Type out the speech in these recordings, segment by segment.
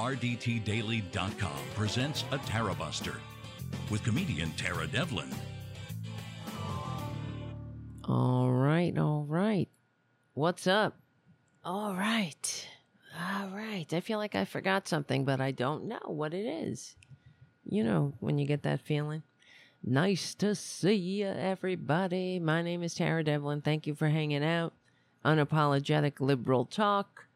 RDTDaily.com presents a Tara Buster with comedian Tara Devlin. All right, all right. What's up? All right. All right. I feel like I forgot something, but I don't know what it is. You know, when you get that feeling. Nice to see you, everybody. My name is Tara Devlin. Thank you for hanging out. Unapologetic liberal talk.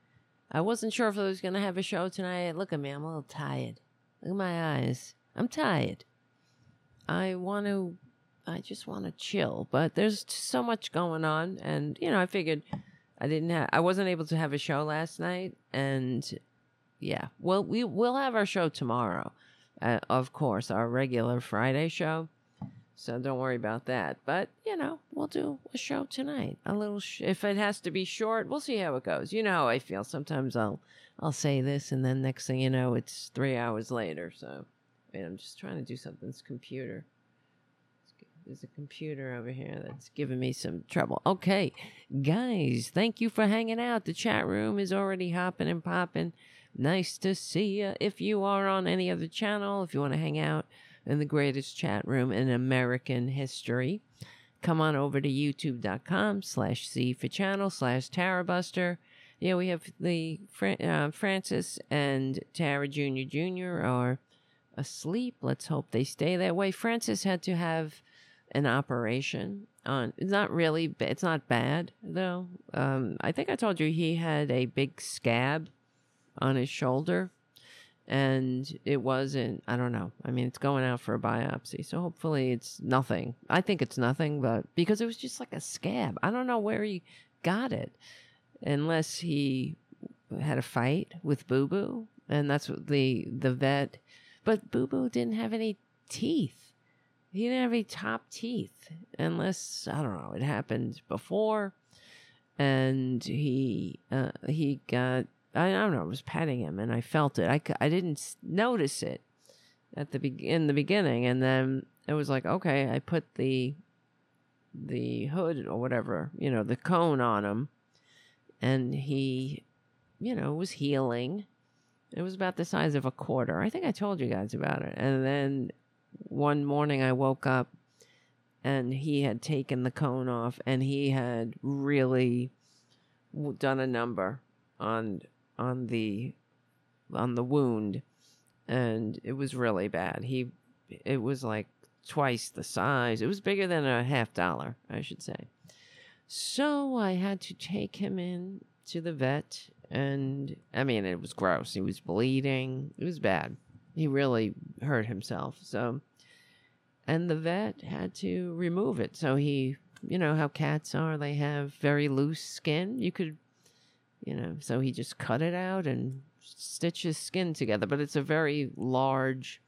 I wasn't sure if I was going to have a show tonight. Look at me. I'm a little tired. Look at my eyes. I'm tired. I want to, I just want to chill, but there's so much going on. And, you know, I figured I didn't have, I wasn't able to have a show last night. And yeah, well, we will have our show tomorrow. Uh, of course, our regular Friday show. So don't worry about that. But, you know, we'll do a show tonight. A little sh- if it has to be short, we'll see how it goes. You know how I feel. Sometimes I'll I'll say this and then next thing you know it's 3 hours later. So, wait, I'm just trying to do something this computer. There's a computer over here that's giving me some trouble. Okay, guys, thank you for hanging out. The chat room is already hopping and popping. Nice to see you. If you are on any other channel, if you want to hang out, in the greatest chat room in American history. Come on over to youtube.com slash C for channel slash Tarabuster. Yeah, we have the uh, Francis and Tara Jr. Jr. are asleep. Let's hope they stay that way. Francis had to have an operation on. It's not really. It's not bad though. Um, I think I told you he had a big scab on his shoulder and it wasn't i don't know. I mean it's going out for a biopsy so hopefully it's nothing. I think it's nothing but because it was just like a scab. I don't know where he got it unless he had a fight with boo boo and that's what the the vet but boo boo didn't have any teeth. He didn't have any top teeth unless i don't know it happened before and he uh, he got I, don't know. I was petting him and I felt it. I, I didn't notice it at the be- in the beginning, and then it was like, okay, I put the the hood or whatever, you know, the cone on him, and he, you know, was healing. It was about the size of a quarter. I think I told you guys about it. And then one morning I woke up and he had taken the cone off and he had really done a number on on the on the wound and it was really bad. He it was like twice the size. It was bigger than a half dollar, I should say. So I had to take him in to the vet and I mean it was gross. He was bleeding. It was bad. He really hurt himself. So and the vet had to remove it. So he, you know how cats are, they have very loose skin. You could you know, so he just cut it out and stitched his skin together. But it's a very large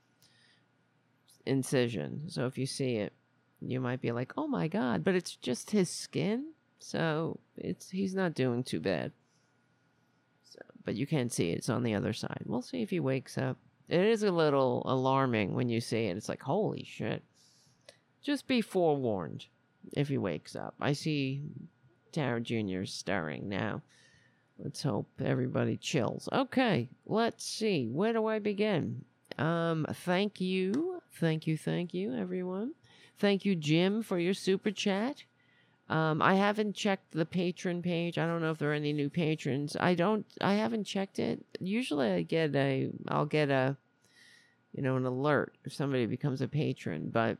incision. So if you see it, you might be like, oh my God, but it's just his skin. So it's he's not doing too bad. So, but you can't see it. It's on the other side. We'll see if he wakes up. It is a little alarming when you see it. It's like, holy shit. Just be forewarned if he wakes up. I see Tara Jr. stirring now. Let's hope everybody chills. Okay, let's see. Where do I begin? Um, thank you. Thank you, thank you, everyone. Thank you, Jim, for your super chat. Um, I haven't checked the patron page. I don't know if there are any new patrons. I don't I haven't checked it. Usually I get a I'll get a you know, an alert if somebody becomes a patron, but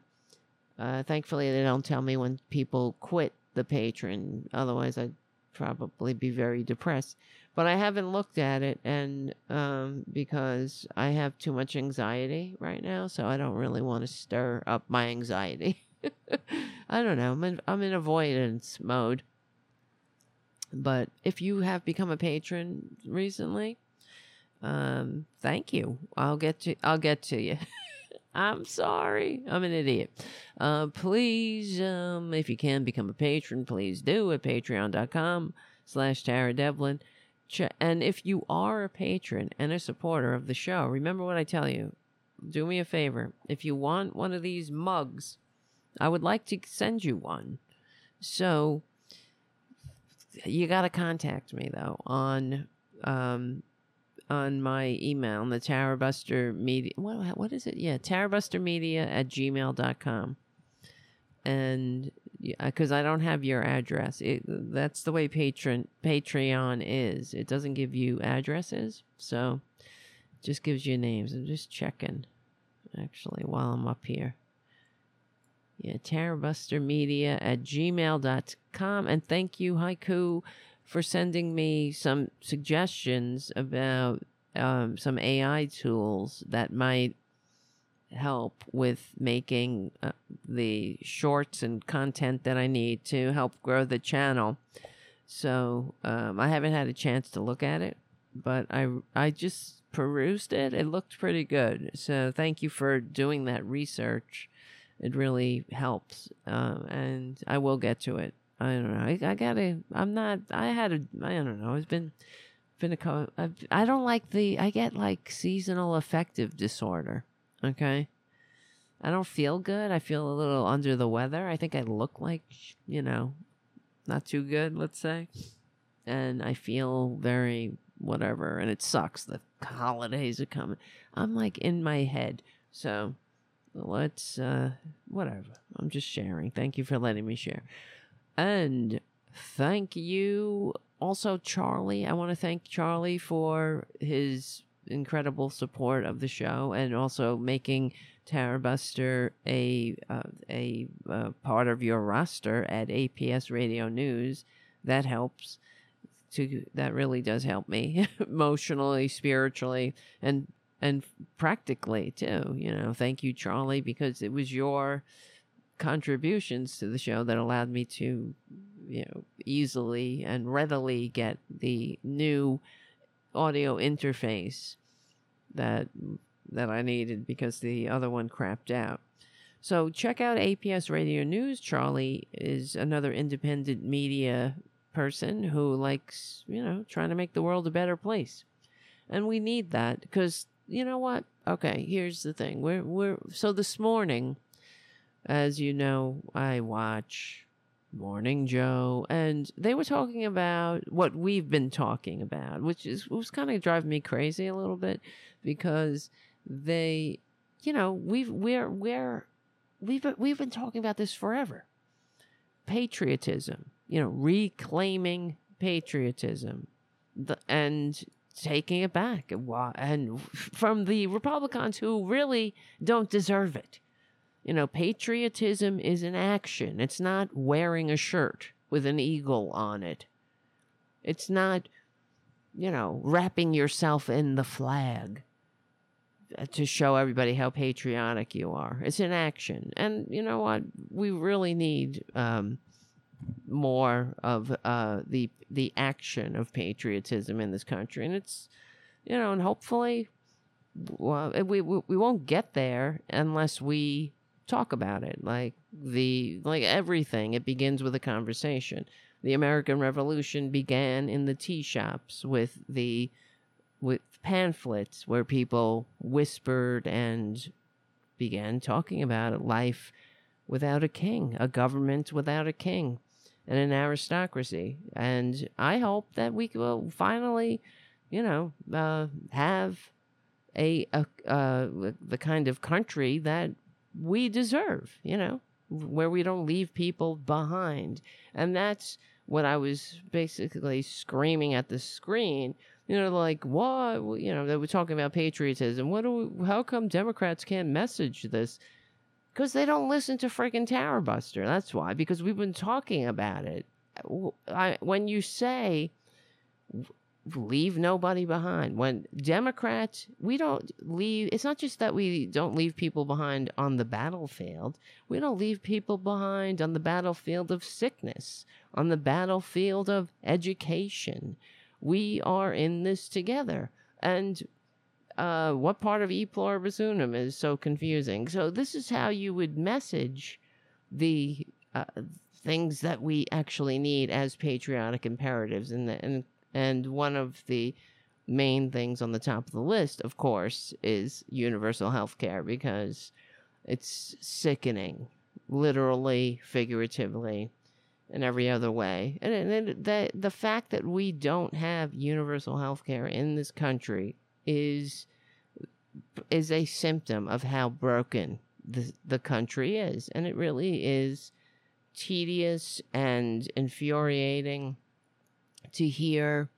uh, thankfully they don't tell me when people quit the patron. Otherwise I'd probably be very depressed. But I haven't looked at it, and um, because I have too much anxiety right now, so I don't really want to stir up my anxiety. I don't know. I'm in, I'm in avoidance mode. But if you have become a patron recently, um, thank you. I'll get to I'll get to you. I'm sorry. I'm an idiot. Uh, please, um, if you can become a patron, please do at patreon.com slash Tara Devlin. And if you are a patron and a supporter of the show, remember what I tell you. Do me a favor. If you want one of these mugs, I would like to send you one. So you got to contact me though on um, on my email, the Tarabuster Media. What, what is it? Yeah, tarabustermedia at gmail.com. And because uh, I don't have your address, it, that's the way patron Patreon is. It doesn't give you addresses, so it just gives you names. I'm just checking, actually, while I'm up here. Yeah, tarabustermedia at gmail.com. And thank you, Haiku, for sending me some suggestions about um, some AI tools that might help with making uh, the shorts and content that I need to help grow the channel. So um, I haven't had a chance to look at it, but I I just perused it. It looked pretty good. So thank you for doing that research. It really helps, um, and I will get to it. I don't know. I, I gotta. I'm not. I had a. I don't know. It's been been a. I've, I don't like the. I get like seasonal affective disorder. Okay. I don't feel good. I feel a little under the weather. I think I look like you know, not too good. Let's say, and I feel very whatever, and it sucks. The holidays are coming. I'm like in my head. So let's uh whatever. I'm just sharing. Thank you for letting me share. And thank you also, Charlie. I want to thank Charlie for his incredible support of the show and also making Tarabuster a uh, a uh, part of your roster at APS Radio News. That helps. To that really does help me emotionally, spiritually, and and practically too. You know, thank you, Charlie, because it was your contributions to the show that allowed me to, you know, easily and readily get the new audio interface that that I needed because the other one crapped out. So check out APS Radio News. Charlie is another independent media person who likes, you know, trying to make the world a better place. And we need that because you know what? Okay, here's the thing. We're we're so this morning as you know, I watch Morning Joe, and they were talking about what we've been talking about, which is was kind of driving me crazy a little bit because they, you know, we've we're we're we've we've been talking about this forever. Patriotism, you know, reclaiming patriotism, the, and taking it back, and from the Republicans who really don't deserve it you know, patriotism is an action. It's not wearing a shirt with an eagle on it. It's not, you know, wrapping yourself in the flag to show everybody how patriotic you are. It's an action. And you know what? We really need um, more of uh, the the action of patriotism in this country. And it's, you know, and hopefully well, we, we, we won't get there unless we talk about it like the like everything. It begins with a conversation. The american revolution began in the tea shops with the with pamphlets where people whispered and began talking about life without a king a government without a king and an aristocracy. And i hope that we will finally you know uh, have a, a uh, the kind of country that we deserve, you know, where we don't leave people behind. And that's what I was basically screaming at the screen. You know, like what? You know, they were talking about patriotism. What do? We, how come Democrats can't message this? Because they don't listen to freaking Tarabuster. That's why. Because we've been talking about it. I, when you say leave nobody behind. When Democrats, we don't leave, it's not just that we don't leave people behind on the battlefield, we don't leave people behind on the battlefield of sickness, on the battlefield of education. We are in this together. And uh, what part of e pluribus unum is so confusing? So, this is how you would message the uh, things that we actually need as patriotic imperatives and, the, and and one of the main things on the top of the list, of course, is universal health care because it's sickening, literally, figuratively, in every other way. And, and the, the fact that we don't have universal health care in this country is is a symptom of how broken the the country is, and it really is tedious and infuriating to hear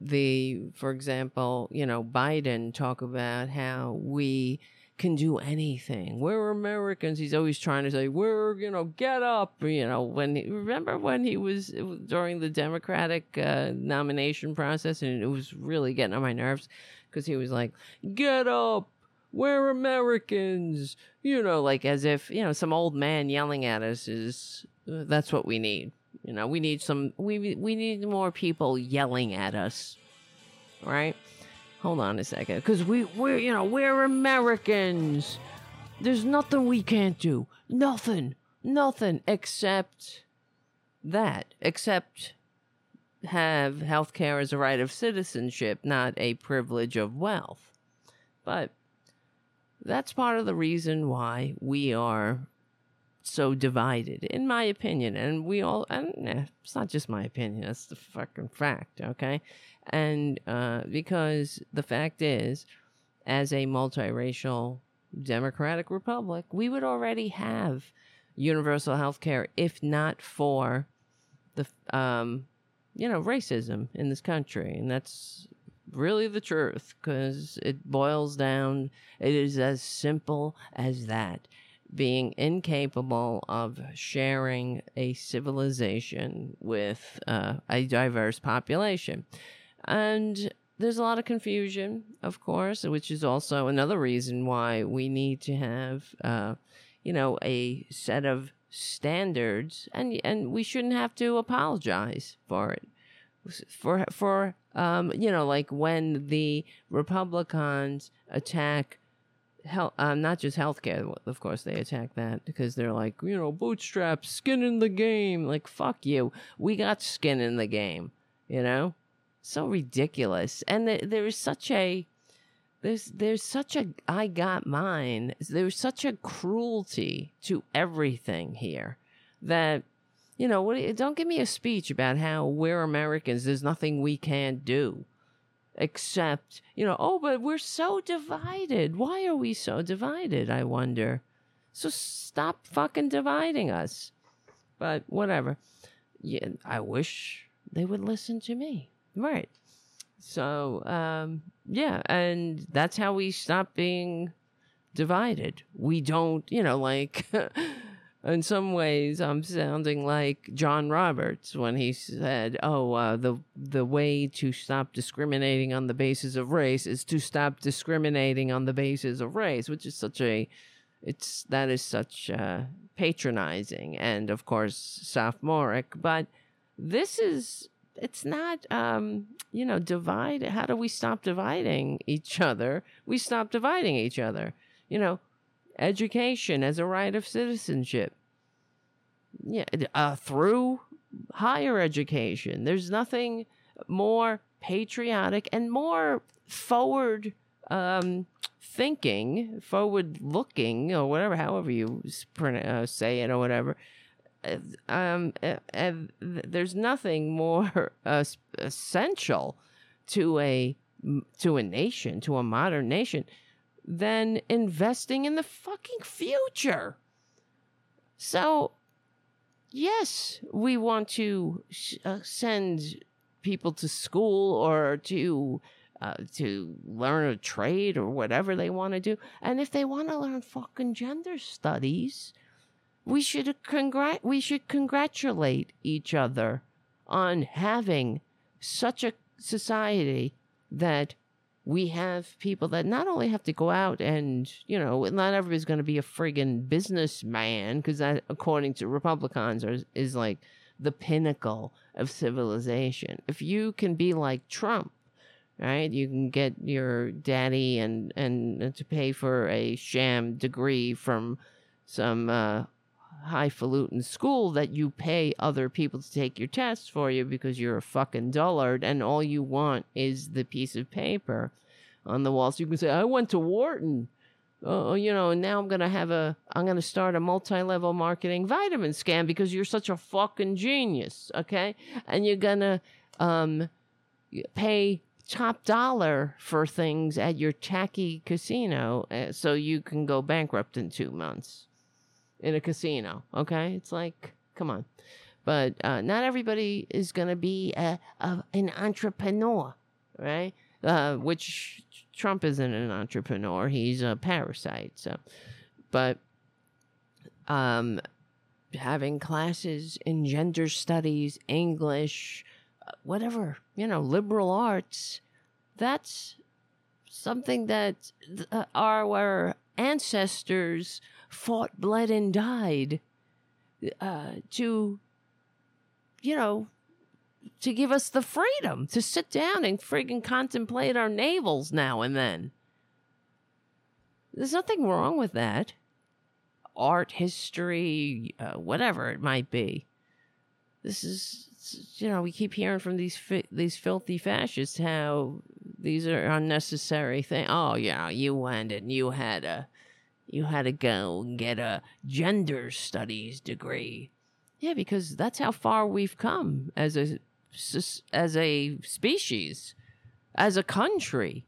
the, for example, you know, Biden talk about how we can do anything. We're Americans. He's always trying to say, we're, you know, get up. You know, when he, remember when he was during the Democratic uh, nomination process and it was really getting on my nerves because he was like, get up. We're Americans. You know, like as if, you know, some old man yelling at us is, uh, that's what we need. You know, we need some, we, we need more people yelling at us. Right? Hold on a second, because we we're you know we're Americans. There's nothing we can't do. Nothing, nothing except that. Except have healthcare as a right of citizenship, not a privilege of wealth. But that's part of the reason why we are so divided, in my opinion. And we all, and it's not just my opinion, that's the fucking fact, okay? And uh, because the fact is, as a multiracial democratic republic, we would already have universal health care if not for the, um, you know, racism in this country. And that's really the truth because it boils down, it is as simple as that being incapable of sharing a civilization with uh, a diverse population. And there's a lot of confusion, of course, which is also another reason why we need to have, uh, you know, a set of standards, and and we shouldn't have to apologize for it. For for um, you know, like when the Republicans attack um, not just healthcare. Of course, they attack that because they're like, you know, bootstraps, skin in the game. Like, fuck you. We got skin in the game. You know, so ridiculous. And th- there is such a there's there's such a I got mine. There's such a cruelty to everything here that you know what. Don't give me a speech about how we're Americans. There's nothing we can't do except, you know, oh, but we're so divided. Why are we so divided? I wonder. So stop fucking dividing us. But whatever. Yeah, I wish they would listen to me. Right. So, um, yeah, and that's how we stop being divided. We don't, you know, like in some ways I'm sounding like John Roberts when he said, "Oh, uh, the the way to stop discriminating on the basis of race is to stop discriminating on the basis of race," which is such a it's that is such uh, patronizing and of course sophomoric, but this is it's not um you know divide how do we stop dividing each other? We stop dividing each other. You know education as a right of citizenship. Yeah, uh, through higher education. There's nothing more patriotic and more forward um, thinking, forward looking, or whatever, however you uh, say it, or whatever. Uh, um, uh, there's nothing more essential to a to a nation, to a modern nation, than investing in the fucking future. So, yes, we want to uh, send people to school or to uh, to learn a trade or whatever they want to do. And if they want to learn fucking gender studies, we should congrat we should congratulate each other on having such a society that we have people that not only have to go out and, you know, not everybody's going to be a friggin' businessman, because that, according to Republicans, are, is like the pinnacle of civilization. If you can be like Trump, right, you can get your daddy and, and to pay for a sham degree from some uh, highfalutin school that you pay other people to take your tests for you because you're a fucking dullard and all you want is the piece of paper on the wall. So you can say, I went to Wharton. Uh, you know, and now I'm gonna have a, I'm gonna start a multi-level marketing vitamin scam because you're such a fucking genius, okay? And you're gonna um, pay top dollar for things at your tacky casino uh, so you can go bankrupt in two months in a casino. Okay. It's like, come on. But uh, not everybody is going to be a, a, an entrepreneur, right? Uh, which Trump isn't an entrepreneur. He's a parasite. So, but um, having classes in gender studies, English, uh, whatever, you know, liberal arts, that's something that uh, our ancestors fought, bled, and died uh, to, you know, to give us the freedom to sit down and friggin' contemplate our navels now and then. There's nothing wrong with that. Art, history, uh, whatever it might be. This is, you know, we keep hearing from these fi- these filthy fascists how these are unnecessary things. Oh yeah, you went and you had a, you had to go and get a gender studies degree. Yeah, because that's how far we've come as a as a species, as a country.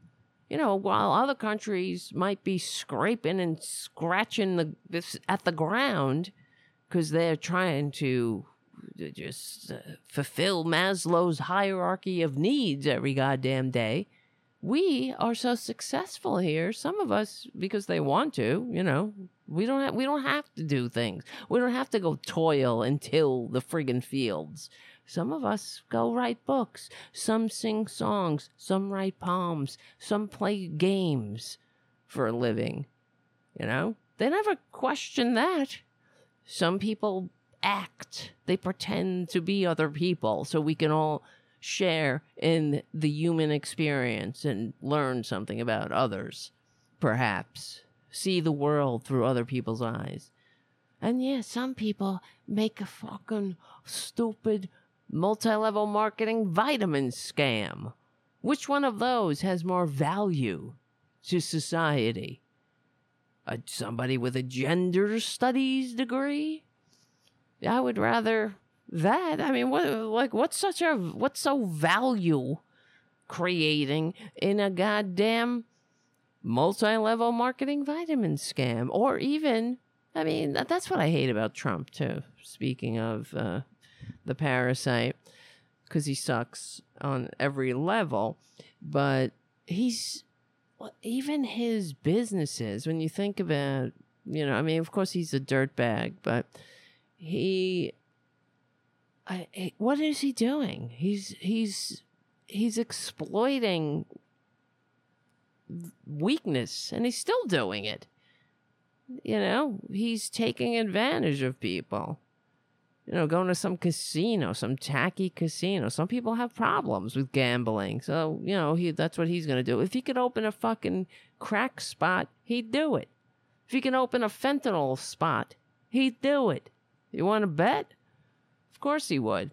You know, while other countries might be scraping and scratching the at the ground because they're trying to just uh, fulfill Maslow's hierarchy of needs every goddamn day. We are so successful here. Some of us because they want to. You know, we don't have, we don't have to do things. We don't have to go toil and till the friggin' fields. Some of us go write books. Some sing songs. Some write poems. Some play games for a living. You know, they never question that. Some people act, they pretend to be other people so we can all share in the human experience and learn something about others, perhaps. See the world through other people's eyes. And yeah, some people make a fucking stupid multi level marketing vitamin scam. Which one of those has more value to society? A, somebody with a gender studies degree? I would rather that. I mean, what like what's such a what's so value creating in a goddamn multi-level marketing vitamin scam or even I mean, that's what I hate about Trump too. Speaking of uh, the parasite because he sucks on every level. But he's even his businesses, when you think about, you know, I mean, of course he's a dirtbag, but he, I, what is he doing? He's, he's, he's exploiting weakness and he's still doing it. You know, he's taking advantage of people you know, going to some casino, some tacky casino. Some people have problems with gambling. So, you know, he that's what he's going to do. If he could open a fucking crack spot, he'd do it. If he can open a fentanyl spot, he'd do it. You want to bet? Of course he would.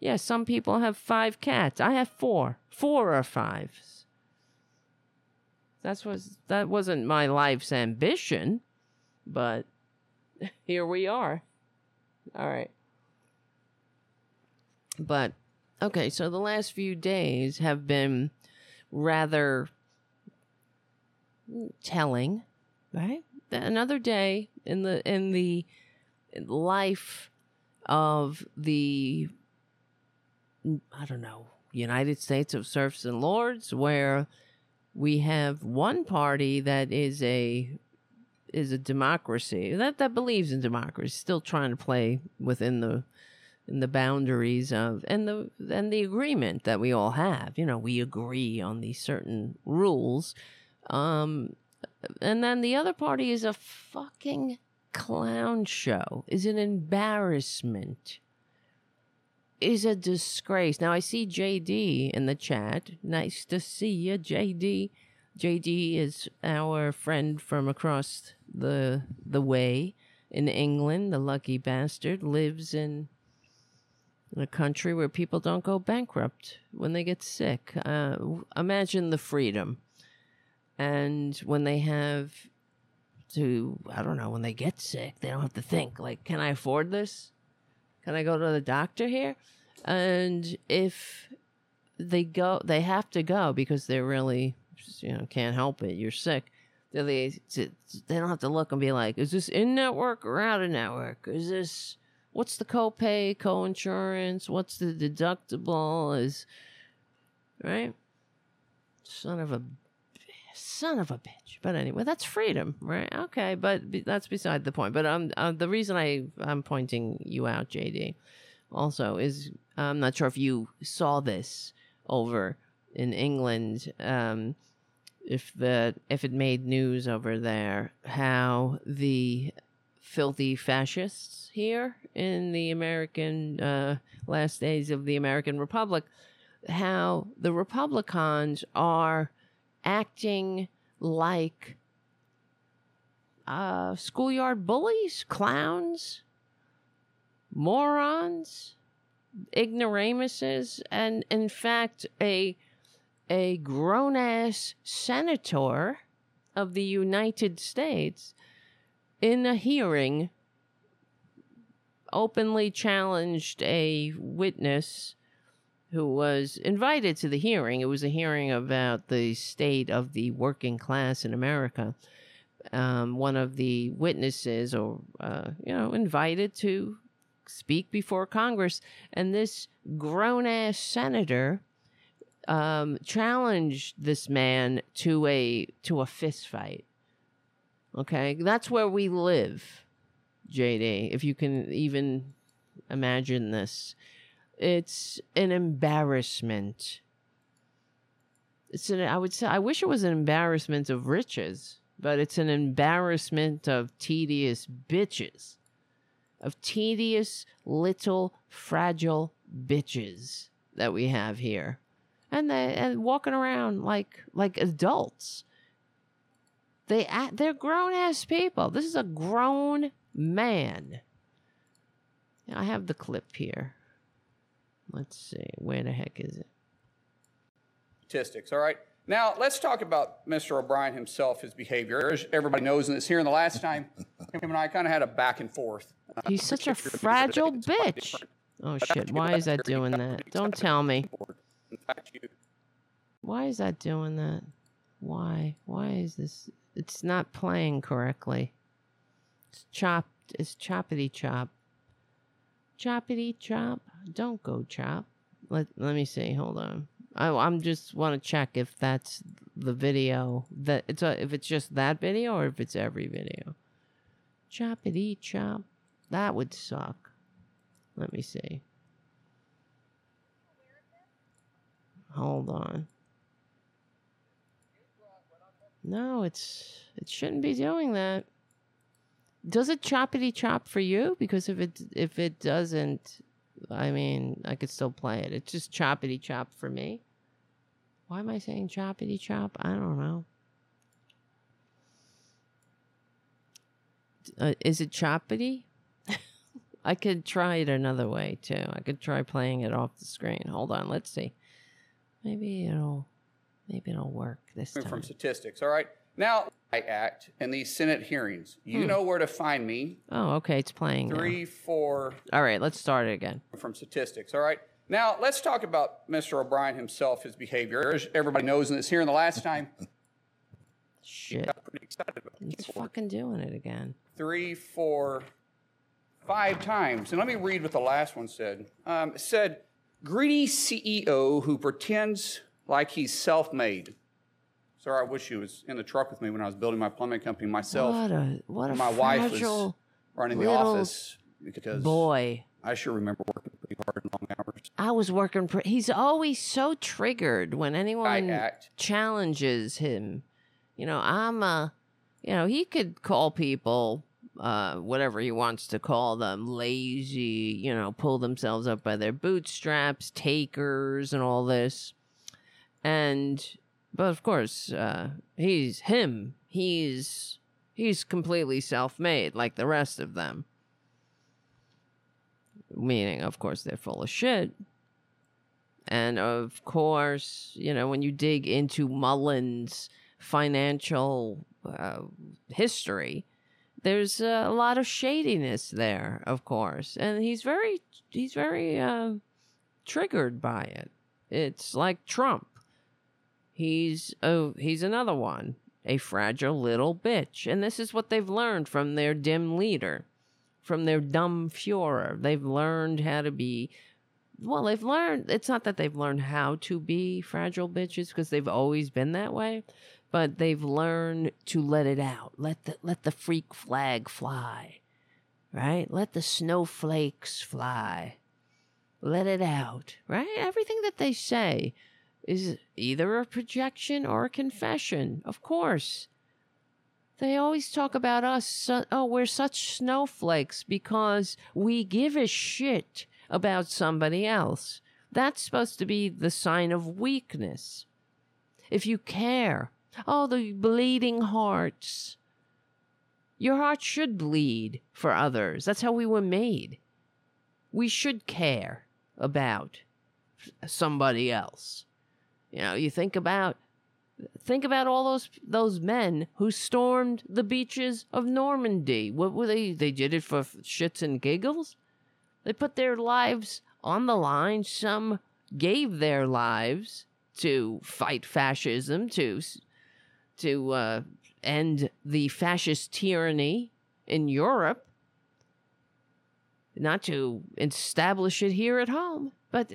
Yeah, some people have five cats. I have four. Four or fives. That's was that wasn't my life's ambition, but here we are. All right. But okay, so the last few days have been rather telling, right? Another day in the in the life of the I don't know, United States of Serfs and Lords where we have one party that is a is a democracy that that believes in democracy still trying to play within the in the boundaries of and the and the agreement that we all have. You know, we agree on these certain rules. Um and then the other party is a fucking clown show. Is an embarrassment. Is a disgrace. Now I see JD in the chat. Nice to see you, JD. JD is our friend from across the the way in England. The lucky bastard lives in a country where people don't go bankrupt when they get sick. Uh, imagine the freedom. And when they have to, I don't know, when they get sick, they don't have to think, like, can I afford this? Can I go to the doctor here? And if they go they have to go because they're really you know can't help it you're sick they they don't have to look and be like is this in network or out of network is this what's the copay co-insurance what's the deductible is right son of a son of a bitch. But anyway that's freedom right? Okay but be, that's beside the point. But um uh, the reason i i'm pointing you out jd also is i'm not sure if you saw this over in England, um, if the if it made news over there, how the filthy fascists here in the American uh, last days of the American Republic, how the Republicans are acting like uh, schoolyard bullies, clowns, morons ignoramuses, and in fact, a a grown ass senator of the United States in a hearing openly challenged a witness who was invited to the hearing. It was a hearing about the state of the working class in America. Um, one of the witnesses, or uh, you know, invited to speak before Congress, and this grown ass senator um, challenged this man to a to a fist fight. Okay, that's where we live, JD. If you can even imagine this, it's an embarrassment. It's an I would say I wish it was an embarrassment of riches, but it's an embarrassment of tedious bitches of tedious little fragile bitches that we have here. And they and walking around like like adults. They they're grown ass people. This is a grown man. I have the clip here let's see where the heck is it statistics all right now let's talk about mr o'brien himself his behavior as everybody knows this here and the last time him and i kind of had a back and forth uh, He's such a fragile bitch. Oh shit, why is that doing that? Don't tell me. Why is that doing that? Why? Why is this? It's not playing correctly. It's chopped. It's choppity chop. Choppity chop. Don't go chop. Let Let me see. Hold on. I I'm just want to check if that's the video that it's a, if it's just that video or if it's every video. Choppity chop. That would suck. Let me see. Hold on. No, it's it shouldn't be doing that. Does it choppity chop for you? Because if it if it doesn't, I mean, I could still play it. It's just choppity chop for me. Why am I saying choppity chop? I don't know. Uh, is it choppity? I could try it another way too. I could try playing it off the screen. Hold on, let's see. Maybe it'll maybe it'll work this time. From statistics, all right. Now, I act in these Senate hearings. You hmm. know where to find me. Oh, okay, it's playing. Three, now. four. All right, let's start it again. From statistics, all right. Now, let's talk about Mr. O'Brien himself, his behavior. As everybody knows in this hearing the last time. Shit. It's fucking doing it again. Three, four, five times. And let me read what the last one said. Um, it said, greedy CEO who pretends like he's self made. Sorry, I wish you was in the truck with me when I was building my plumbing company myself. What a what a my wife was running the office because boy, I sure remember working pretty hard and long hours. I was working. Pre- he's always so triggered when anyone challenges him. You know, I'm a. You know, he could call people uh, whatever he wants to call them, lazy, you know, pull themselves up by their bootstraps, takers, and all this. And, but of course, uh, he's him. He's he's completely self-made, like the rest of them. Meaning, of course, they're full of shit. And of course, you know, when you dig into Mullin's financial uh, history, there's a lot of shadiness there, of course, and he's very he's very uh, triggered by it. It's like Trump. He's oh, he's another one, a fragile little bitch. And this is what they've learned from their dim leader, from their dumb Fuhrer. They've learned how to be well, they've learned it's not that they've learned how to be fragile bitches because they've always been that way, but they've learned to let it out. Let the let the freak flag fly. Right? Let the snowflakes fly. Let it out. Right? Everything that they say is either a projection or a confession. Of course. They always talk about us. oh, we're such snowflakes because we give a shit about somebody else. That's supposed to be the sign of weakness. If you care, oh, the bleeding hearts. Your heart should bleed for others. That's how we were made. We should care about somebody else. You know, you think about think about all those those men who stormed the beaches of Normandy. What were they? They did it for shits and giggles. They put their lives on the line. Some gave their lives to fight fascism, to to uh, end the fascist tyranny in Europe, not to establish it here at home. But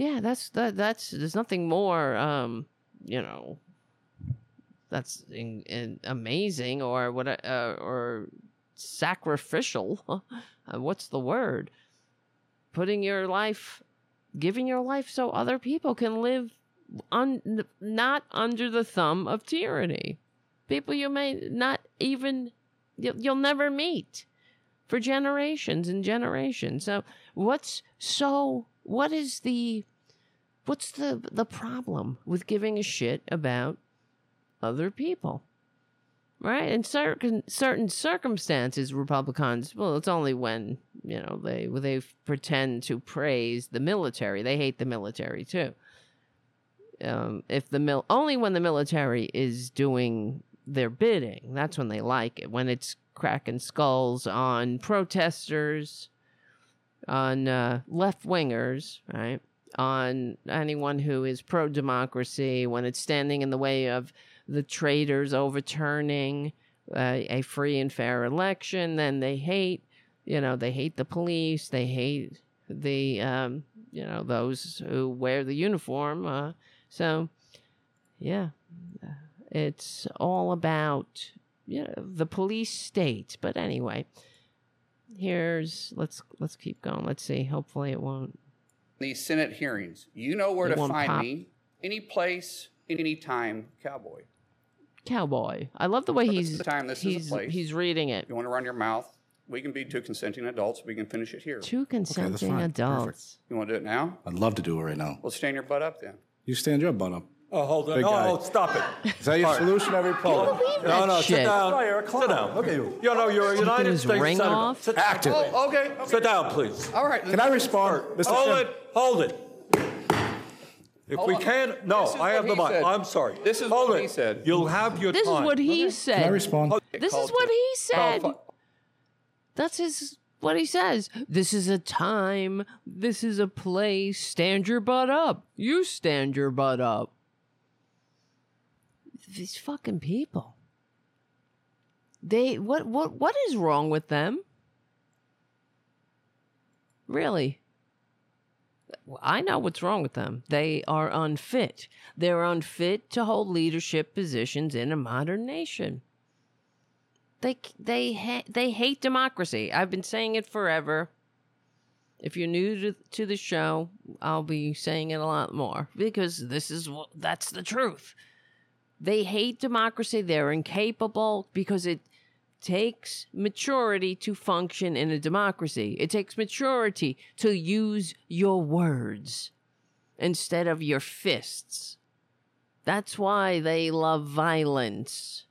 yeah, that's that. That's there's nothing more, um, you know, that's in, in amazing or what uh, or sacrificial. Uh, what's the word? Putting your life, giving your life so other people can live un, not under the thumb of tyranny. People you may not even, you'll, you'll never meet for generations and generations. So, what's so, what is the, what's the, the problem with giving a shit about other people? right? In certain certain circumstances, Republicans, well, it's only when you know they they pretend to praise the military. They hate the military too. Um, if the mil only when the military is doing their bidding, that's when they like it. When it's cracking skulls on protesters, on uh, left wingers, right? On anyone who is pro democracy, when it's standing in the way of the traitors overturning uh, a free and fair election. Then they hate, you know, they hate the police. They hate the, um, you know, those who wear the uniform. Uh, so, yeah, it's all about you know, the police state. But anyway, here's let's let's keep going. Let's see. Hopefully, it won't. These Senate hearings, you know where it to find pop. me. Any place, any time, cowboy cowboy. I love the way he's the time. This he's, is a place. He's reading it. You want to run your mouth? We can be two consenting adults. We can finish it here. Two consenting okay, adults. Perfect. You want to do it now? I'd love to do it right now. Well, stand your butt up then. You stand your butt up. Oh, hold on. Big oh, oh, stop it. Is that your solution every problem? No, no, shit. sit down. No, you're a clown. Sit down. Look at you. You know, you're a United States ring Senator. Off? Sit Active. Oh, okay, okay. Sit down, please. All right. Can I respond? Mr. Hold it. Hold it. If Hold we on. can, no, I have the mic. Said. I'm sorry. This is Hold what it. he said. You'll have your this time. is what he okay. said. Can I respond? This is what he said. That's his what he says. This is a time. This is a place. Stand your butt up. You stand your butt up. These fucking people. They what what what is wrong with them? Really? I know what's wrong with them. They are unfit. They're unfit to hold leadership positions in a modern nation. They they ha- they hate democracy. I've been saying it forever. If you're new to, to the show, I'll be saying it a lot more because this is what that's the truth. They hate democracy. They're incapable because it takes maturity to function in a democracy. It takes maturity to use your words instead of your fists. That's why they love violence.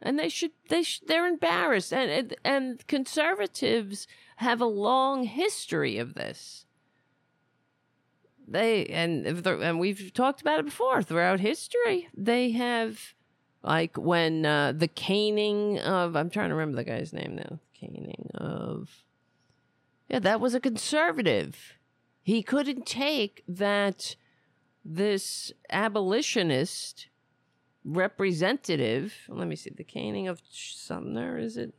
And they should they sh- they're embarrassed and, and and conservatives have a long history of this. They and and we've talked about it before throughout history. They have like when uh, the caning of I'm trying to remember the guy's name now. Caning of yeah, that was a conservative. he couldn't take that this abolitionist representative. Let me see. The caning of Sumner, is it?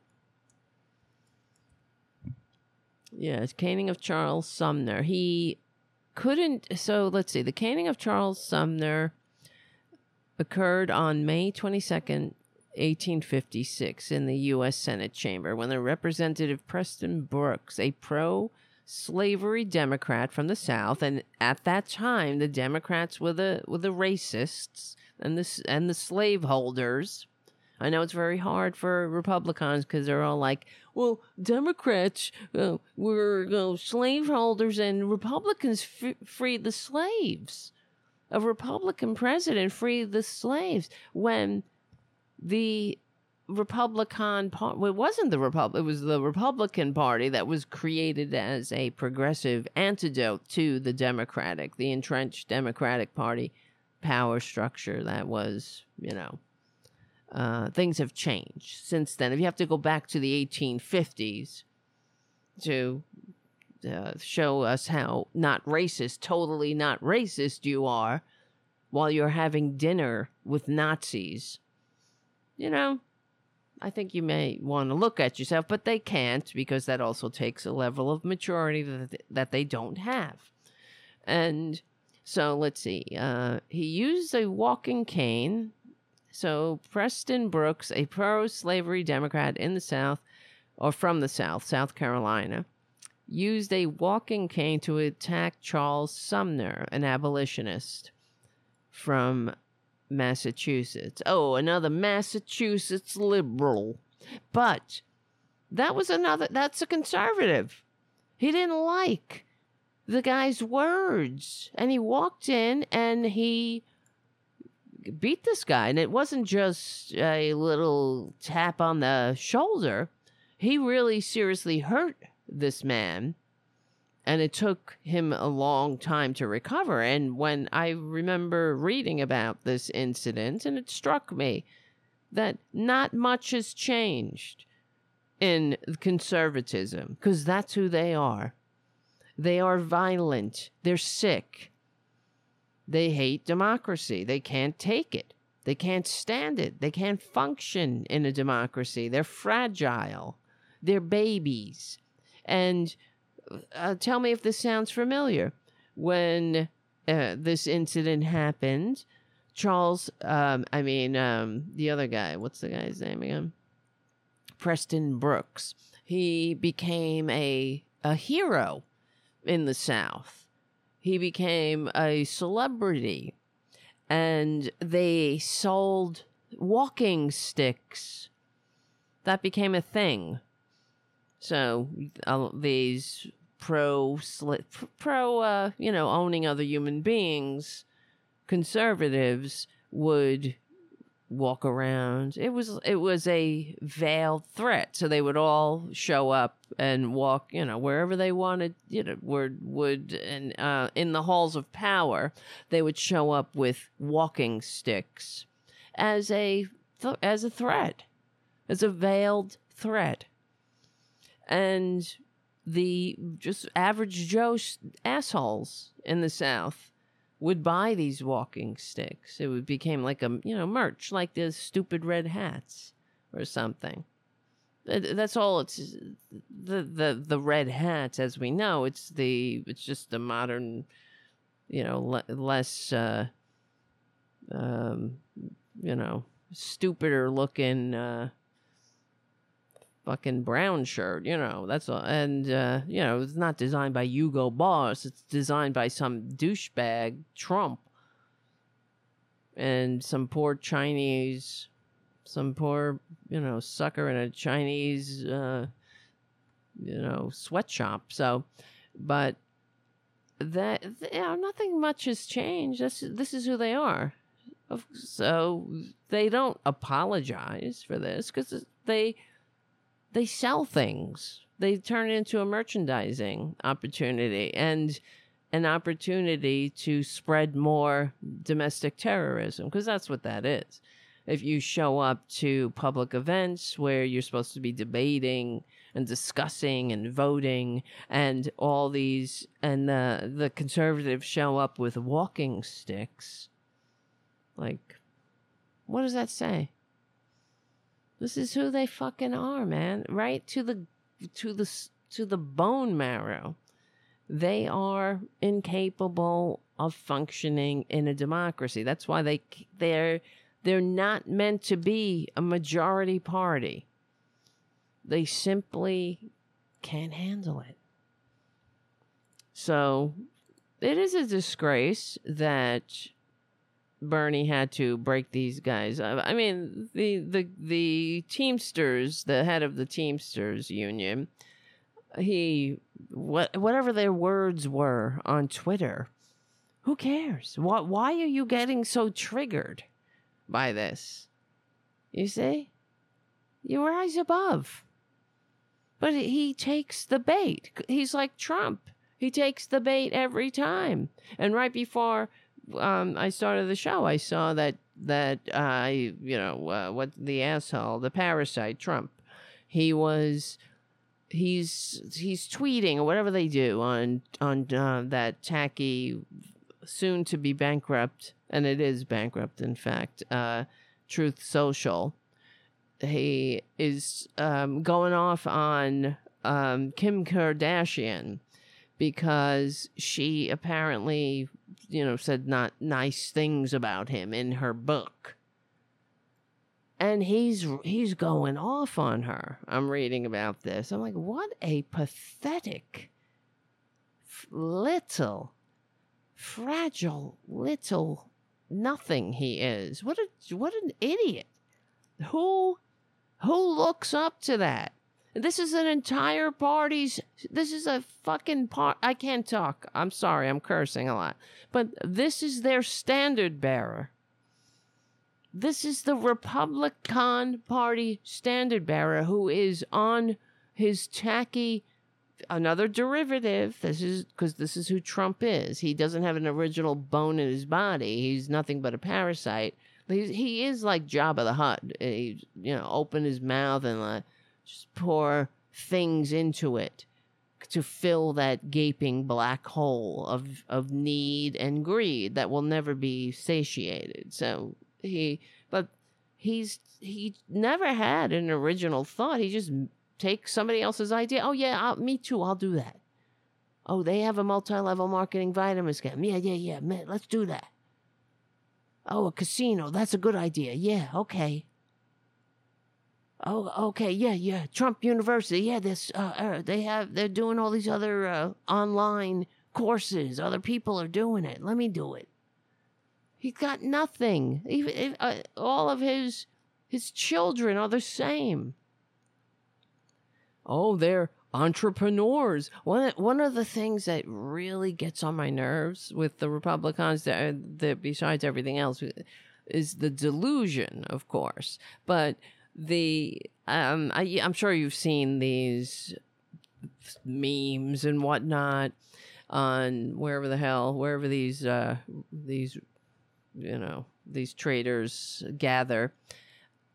Yeah, it's caning of Charles Sumner. He couldn't. So let's see. The caning of Charles Sumner occurred on May 22nd, 1856, in the U.S. Senate chamber when the Representative Preston Brooks, a pro slavery Democrat from the South, and at that time the Democrats were the were the racists and the and the slaveholders. I know it's very hard for Republicans because they're all like, "Well, Democrats uh, were uh, slaveholders and Republicans f- freed the slaves." A Republican president freed the slaves when the Republican Party. Well, it wasn't the Republic. It was the Republican Party that was created as a progressive antidote to the Democratic, the entrenched Democratic Party power structure. That was, you know, uh, things have changed since then. If you have to go back to the 1850s to uh, show us how not racist, totally not racist you are, while you're having dinner with Nazis, you know, I think you may want to look at yourself, but they can't because that also takes a level of maturity that, that they don't have. And so let's see. Uh, he used a walking cane. So Preston Brooks, a pro slavery Democrat in the South, or from the South, South Carolina, used a walking cane to attack Charles Sumner, an abolitionist from Massachusetts. Oh, another Massachusetts liberal. But that was another, that's a conservative. He didn't like the guy's words. And he walked in and he beat this guy. And it wasn't just a little tap on the shoulder, he really seriously hurt this man and it took him a long time to recover. And when I remember reading about this incident, and it struck me that not much has changed in conservatism, because that's who they are. They are violent, they're sick, they hate democracy, they can't take it. They can't stand it. They can't function in a democracy. They're fragile. They're babies. And uh, tell me if this sounds familiar. When uh, this incident happened, Charles, um, I mean, um, the other guy, what's the guy's name again? Preston Brooks. He became a a hero in the South. He became a celebrity, and they sold walking sticks. That became a thing. So uh, these pro pro uh, you know owning other human beings conservatives would walk around. It was it was a veiled threat. So they would all show up and walk you know wherever they wanted you know would would and uh, in the halls of power they would show up with walking sticks as a th- as a threat as a veiled threat and the just average Joe assholes in the South would buy these walking sticks. It would became like a you know merch, like the stupid red hats or something. That's all. It's the the the red hats, as we know. It's the it's just the modern, you know, le- less, uh, um, you know, stupider looking. Uh, fucking brown shirt, you know. That's all. And uh, you know, it's not designed by Hugo Boss. It's designed by some douchebag Trump and some poor Chinese, some poor you know sucker in a Chinese uh, you know sweatshop. So, but that you know, nothing much has changed. This this is who they are. So they don't apologize for this because they they sell things. They turn it into a merchandising opportunity and an opportunity to spread more domestic terrorism because that's what that is. if you show up to public events where you're supposed to be debating and discussing and voting and all these and the the conservatives show up with walking sticks like what does that say this is who they fucking are man. Right to the to the to the bone marrow. They are incapable of functioning in a democracy. That's why they they're they're not meant to be a majority party. They simply can't handle it. So it is a disgrace that Bernie had to break these guys. up. I mean, the the the Teamsters, the head of the Teamsters union, he what whatever their words were on Twitter, who cares? What why are you getting so triggered by this? You see? You rise above. But he takes the bait. He's like Trump. He takes the bait every time. And right before um, I started the show, I saw that that uh, you know uh, what the asshole, the parasite Trump. He was he's he's tweeting or whatever they do on on uh, that tacky soon to be bankrupt and it is bankrupt in fact uh, truth social he is um, going off on um, Kim Kardashian because she apparently, you know, said not nice things about him in her book. And he's he's going off on her. I'm reading about this. I'm like, what a pathetic, little, fragile, little nothing he is. What a what an idiot. Who who looks up to that? This is an entire party's. This is a fucking part. I can't talk. I'm sorry. I'm cursing a lot. But this is their standard bearer. This is the Republican Party standard bearer who is on his tacky. Another derivative. This is because this is who Trump is. He doesn't have an original bone in his body. He's nothing but a parasite. He's, he is like Jabba the Hutt. He, you know, open his mouth and uh, just pour things into it to fill that gaping black hole of of need and greed that will never be satiated. So he, but he's he never had an original thought. He just takes somebody else's idea. Oh yeah, I'll, me too. I'll do that. Oh, they have a multi-level marketing vitamin scam. Yeah, yeah, yeah. Man, let's do that. Oh, a casino. That's a good idea. Yeah, okay. Oh, okay. Yeah, yeah. Trump University. Yeah, this. Uh, uh, they have. They're doing all these other uh, online courses. Other people are doing it. Let me do it. He's got nothing. Even uh, all of his his children are the same. Oh, they're entrepreneurs. One one of the things that really gets on my nerves with the Republicans, that, that besides everything else, is the delusion, of course. But the um, I, I'm sure you've seen these memes and whatnot on wherever the hell, wherever these uh, these you know these traders gather.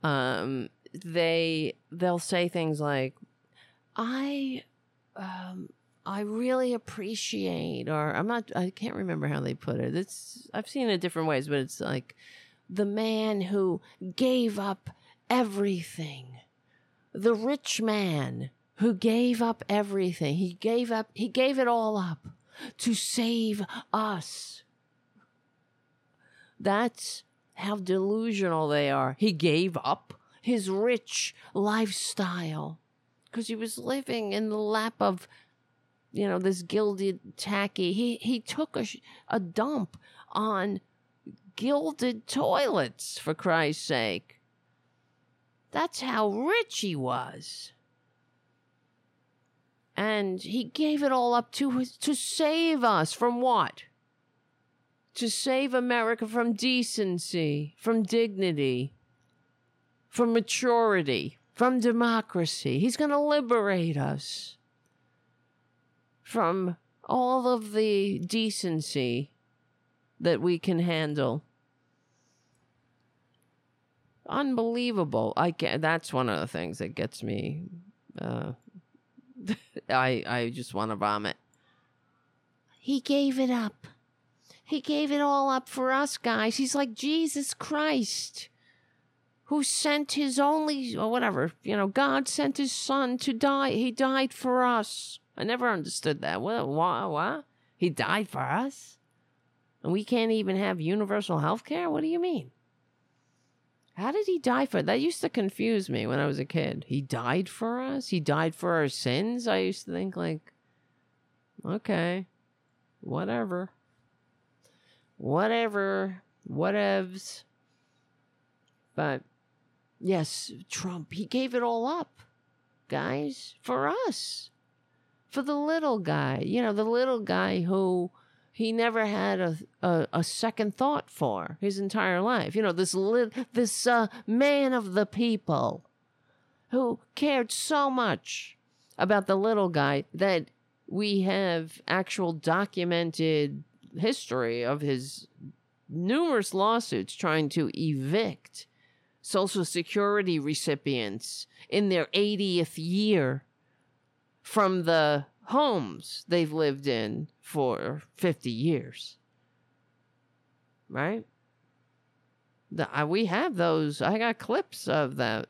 Um, they they'll say things like I um I really appreciate or I'm not I can't remember how they put it. It's I've seen it different ways, but it's like the man who gave up everything. The rich man who gave up everything. He gave up he gave it all up to save us. That's how delusional they are. He gave up his rich lifestyle because he was living in the lap of, you know, this gilded tacky. He he took a a dump on gilded toilets for Christ's sake. That's how rich he was. And he gave it all up to to save us from what? To save America from decency, from dignity, from maturity from democracy. He's going to liberate us from all of the decency that we can handle. Unbelievable. I can That's one of the things that gets me. Uh, I I just want to vomit. He gave it up. He gave it all up for us guys. He's like Jesus Christ, who sent his only or whatever you know. God sent his son to die. He died for us. I never understood that. What? What? what? He died for us, and we can't even have universal health care. What do you mean? How did he die for? That used to confuse me when I was a kid. He died for us. He died for our sins. I used to think like, okay, whatever, whatever, whatevs. But yes, Trump. He gave it all up, guys, for us, for the little guy. You know, the little guy who he never had a, a, a, second thought for his entire life. You know, this li- this uh, man of the people who cared so much about the little guy that we have actual documented history of his numerous lawsuits trying to evict Social Security recipients in their 80th year from the homes they've lived in for 50 years. Right? The, uh, we have those. I got clips of that.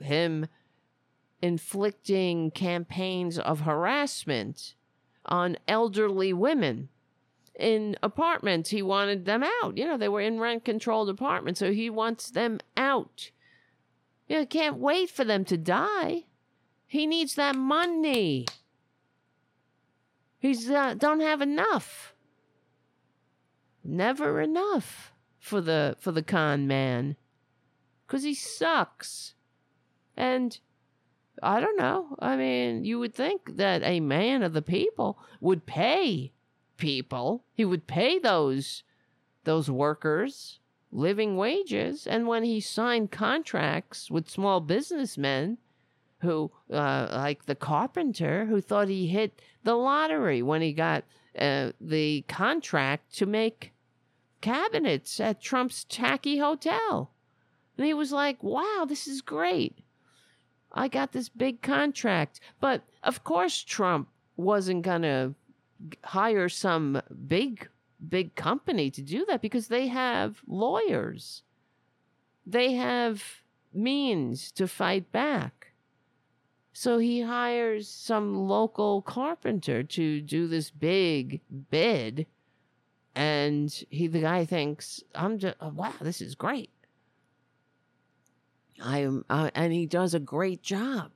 Him inflicting campaigns of harassment on elderly women in apartments. He wanted them out. You know, they were in rent controlled apartments, so he wants them out. You know, can't wait for them to die. He needs that money. He's uh, don't have enough. Never enough for the for the con man. Cuz he sucks. And I don't know. I mean, you would think that a man of the people would pay people. He would pay those those workers living wages and when he signed contracts with small businessmen who, uh, like the carpenter, who thought he hit the lottery when he got uh, the contract to make cabinets at Trump's tacky hotel. And he was like, wow, this is great. I got this big contract. But of course, Trump wasn't going to hire some big, big company to do that because they have lawyers, they have means to fight back. So he hires some local carpenter to do this big bid. And he, the guy thinks, I'm just, oh, wow, this is great. I am, uh, and he does a great job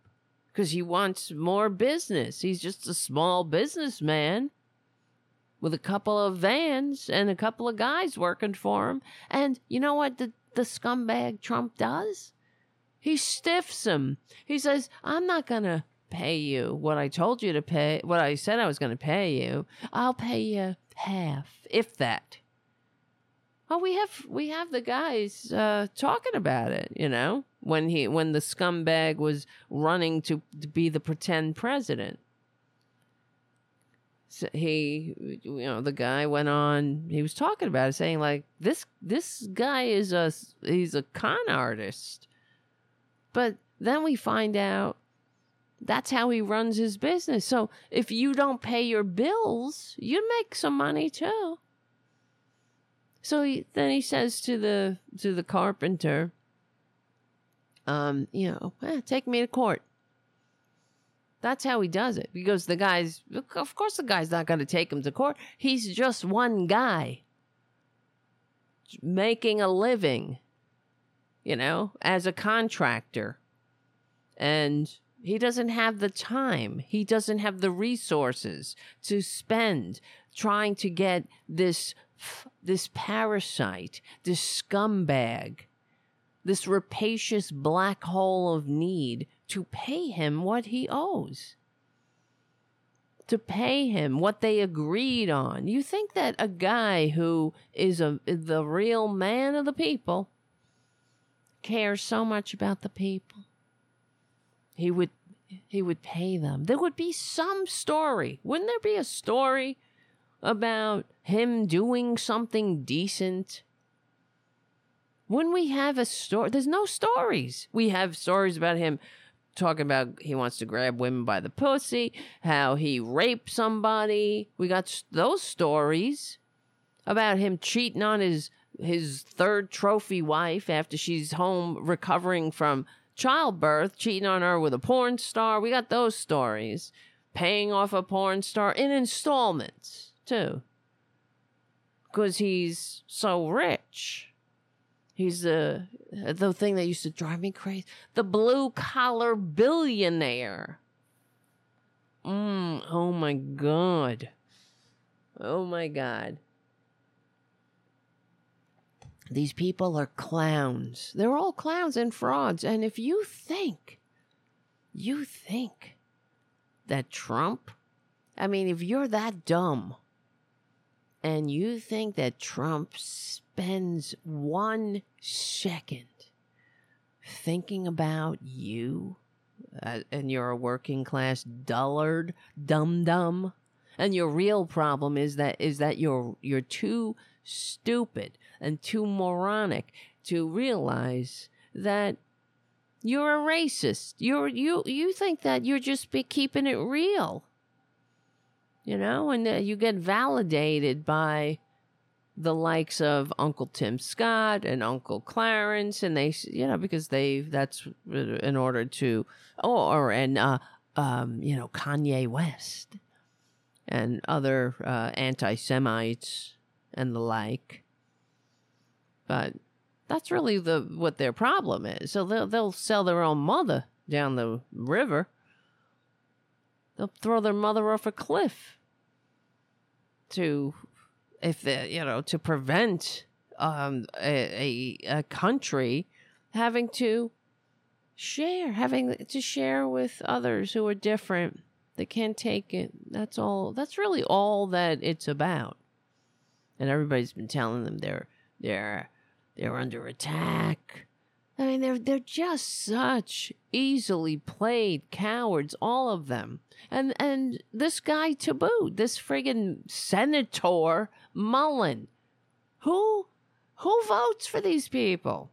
because he wants more business. He's just a small businessman with a couple of vans and a couple of guys working for him. And you know what the, the scumbag Trump does? He stiffs him. He says, I'm not going to pay you what I told you to pay, what I said I was going to pay you. I'll pay you half, if that. Oh, we have we have the guys uh, talking about it, you know, when he when the scumbag was running to, to be the pretend president. So he, you know, the guy went on. He was talking about it, saying like this this guy is a he's a con artist. But then we find out that's how he runs his business. So if you don't pay your bills, you make some money too. So he, then he says to the to the carpenter, um, you know, eh, take me to court. That's how he does it because the guy's, of course, the guy's not going to take him to court. He's just one guy making a living you know, as a contractor. And he doesn't have the time, he doesn't have the resources to spend trying to get this this parasite, this scumbag, this rapacious black hole of need to pay him what he owes. To pay him what they agreed on. You think that a guy who is a the real man of the people cares so much about the people. He would he would pay them. There would be some story. Wouldn't there be a story about him doing something decent? When we have a story, there's no stories. We have stories about him talking about he wants to grab women by the pussy, how he raped somebody. We got those stories about him cheating on his his third trophy wife after she's home recovering from childbirth, cheating on her with a porn star. We got those stories. Paying off a porn star in installments, too. Because he's so rich. He's the the thing that used to drive me crazy. The blue collar billionaire. Mm, oh my god. Oh my god. These people are clowns. They're all clowns and frauds. And if you think, you think that Trump, I mean, if you're that dumb and you think that Trump spends one second thinking about you uh, and you're a working class dullard, dum dum, and your real problem is that is that you're you're too stupid and too moronic to realize that you're a racist. You're you you think that you're just be keeping it real. You know, and uh, you get validated by the likes of Uncle Tim Scott and Uncle Clarence, and they, you know, because they that's in order to, or and uh, um, you know, Kanye West and other uh, anti-Semites and the like. But that's really the what their problem is. So they'll they'll sell their own mother down the river. They'll throw their mother off a cliff to if they you know to prevent um a, a a country having to share having to share with others who are different they can't take it that's all that's really all that it's about and everybody's been telling them they're they're they're under attack I mean, they're they're just such easily played cowards, all of them, and and this guy to boot, this friggin' senator Mullin, who who votes for these people?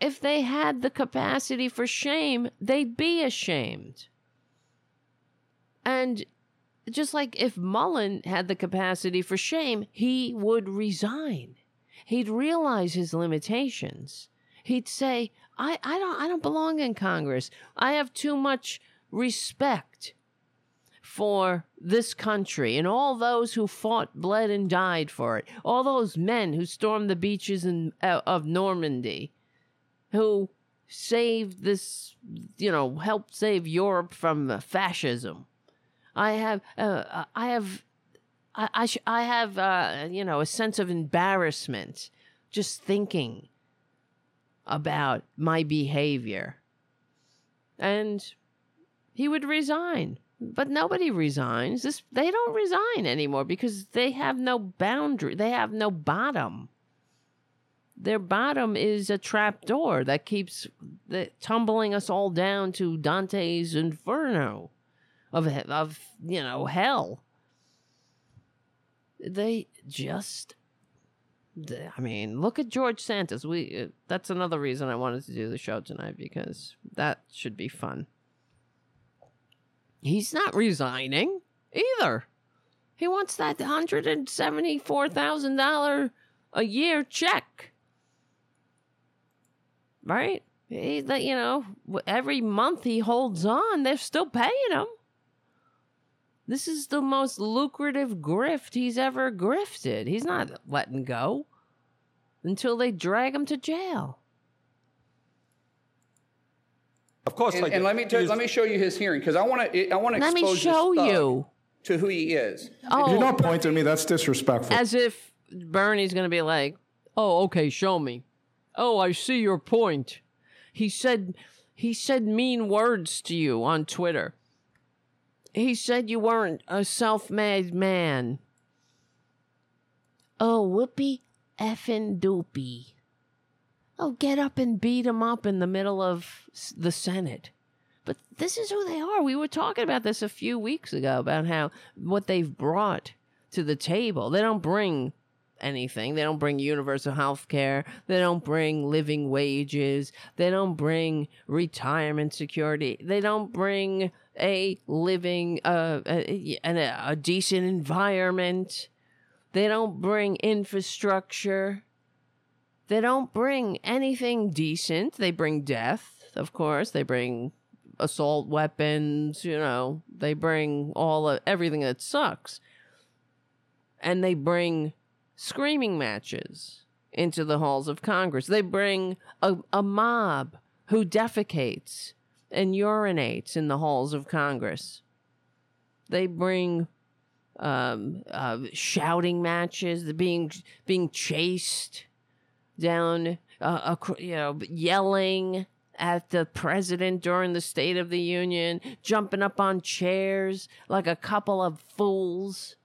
If they had the capacity for shame, they'd be ashamed. And just like if Mullin had the capacity for shame, he would resign he'd realize his limitations. He'd say, I, I don't I don't belong in Congress. I have too much respect for this country and all those who fought, bled, and died for it. All those men who stormed the beaches in, uh, of Normandy, who saved this, you know, helped save Europe from fascism. I have, uh, I have I I, sh- I have uh, you know a sense of embarrassment just thinking about my behavior, and he would resign. But nobody resigns. This they don't resign anymore because they have no boundary. They have no bottom. Their bottom is a trap door that keeps the, tumbling us all down to Dante's Inferno of of you know hell they just i mean look at george santos. We uh, that's another reason i wanted to do the show tonight because that should be fun. He's not resigning either. He wants that $174000 a year check. Right? He, that you know every month he holds on they're still paying him this is the most lucrative grift he's ever grifted. He's not letting go until they drag him to jail. Of course And, did. and let me tell, let me show you his hearing because I want to I want to Let me expose show you. to who he is. Oh, You're not pointing at me. That's disrespectful. as if Bernie's going to be like, "Oh, okay, show me." Oh, I see your point. He said he said mean words to you on Twitter. He said you weren't a self-made man. Oh, whoopee effing doopy. Oh, get up and beat him up in the middle of the Senate. But this is who they are. We were talking about this a few weeks ago about how what they've brought to the table. They don't bring anything. They don't bring universal health care. They don't bring living wages. They don't bring retirement security. They don't bring a living, uh, a, a, a decent environment. They don't bring infrastructure. They don't bring anything decent. They bring death, of course. They bring assault weapons, you know. They bring all of everything that sucks. And they bring screaming matches into the halls of Congress. They bring a, a mob who defecates and urinates in the halls of Congress. They bring um, uh, shouting matches, being being chased down, uh, you know, yelling at the president during the State of the Union, jumping up on chairs like a couple of fools.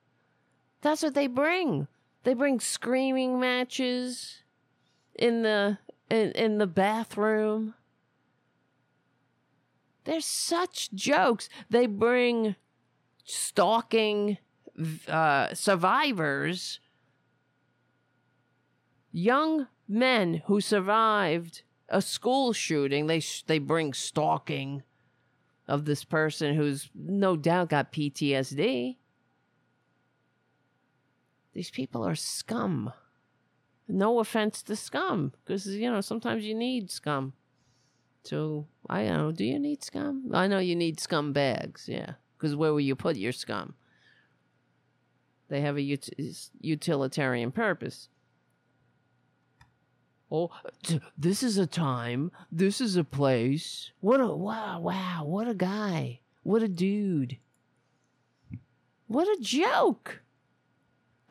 That's what they bring. They bring screaming matches in the in, in the bathroom. They're such jokes. They bring stalking uh, survivors, young men who survived a school shooting. They they bring stalking of this person who's no doubt got PTSD. These people are scum. No offense to scum, because you know sometimes you need scum. So I don't know. Do you need scum? I know you need scum bags. Yeah, because where will you put your scum? They have a ut- utilitarian purpose. Oh, this is a time. This is a place. What a wow, wow, what a guy. What a dude. What a joke.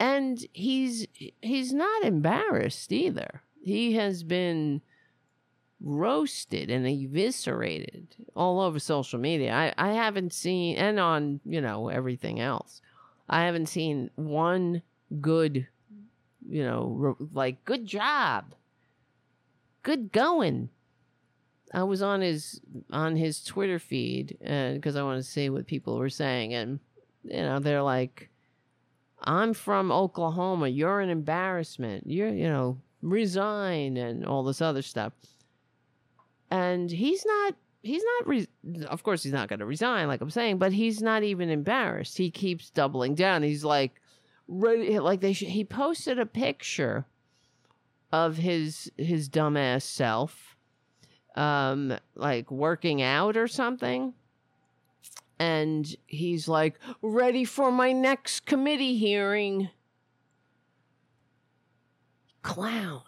And he's he's not embarrassed either. He has been roasted and eviscerated all over social media. I, I haven't seen and on, you know, everything else. I haven't seen one good, you know, like good job good going. I was on his on his Twitter feed uh, because I want to see what people were saying, and you know they're like, "I'm from Oklahoma. You're an embarrassment. You're you know resign and all this other stuff." And he's not. He's not. Re- of course, he's not going to resign, like I'm saying, but he's not even embarrassed. He keeps doubling down. He's like, ready. Like they. Sh- he posted a picture of his his dumbass self um like working out or something and he's like ready for my next committee hearing clown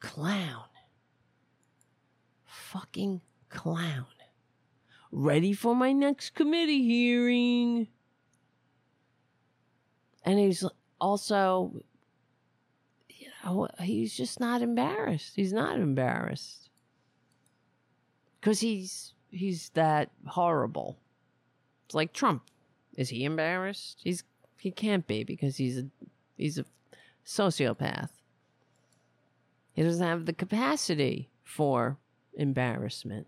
clown fucking clown ready for my next committee hearing and he's also you know, he's just not embarrassed. He's not embarrassed because he's he's that horrible. It's like Trump. Is he embarrassed? He's he can't be because he's a he's a sociopath. He doesn't have the capacity for embarrassment.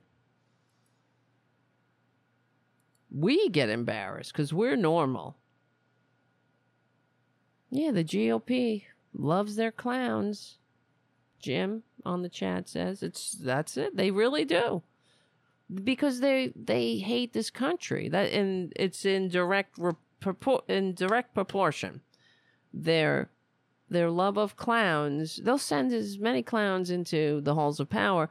We get embarrassed because we're normal. Yeah, the GOP loves their clowns. Jim on the chat says it's that's it. They really do. Because they they hate this country. That and it's in direct in direct proportion. Their their love of clowns, they'll send as many clowns into the halls of power,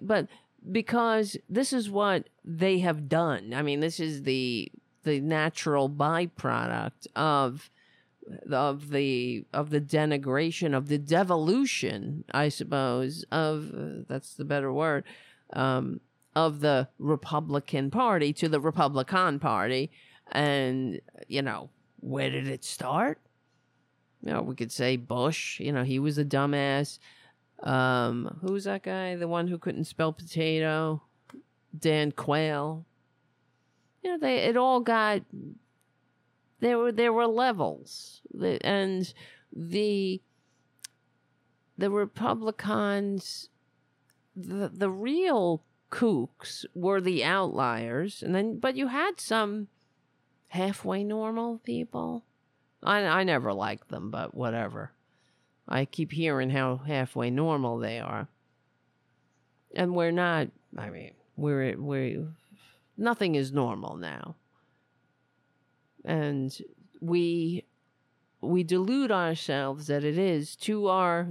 but because this is what they have done. I mean, this is the the natural byproduct of of the of the denigration of the devolution i suppose of uh, that's the better word um, of the republican party to the republican party. And you know where did it start you know we could say bush you know he was a dumbass. Um who's that guy? The one who couldn't spell potato? Dan quayle. You know they it all got there were there were levels, and the the Republicans, the the real kooks were the outliers, and then but you had some halfway normal people. I I never liked them, but whatever. I keep hearing how halfway normal they are. And we're not, I mean, we're, we're, nothing is normal now. And we, we delude ourselves that it is to our,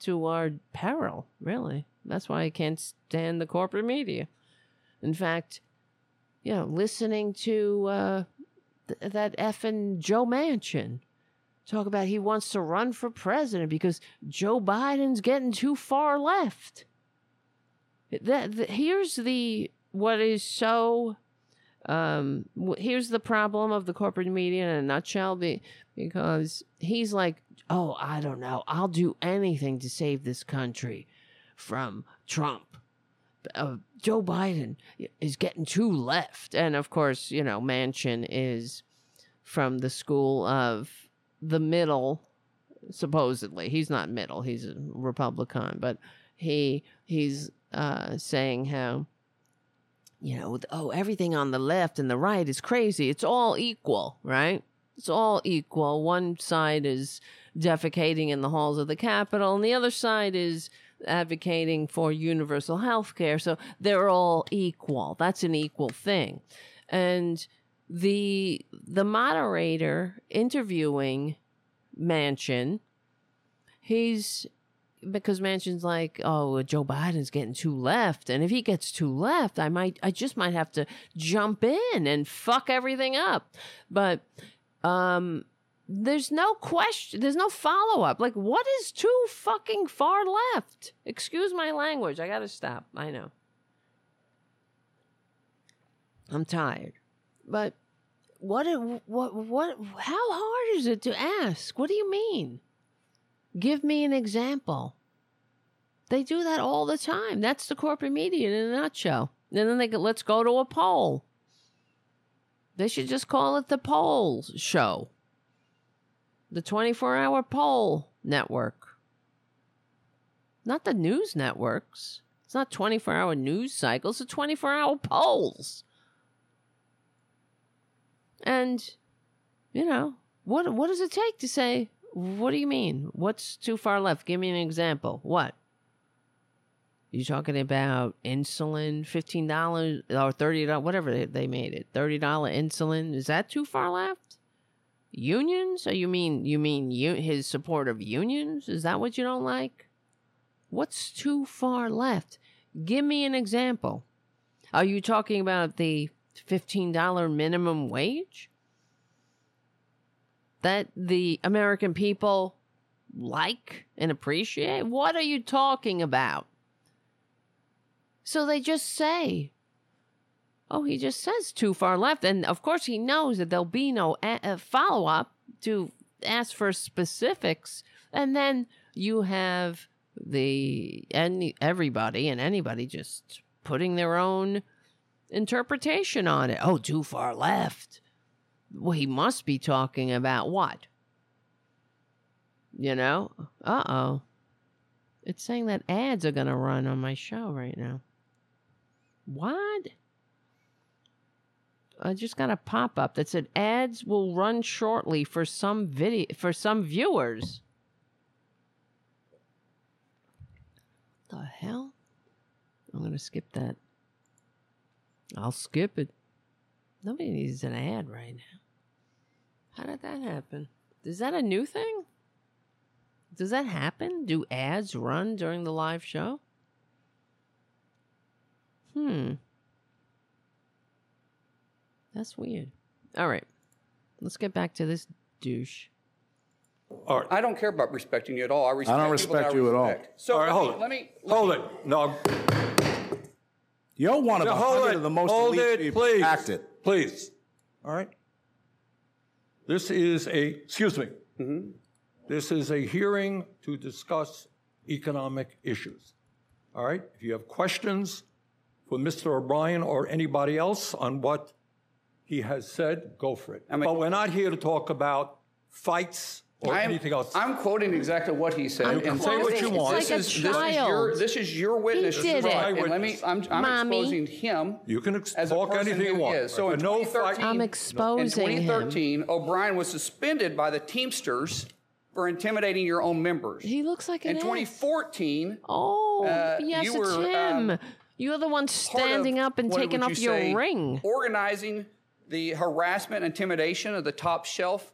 to our peril, really. That's why I can't stand the corporate media. In fact, you know, listening to uh, th- that effing Joe Manchin. Talk about he wants to run for president because Joe Biden's getting too far left. That, that here's the what is so um here's the problem of the corporate media in a nutshell be, because he's like oh i don't know. I'll do anything to save this country from trump uh, joe biden is getting too left. And of course you know manchin is from the school of the middle supposedly. He's not middle he's a republican but he he's uh saying how you know oh everything on the left and the right is crazy. It's all equal right? It's all equal. One side is defecating in the halls of the capitol and the other side is advocating for universal health care. So they're all equal. That's an equal thing. And the the moderator interviewing Manchin, he's because Manchin's like, oh, Joe Biden's getting too left, and if he gets too left, I might, I just might have to jump in and fuck everything up. But um, there's no question, there's no follow up. Like, what is too fucking far left? Excuse my language. I gotta stop. I know. I'm tired. But what what what how hard is it to ask? What do you mean? Give me an example. They do that all the time. That's the corporate media in a nutshell. And then they go, let's go to a poll. They should just call it the poll show. The 24 hour poll network. Not the news networks. It's not 24 hour news cycles, it's 24 hour polls. And, you know, what what does it take to say, what do you mean? What's too far left? Give me an example. What? You talking about insulin, fifteen dollars or thirty dollars, whatever they made it, thirty dollar insulin? Is that too far left? Unions? You mean you mean you, his support of unions? Is that what you don't like? What's too far left? Give me an example. Are you talking about the $15 minimum wage that the American people like and appreciate? What are you talking about? So they just say, oh, he just says too far left. And of course, he knows that there'll be no a- follow up to ask for specifics. And then you have the any everybody and anybody just putting their own interpretation on it. Oh, too far left. Well, he must be talking about what? You know? Uh oh. It's saying that ads are going to run on my show right now. What? I just got a pop up that said ads will run shortly for some video for some viewers. The hell? I'm to skip that. I'll skip it. Nobody needs an ad right now. How did that happen? Is that a new thing? Does that happen? Do ads run during the live show? Hmm. That's weird. All right. Let's get back to this douche. All right. I don't care about respecting you at all. I respect I don't people that respect you at all. respect. So All right, let, hold me, it. let me let Hold me- it. No, You're one of no, the hold it. of the most hold elite it, people. please. Act it. Please. All right. This is a, excuse me. Mm-hmm. This is a hearing to discuss economic issues. All right? If you have questions for Mr. O'Brien or anybody else on what he has said, go for it. mean- but we're not here to talk about fights or I'm, anything else. I'm quoting exactly what he said. I'm and say what you want. It's This like is, a this is your this is your witness. did This is it. right. My And let me. witness. I'm, I'm Mommy. exposing him. You can ex- as talk person anything you want, is. So in no 2013, I'm in exposing him. 2013, O'Brien was suspended by the Teamsters for intimidating your own members. He looks like an In ass. 2014, Oh, Uh, yes, you it's were, him. um, You're the one part of- standing up and taking would off you your say, ring. organizing the harassment, intimidation of the top shelf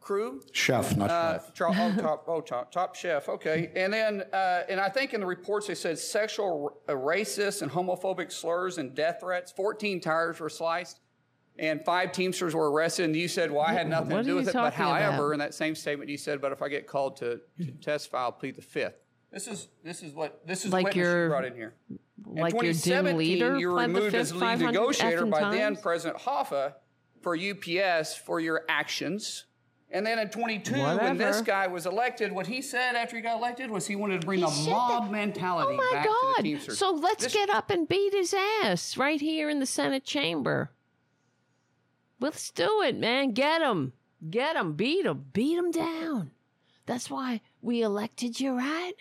crew. Chef, not Uh, chef. tro- oh, top, oh, top, top chef. Okay, and then, uh, and I think in the reports they said sexual, uh, racist, and homophobic slurs and death threats. Fourteen tires were sliced, and five Teamsters were arrested. And you said, "Well, I had nothing What to do with it." But however, about? in that same statement, you said, "But if I get called to, to testify, I'll plead the fifth. This is this is what this is Like the witness your- you brought in here. Like in your dim 2017, leader you were the removed as lead negotiator by then? President Hoffa for UPS for your actions. And then in 22, when this guy was elected, what he said after he got elected was he wanted to bring a said mob that- oh mentality Oh my back to the God. Teamsters. So let's This- get up and beat his ass right here in the Senate chamber. Let's do it, man. Get him. Get him. Beat him. Beat him down. That's why we elected you, right?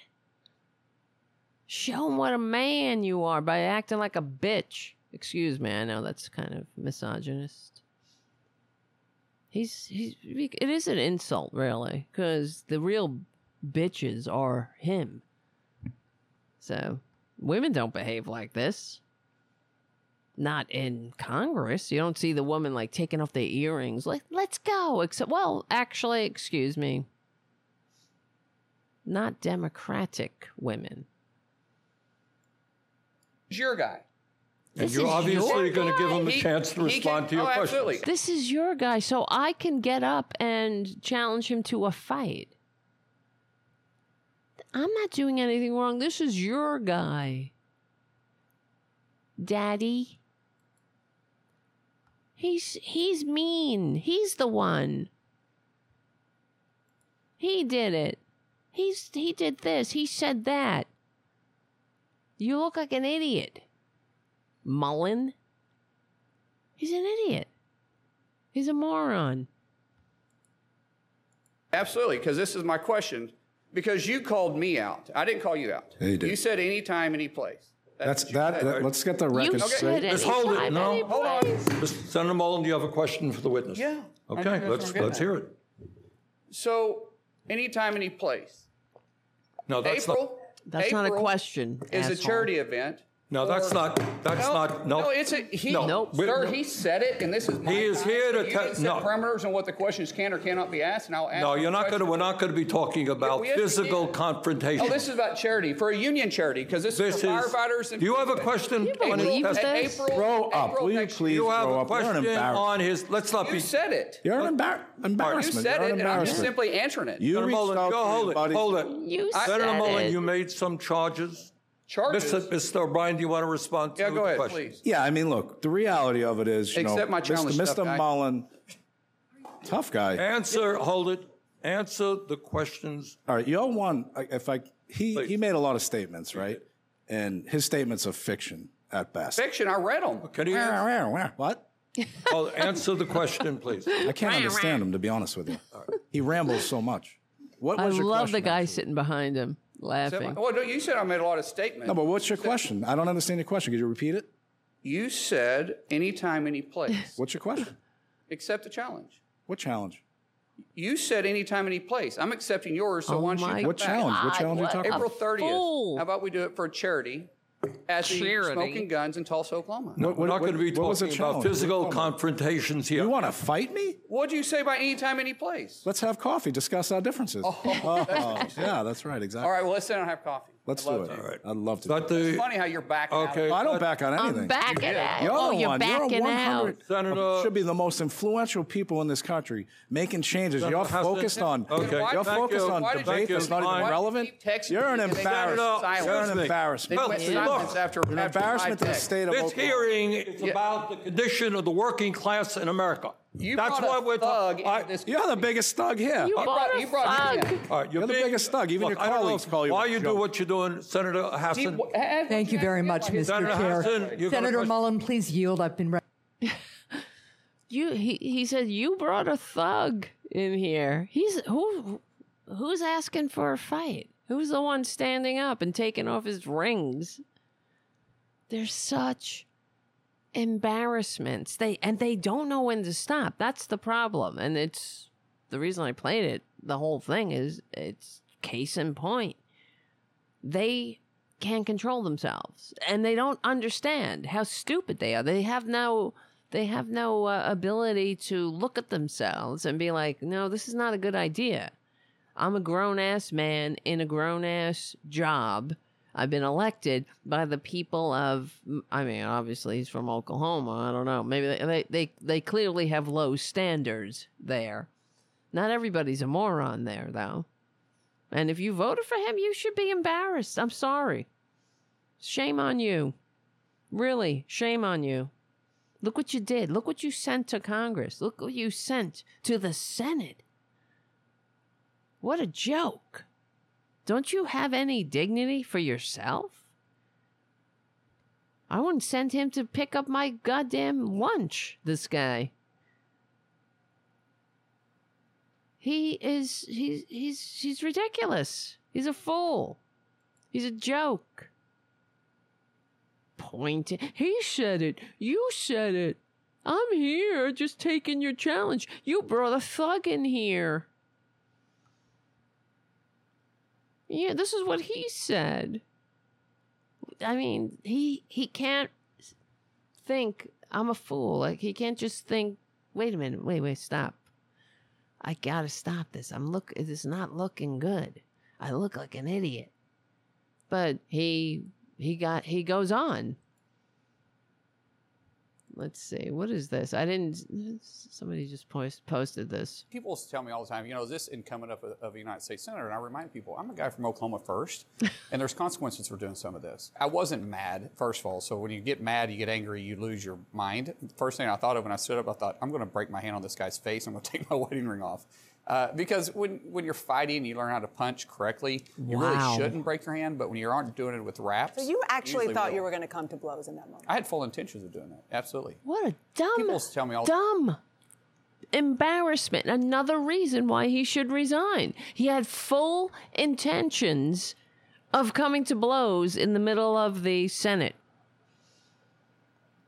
Show him what a man you are by acting like a bitch. Excuse me, I know that's kind of misogynist. He's he's it is an insult, really, because the real bitches are him. So, women don't behave like this. Not in Congress. You don't see the woman like taking off their earrings. Like, let's go. Except, well, actually, excuse me. Not democratic women. He's your guy. And This you're obviously your going to give him a He- chance to respond can- to your oh, questions. absolutely. This is your guy, so I can get up and challenge him to a fight. I'm not doing anything wrong. This is your guy. Daddy. He's he's mean. He's the one. He did it. He's he did this. He said that. You look like an idiot. Mullin. He's an idiot. He's a moron. Absolutely, because this is my question. Because you called me out. I didn't call you out. Yeah, you did. You said anytime, any place. That's what you that. that- let's get the record you straight. said Let's hold it. No. Hold on. place. Mr. Senator Mullin, do you have a question for the witness? Yeah, Okay, let's let's at. hear it. So, anytime, any place. No, that's April. That's not a question. Is a charity event. No, that's not. That's no, not. No. No, it's a he. No. Nope. Sir, We- he said it, and this is. My He is time, here to and you tell- can set no. parameters on what the questions can or cannot be asked, and I'll ask. No, you're not going to. We're not going to be talking about yes, we physical can. confrontation. Oh, this is about charity for a union charity because this, This is for is. firefighters. And Do you have a policemen. question? You on his believe test- this? April, Grow up. April Will you please You have grow a up? You're an question on his. Let's not You be. said it. You're an embar- You embarrassment. said You're it, and I'm just embarrassment. simply answering it. You Senator reached Mullin, out go hold it. Hold it. You Senator said Mullin, it. you made some charges. Charges. Mr. Mr. O'Brien, do you want to respond to yeah, the go ahead, question? please. Yeah, I mean, look, the reality of it is, you Accept know, my challenge, Mr. tough Mr. guy. Mullin, tough guy. Answer. Hold it. Answer the questions. All right, y'all won. I- If I he he made a lot of statements, right? And his statements are fiction at best. Fiction. I read them. Can you answer, What? oh, answer the question, please? I can't understand him to be honest with you. He rambles so much. What I was your love the question, guy actually? sitting behind him laughing. Well, no, you said I made a lot of statements. No, but what's your question? I don't understand your question. Could you repeat it? You said anytime, any place. What's your question? Accept the challenge. What challenge? You said anytime, any place. I'm accepting yours, so Oh why don't you my What back? challenge? What God, challenge are you talking a April about? 30th. fool. How about we do it for a charity at the Charity. Smoking Guns in Tulsa, Oklahoma? No, We're not going to be what was the talking about physical What- what- confrontations here. You want to fight me? What do you say by anytime, any place? Let's have coffee. Discuss our differences. Oh, oh yeah, that's right. Exactly. All right, well, let's sit down and have coffee. Let's do it. to. right. I'd love to. But do it. It's the funny how you're backing out. okay. I don't back on anything. I'm backing out. You're oh, the you're one. backing You're out. 100 Senator- uh, should be the most influential people in this country making changes. Senator You're Hassan- focused on Okay. Why- you're Thank focused you. on Why did you- debate that's Thank not you. even Why- relevant. keep texting You're an me they got embarrassment. silence. You're an Excuse embarrassment. They Look, went look. after, You're an after embarrassment to the text. state of This Oklahoma. hearing is about the condition of the working class in America. You That's brought a what we're talking. into this- You're the biggest thug here. You brought- you a brought thug. in. All right, You're the being- biggest thug. Even Look, your I don't know colleagues call you Why a you do what you're doing, Senator Hassan? Thank you very much, Mr. Senator Chair. Hassan, you got a Senator question? Mullen, please yield. I've been. Re- You he, he said you brought a thug in here. He's who who's asking for a fight? Who's the one standing up and taking off his rings? They're such embarrassments. They and they don't know when to stop. That's the problem. And it's the reason I played it the whole thing is it's case in point. They can't control themselves and they don't understand how stupid they are. They have no they have no uh, ability to look at themselves and be like, "No, this is not a good idea." I'm a grown ass man in a grown ass job. I've been elected by the people of. I mean, obviously he's from Oklahoma. I don't know. Maybe they they they, they clearly have low standards there. Not everybody's a moron there, though. And if you voted for him, you should be embarrassed. I'm sorry. Shame on you. Really, shame on you. Look what you did. Look what you sent to Congress. Look what you sent to the Senate. What a joke. Don't you have any dignity for yourself? I wouldn't send him to pick up my goddamn lunch, this guy. He is he's he's he's ridiculous. He's a fool. He's a joke. Pointing. He said it. You said it. I'm here just taking your challenge. You brought a thug in here. Yeah, this is what he said. I mean, he he can't think I'm a fool. Like he can't just think, wait a minute, wait, wait, stop. I gotta stop this. I'm look it is not looking good. I look like an idiot. But he he got he goes on. Let's see. What is this? I didn't somebody just post, posted this. People tell me all the time, you know, is this incumbent of a, of a United States Senator? And I remind people, I'm a guy from Oklahoma first, and there's consequences for doing some of this. I wasn't mad, first of all. So when you get mad, you get angry, you lose your mind. First thing I thought of when I stood up, I thought, I'm going to break my hand on this guy's face. I'm going to take my wedding ring off. Uh, because when, when you're fighting, you learn how to punch correctly. You Wow. really shouldn't break your hand, but when you aren't doing it with wraps, So you actually usually thought will. you were going to come to blows in that moment. I had full intentions of doing that. Absolutely. What a dumb People tell me all dumb embarrassment. Another reason why he should resign. He had full intentions of coming to blows in the middle of the Senate.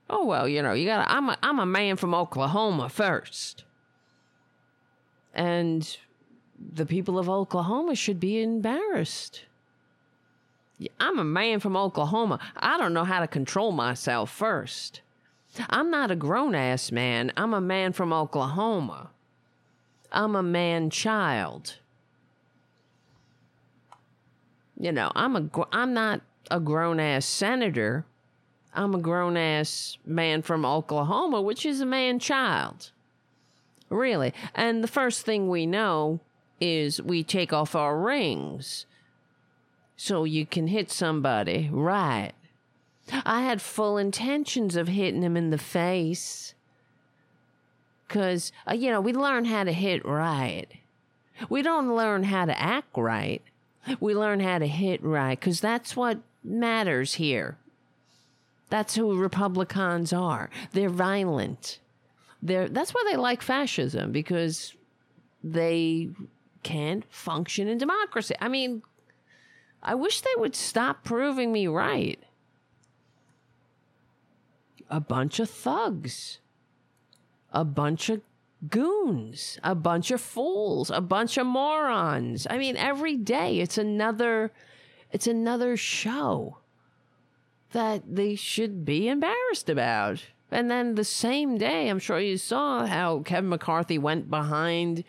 Oh well, you know, you got to I'm a I'm a man from Oklahoma first. And the people of Oklahoma should be embarrassed. I'm a man from Oklahoma. I don't know how to control myself first. I'm not a grown ass man. I'm a man from Oklahoma. I'm a man child. You know, I'm a I'm not a grown ass senator. I'm a grown ass man from Oklahoma, which is a man child. Really. And the first thing we know is we take off our rings so you can hit somebody right. I had full intentions of hitting him in the face. Because, uh, you know, we learn how to hit right. We don't learn how to act right. We learn how to hit right because that's what matters here. That's who Republicans are. They're violent. They're, that's why they like fascism because they can't function in democracy. I mean, I wish they would stop proving me right a bunch of thugs, a bunch of goons, a bunch of fools, a bunch of morons. I mean, every day it's another it's another show that they should be embarrassed about. And then the same day, I'm sure you saw how Kevin McCarthy went behind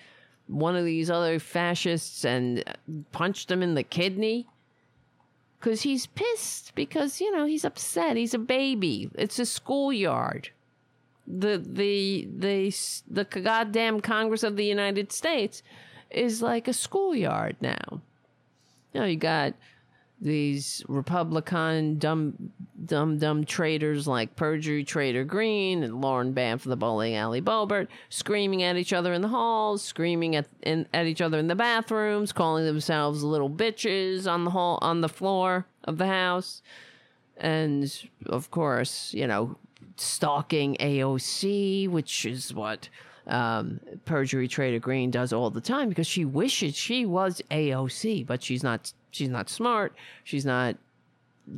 one of these other fascists and punched him in the kidney. Because he's pissed because you know he's upset. He's a baby. It's a schoolyard. The the the the goddamn congress of the united states is like a schoolyard now. You know you got these republican dumb dumb dumb traitors like perjury trader green and lauren banff the bowling alley Boebert screaming at each other in the halls screaming at in, at each other in the bathrooms calling themselves little bitches on the hall on the floor of the house. And of course you know stalking aoc which is what um, perjury trader green does all the time because she wishes she was aoc but she's not she's not smart she's not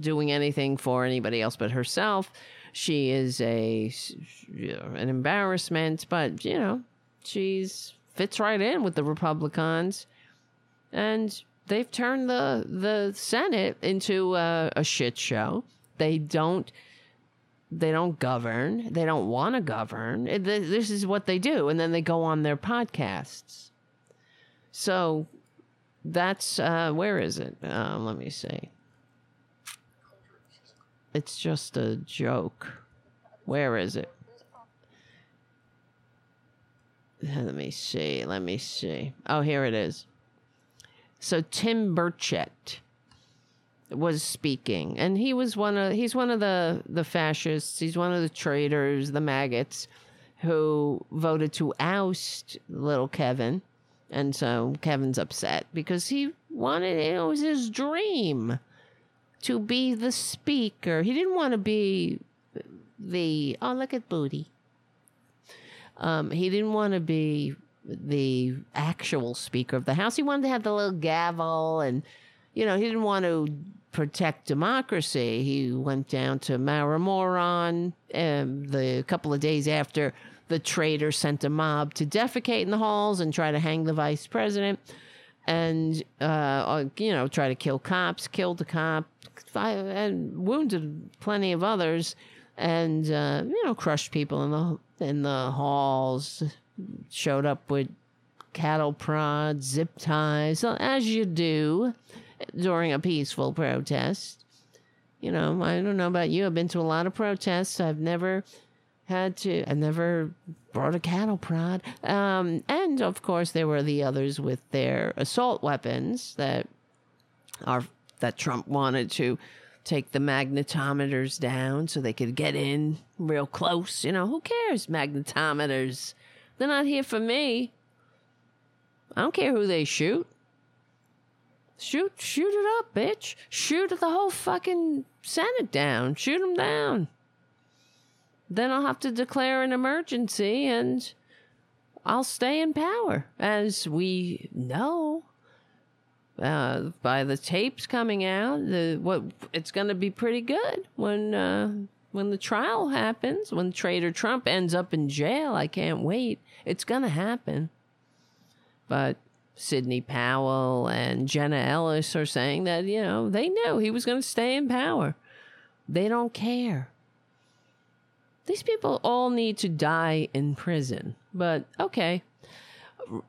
doing anything for anybody else but herself. She is a you know, an embarrassment, but you know she's fits right in with the Republicans, and they've turned the the Senate into a, a shit show. They don't they don't govern. They don't want to govern. This is what they do, and then they go on their podcasts. So that's uh, where is it? Uh, let me see. It's just a joke. Where is it? Let me see. Let me see. Oh, here it is. So Tim Burchett was speaking, and he was one of he's one of the the fascists. He's one of the traitors, the maggots, who voted to oust little Kevin, and so Kevin's upset because he wanted it was his dream to be the speaker. He didn't want to be the oh look at booty. Um, he didn't want to be the actual speaker of the house. He wanted to have the little gavel, and you know he didn't want to protect democracy. He went down to Maramoron um, the couple of days after the traitor sent a mob to defecate in the halls and try to hang the vice president and uh, uh, you know try to kill cops, killed a cop, and wounded plenty of others, and uh, you know crushed people in the in the halls. Showed up with cattle prods, zip ties, as you do during a peaceful protest. You know, I don't know about you. I've been to a lot of protests. I've never had to i never brought a cattle prod um, and of course there were the others with their assault weapons that are that trump wanted to take the magnetometers down so they could get in real close you know who cares magnetometers they're not here for me i don't care who they shoot shoot shoot it up bitch shoot the whole fucking senate down shoot them down then I'll have to declare an emergency and I'll stay in power. As we know, uh, by the tapes coming out, the what it's going to be pretty good when uh, when the trial happens. When Trader Trump ends up in jail, I can't wait. It's going to happen. But Sidney Powell and Jenna Ellis are saying that you know they knew he was going to stay in power. They don't care these people all need to die in prison. But okay.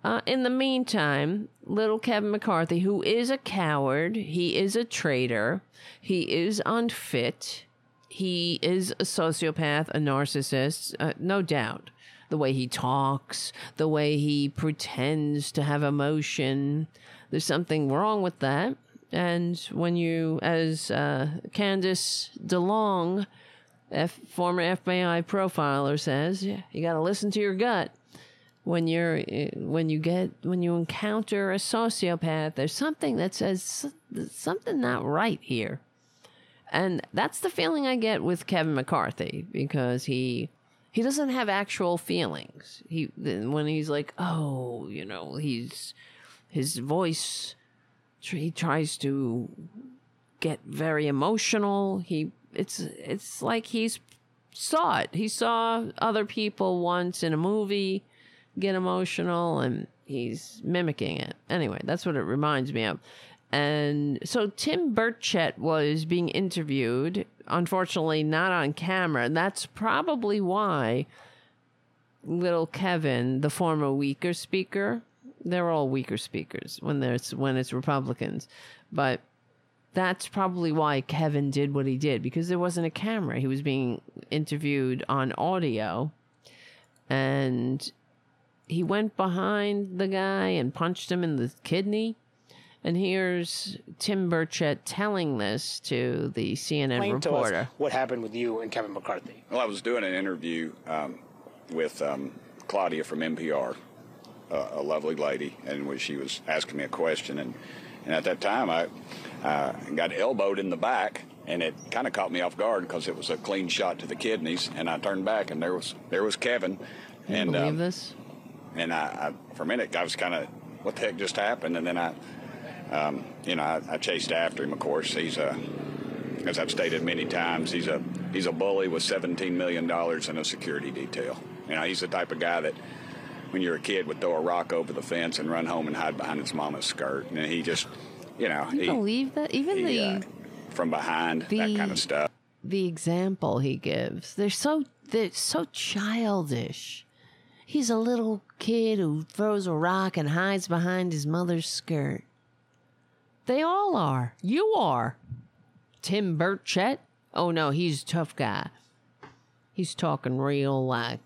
Uh, in the meantime, little Kevin McCarthy, who is a coward, he is a traitor, he is unfit, he is a sociopath, a narcissist, uh, no doubt. The way he talks, the way he pretends to have emotion, there's something wrong with that. And when you, as uh, Candice DeLong, F- former FBI profiler says, you got to listen to your gut. When you're eh, when you get when you encounter a sociopath, there's something that says something not right here, and that's the feeling I get with Kevin McCarthy because he he doesn't have actual feelings. He when he's like, oh, you know, he's his voice. He tries to get very emotional. He it's it's like he's saw it. He saw other people once in a movie get emotional and he's mimicking it. Anyway, that's what it reminds me of. And so Tim Burchett was being interviewed, unfortunately not on camera, that's probably why little Kevin, the former weaker speaker, they're all weaker speakers when there's when it's Republicans, but that's probably why Kevin did what he did because there wasn't a camera. He was being interviewed on audio and he went behind the guy and punched him in the kidney. And here's Tim Burchett telling this to the CNN Explain to us reporter. what happened with you and Kevin McCarthy. Well, I was doing an interview um, with um, Claudia from NPR, uh, a lovely lady, and she was asking me a question, and, and at that time I uh, got elbowed in the back, and it kind of caught me off guard because it was a clean shot to the kidneys, and I turned back, and there was there was Kevin, Can you and believe um, this? and I, I for a minute I was kind of what the heck just happened, and then I, um, you know, I, I chased after him. Of course, he's a as I've stated many times, he's a he's a bully with 17 million dollars in a security detail. You know, he's the type of guy that when you're a kid would throw a rock over the fence and run home and hide behind his mama's skirt, and he just, you know, You he, believe that? Even he, the uh, from behind that kind of stuff. the example he gives. They're so they're so childish. He's a little kid who throws a rock and hides behind his mother's skirt. They all are. You are. Tim Burchett. Oh no, he's a tough guy. He's talking real like,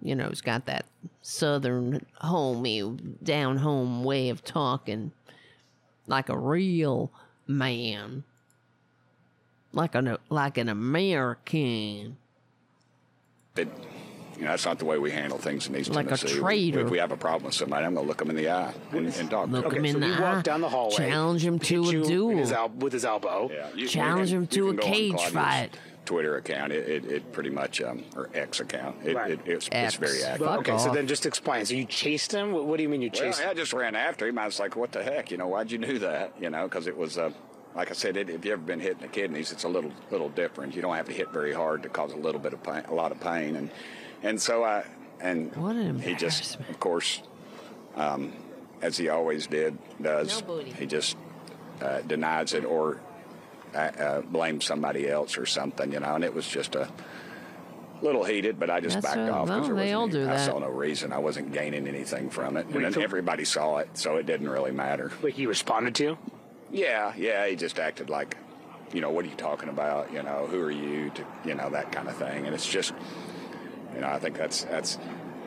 you know, he's got that southern homey, down home way of talking, like a real man like an like an American. You know, that's not the way we handle things in East Like a Tennessee. traitor. If we have a problem with somebody, I'm going to look them in the eye and, and talk Look to them. him in so the he eye. down the hallway, Challenge him to a duel. his el- with his elbow. Yeah, you- Challenge you him to you a go cage Claudia's fight. Twitter account, it, it, it pretty much, um, or X account, it, Right. it, it's, X. it's very active. Fuck okay, so then just explain. So you chased him? What, what do you mean you Well, him? I just ran after him. I was like, "What the heck? You know, why'd you do that? You know, because it was, uh, like I said, it, if you've ever been hit in the kidneys, it's a little little different. You don't have to hit very hard to cause a little bit of pain, a lot of pain, and and so I and What an he just, of course, um, as he always did, does No booty. he just uh, denies it or uh, uh, blames somebody else or something, you know, and it was just a. Little heated, but I just That's backed a- off because well, there they wasn't all any- do I saw no reason. I wasn't gaining anything from it, and then so- everybody saw it, so it didn't really matter. Like he responded to you? Yeah, yeah, he just acted like, you know, what are you talking about? You know, who are you? To you know that kind of thing, and it's just, you know, I think that's that's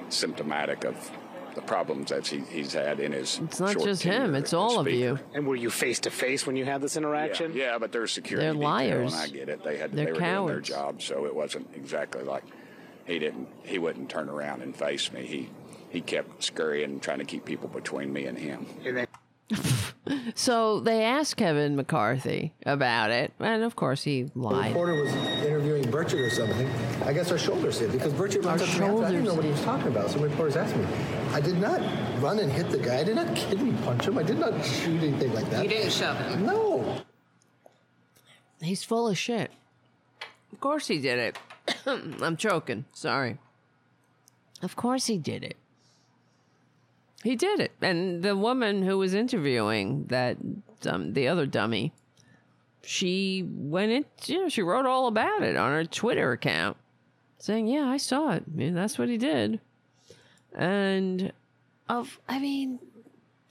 symptomatic of the problems that he, he's had in his. It's not just him, it's all of you. And were you face to face when you had this interaction? Yeah, yeah, but there's security. They're detail, liars. and I get it. They had They're they were doing their job, so it wasn't exactly like he didn't he wouldn't turn around and face me. He he kept scurrying and trying to keep people between me and him. And then So they asked Kevin McCarthy about it, and of course he The lied. reporter was interviewing Burchett or something. I guess our shoulders hit because Burchett runs Our up to me. I didn't know what he was talking about. Some reporters asked me. I did not run and hit the guy. I did not kidney punch him. I did not shoot anything like that. You didn't shove him. No. He's full of shit. Of course he did it. I'm choking. Sorry. Of course he did it. He did it. And the woman who was interviewing that um, the other dummy, she went in, you know, she wrote all about it on her Twitter account, saying, "Yeah, I saw it. I mean, that's what he did." And of, I mean,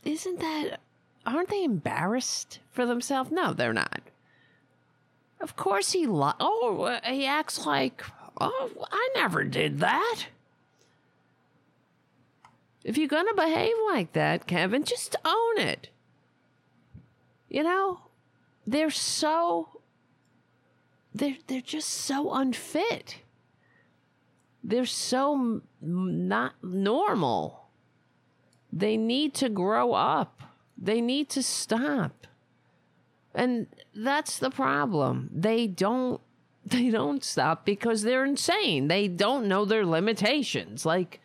isn't that? Aren't they embarrassed for themselves? No, they're not. Of course he li- Oh, he acts like, oh, I never did that. If you're gonna behave like that, Kevin, just own it. You know, they're so they're they're just so unfit. They're so m- not normal. They need to grow up. They need to stop. And that's the problem. They don't they don't stop because they're insane. They don't know their limitations. Like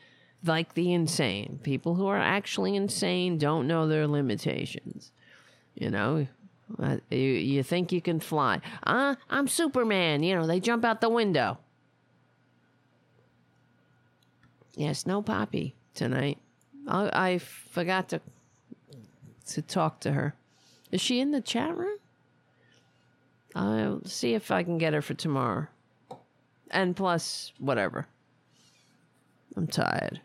like the insane. People who are actually insane don't know their limitations. You know, uh, you, you think you can fly. Uh, I'm Superman. You know, they jump out the window. Yes, no Poppy tonight. I, I forgot to to talk to her. Is she in the chat room? I'll see if I can get her for tomorrow. And plus, whatever. I'm tired.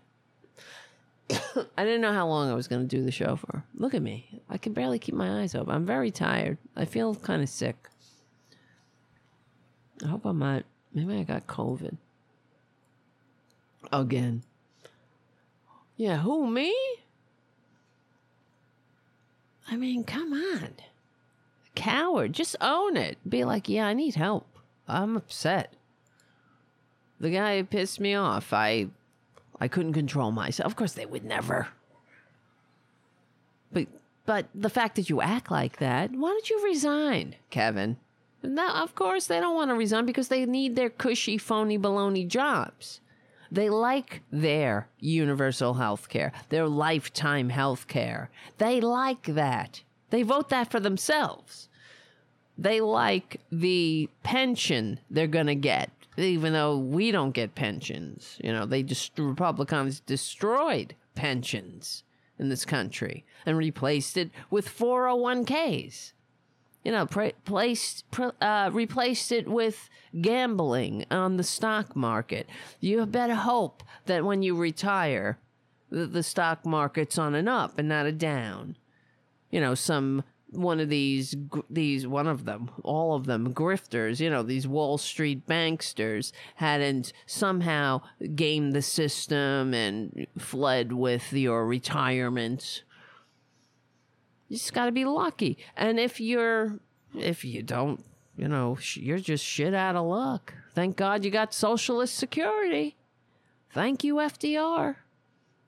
I didn't know how long I was going to do the show for. Look at me. I can barely keep my eyes open. I'm very tired. I feel kind of sick. I hope I'm not. Maybe I got COVID. Again. Yeah, who, me? I mean, come on. Coward. Just own it. Be like, yeah, I need help. I'm upset. The guy pissed me off. I I couldn't control myself. Of course they would never. But but the fact that you act like that, why don't you resign, Kevin? No, of course they don't want to resign because they need their cushy, phony, baloney jobs. They like their universal health care, their lifetime health care. They like that. They vote that for themselves. They like the pension they're going to get, even though we don't get pensions. You know, they just Republicans destroyed pensions in this country and replaced it with 401ks. You know, pra- placed, pr- uh, replaced it with gambling on the stock market. You better hope that when you retire, the, the stock market's on an up and not a down. You know, some one of these these one of them all of them grifters you know these wall street banksters hadn't somehow gamed the system and fled with your retirement. You just got to be lucky. And if you're if you don't you know you're just shit out of luck. Thank god you got socialist security. Thank you fdr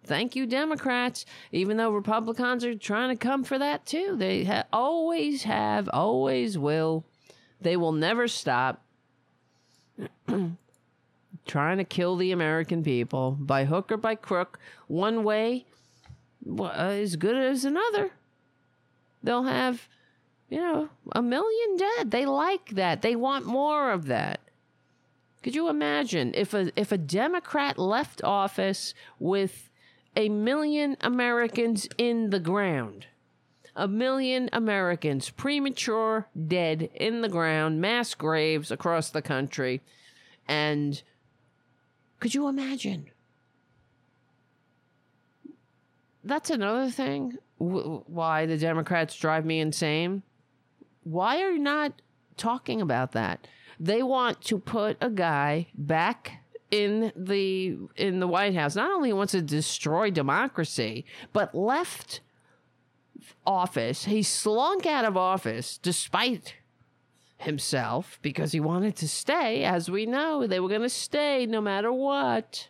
thank you democrats. Even though republicans are trying to come for that too. They ha- always have always will. They will never stop trying to kill the american people by hook or by crook. One way uh, as good as another. They'll have you know a million dead. They like that. They want more of that. Could you imagine if a if a democrat left office with a million Americans in the ground. A million Americans premature dead in the ground, mass graves across the country. And could you imagine? That's another thing w- why the Democrats drive me insane. Why are you not talking about that? They want to put a guy back in the in the White House not only wants to destroy democracy, but left office. He slunk out of office despite himself because he wanted to stay. As we know, they were going to stay no matter what.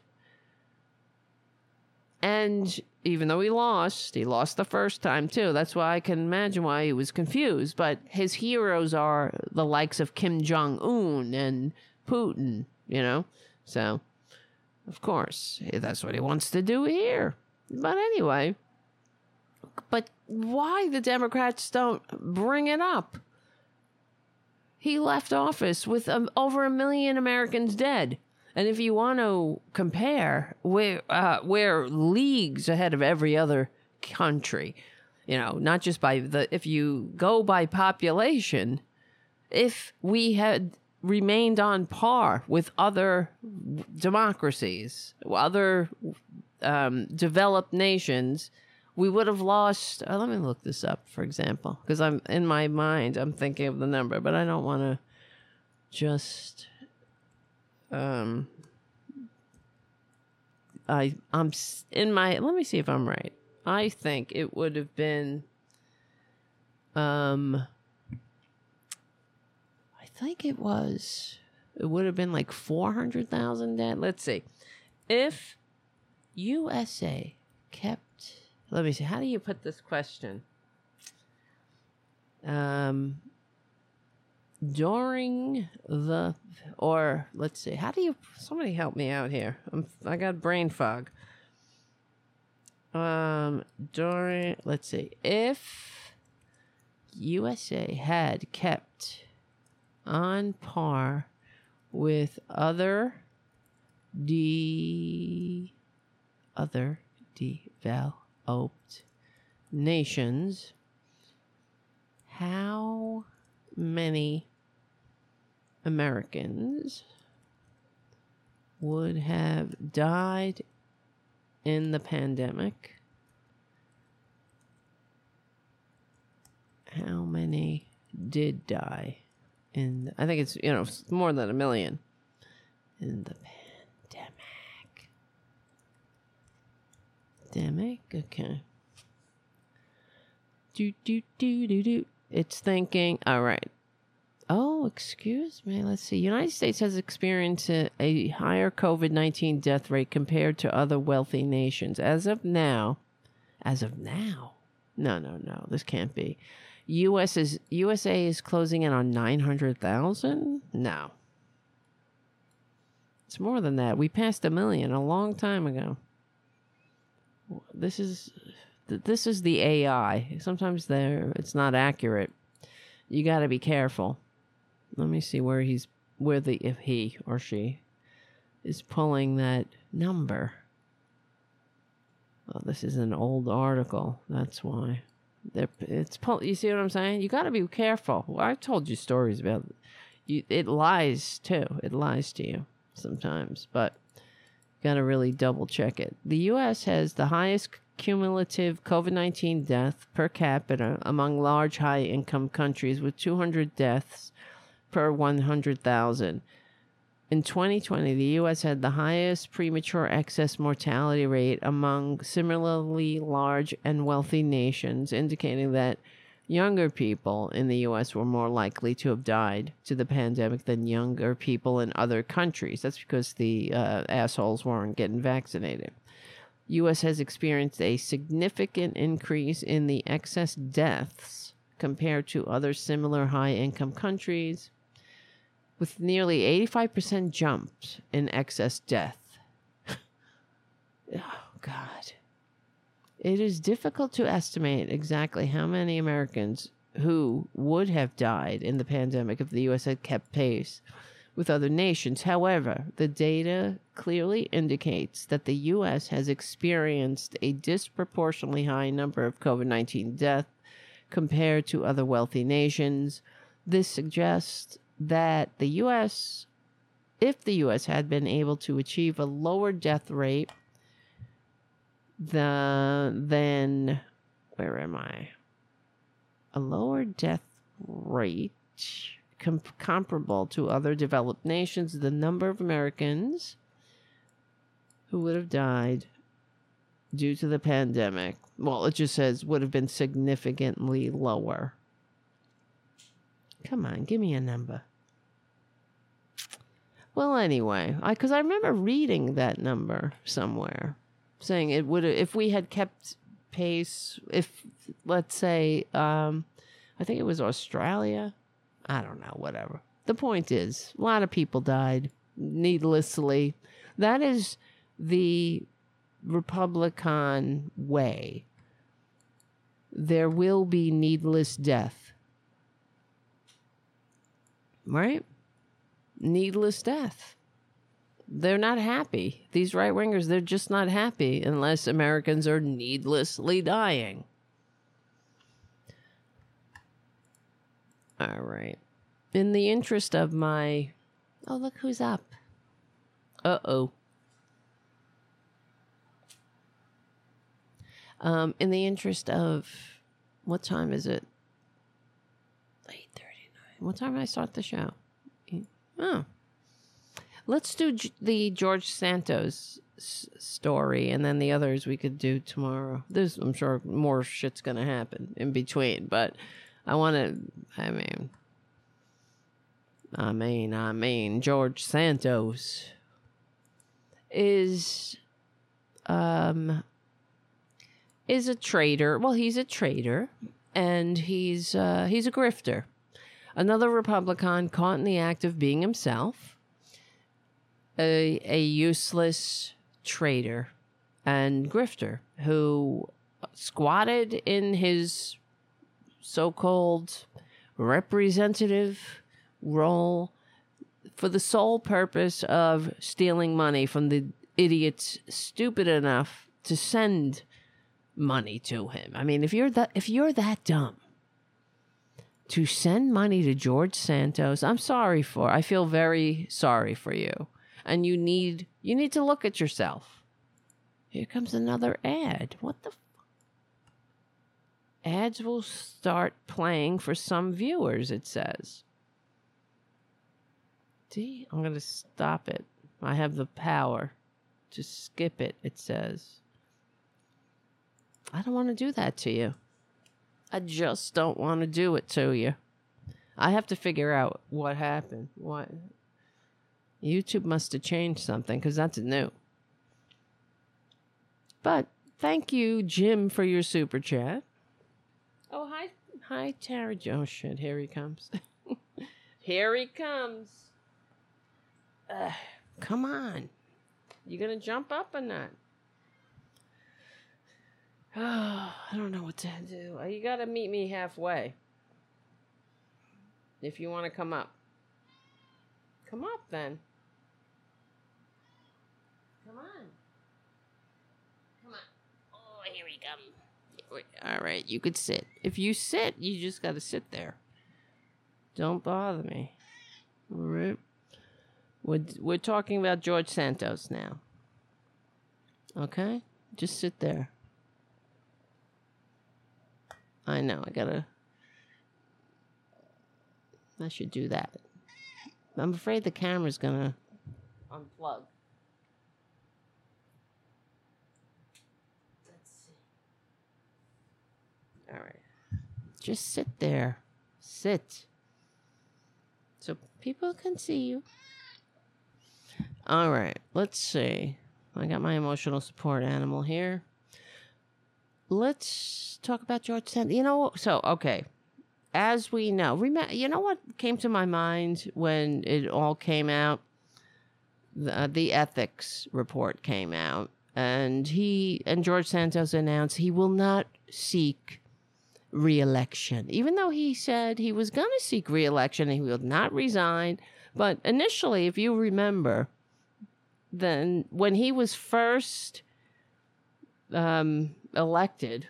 And even though he lost, he lost the first time too. That's why I can imagine why he was confused. But his heroes are the likes of Kim Jong Un and Putin, you know? So, of course, that's what he wants to do here. But anyway, but why the Democrats don't bring it up? He left office with um, over a million Americans dead. And if you want to compare, we're, uh, we're leagues ahead of every other country. You know, not just by the, if you go by population, if we had remained on par with other democracies, other um, developed nations, we would have lost. Uh, let me look this up, for example, because I'm in my mind, I'm thinking of the number, but I don't want to just. Um, I I'm in my. Let me see if I'm right. I think it would have been. Um. Think it was. It would have been like four hundred thousand dead. Let's see, if USA kept. Let me see. How do you put this question? Um. During the, or let's see, how do you? Somebody help me out here. I'm. I got brain fog. Um. During. Let's see. If USA had kept on par with other de other developed nations. How many Americans would have died in the pandemic? How many did die in I think it's you know more than a million in the pandemic. Pandemic, okay. Do do do do do. It's thinking. All right. Oh, excuse me. Let's see. United States has experienced a, a higher COVID nineteen death rate compared to other wealthy nations. As of now, as of now, no, no, no. This can't be. U.S. is USA is closing in on nine hundred thousand. No, it's more than that. We passed a million a long time ago. This is this is the AI. Sometimes there it's not accurate. You got to be careful. Let me see where he's where the if he or she is pulling that number. Oh, this is an old article. That's why. They're, it's you see what I'm saying? You got to be careful. Well, I've told you stories about you. It lies too. It lies to you sometimes, but got to really double check it. The U.S. has the highest cumulative COVID 19 death per capita among large high income countries with 200 deaths per 100,000. In 2020, the U.S. had the highest premature excess mortality rate among similarly large and wealthy nations, indicating that younger people in the U.S. were more likely to have died to the pandemic than younger people in other countries. That's because the uh, assholes weren't getting vaccinated. U.S. has experienced a significant increase in the excess deaths compared to other similar high income countries, with nearly 85% jumps in excess death. oh, God. It is difficult to estimate exactly how many Americans who would have died in the pandemic if the U.S. had kept pace with other nations. However, the data clearly indicates that the U.S. has experienced a disproportionately high number of COVID 19 deaths compared to other wealthy nations. This suggests that the U.S., if the U.S. had been able to achieve a lower death rate the, than, where am I? A lower death rate com- comparable to other developed nations, the number of Americans who would have died due to the pandemic, well, it just says would have been significantly lower. Come on, give me a number. Well, anyway, I because I remember reading that number somewhere, saying it would if we had kept pace. If let's say, um, I think it was Australia. I don't know, whatever. The point is, a lot of people died needlessly. That is the Republican way. There will be needless death. Right? Needless death. They're not happy. These right wingers, they're just not happy unless Americans are needlessly dying. All right. In the interest of my. Oh, look who's up. Uh oh. Um, in the interest of. What time is it? 8.39. What time did I start the show? Oh. Let's do G- the George Santos s- story, and then the others we could do tomorrow. There's, I'm sure, more shit's gonna happen in between, but I want to. I mean, I mean, I mean, George Santos is, um, is a traitor. Well, he's a traitor, and he's uh, he's a grifter. Another Republican caught in the act of being himself a, a useless traitor and grifter who squatted in his so-called representative role for the sole purpose of stealing money from the idiots stupid enough to send money to him. I mean, if you're that if you're that dumb to send money to George Santos, I'm sorry for. I feel very sorry for you and you need you need to look at yourself. Here comes another ad. What the f- ads will start playing for some viewers, it says. See, I'm going to stop it. I have the power to skip it, it says. I don't want to do that to you. I just don't want to do it to you. I have to figure out what happened. What YouTube must have changed something because that's new. But thank you, Jim, for your super chat. Oh, hi. Hi, Tara. Oh, shit. Here he comes. here he comes. Uh, come on. You going to jump up or not? Oh, I don't know what to do. You got to meet me halfway. If you want to come up. Come up then. Come on. Come on. Oh, here we come. All right, you could sit. If you sit, you just got to sit there. Don't bother me. All right. We're, we're talking about George Santos now. Okay? Just sit there. I know, I gotta. I should do that. I'm afraid the camera's gonna unplug. Let's see. All right. Just sit there. Sit. So people can see you. All right. Let's see. I got my emotional support animal here. Let's talk about George Sand. You know, so okay. As we know, remember, you know what came to my mind when it all came out? The, the ethics report came out, and he and George Santos announced he will not seek reelection, even though he said he was going to seek reelection and he will not resign. But initially, if you remember, then when he was first um, elected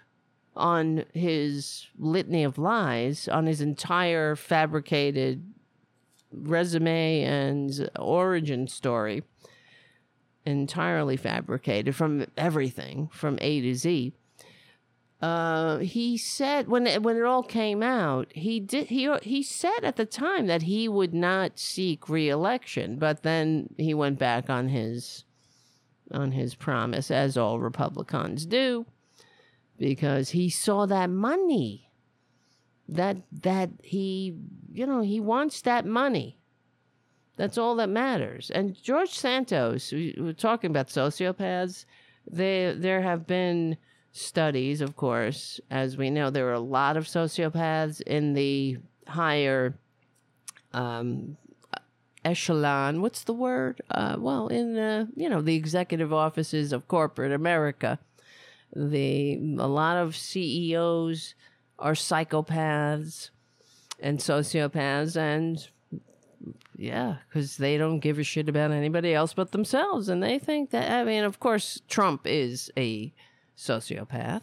on his litany of lies, on his entire fabricated resume and origin story, entirely fabricated from everything from A to Z. Uh, he said when it, when it all came out, he did he he said at the time that he would not seek reelection, but then he went back on his on his promise, as all Republicans do, because he saw that money. That that he you know he wants that money. That's all that matters. And George Santos, we were talking about sociopaths. They there have been studies, of course, as we know, there are a lot of sociopaths in the higher um, echelon. What's the word? Uh, well, in the you know the executive offices of corporate America, the a lot of CEOs are psychopaths and sociopaths, and yeah, because they don't give a shit about anybody else but themselves, and they think that. I mean, of course, Trump is a sociopath.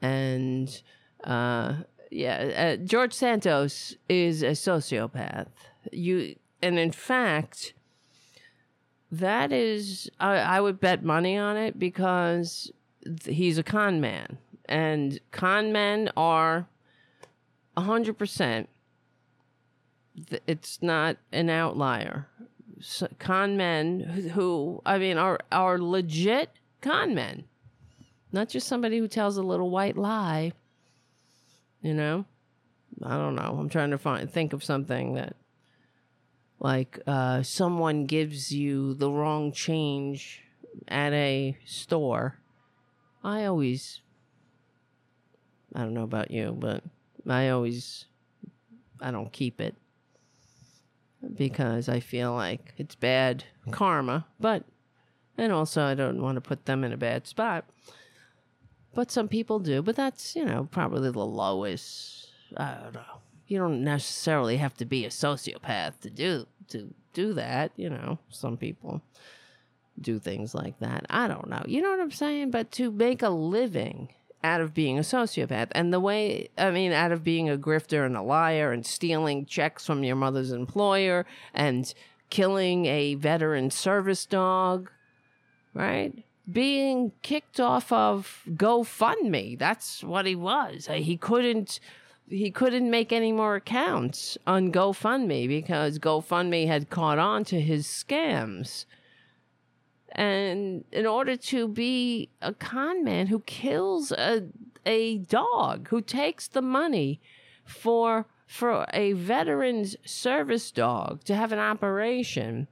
And uh, yeah, uh, George Santos is a sociopath. You and in fact, that is I, I would bet money on it because he's a con man, and con men are hundred percent. It's not an outlier. So con men who I mean are are legit con men not just somebody who tells a little white lie. You know, I don't know. I'm trying to find think of something that, like, uh, someone gives you the wrong change at a store. I always, I don't know about you, but I always, I don't keep it because I feel like it's bad karma, but, and also I don't want to put them in a bad spot but some people do. But that's you know probably the lowest. I don't know. You don't necessarily have to be a sociopath to do to do that. You know, some people do things like that. I don't know. You know what I'm saying? But to make a living out of being a sociopath and the way I mean out of being a grifter and a liar and stealing checks from your mother's employer and killing a veteran service dog, right? being kicked off of GoFundMe. That's what he was. Uh, he couldn't he couldn't make any more accounts on GoFundMe because GoFundMe had caught on to his scams. And in order to be a con man who kills a a dog, who takes the money for for a veteran's service dog to have an operation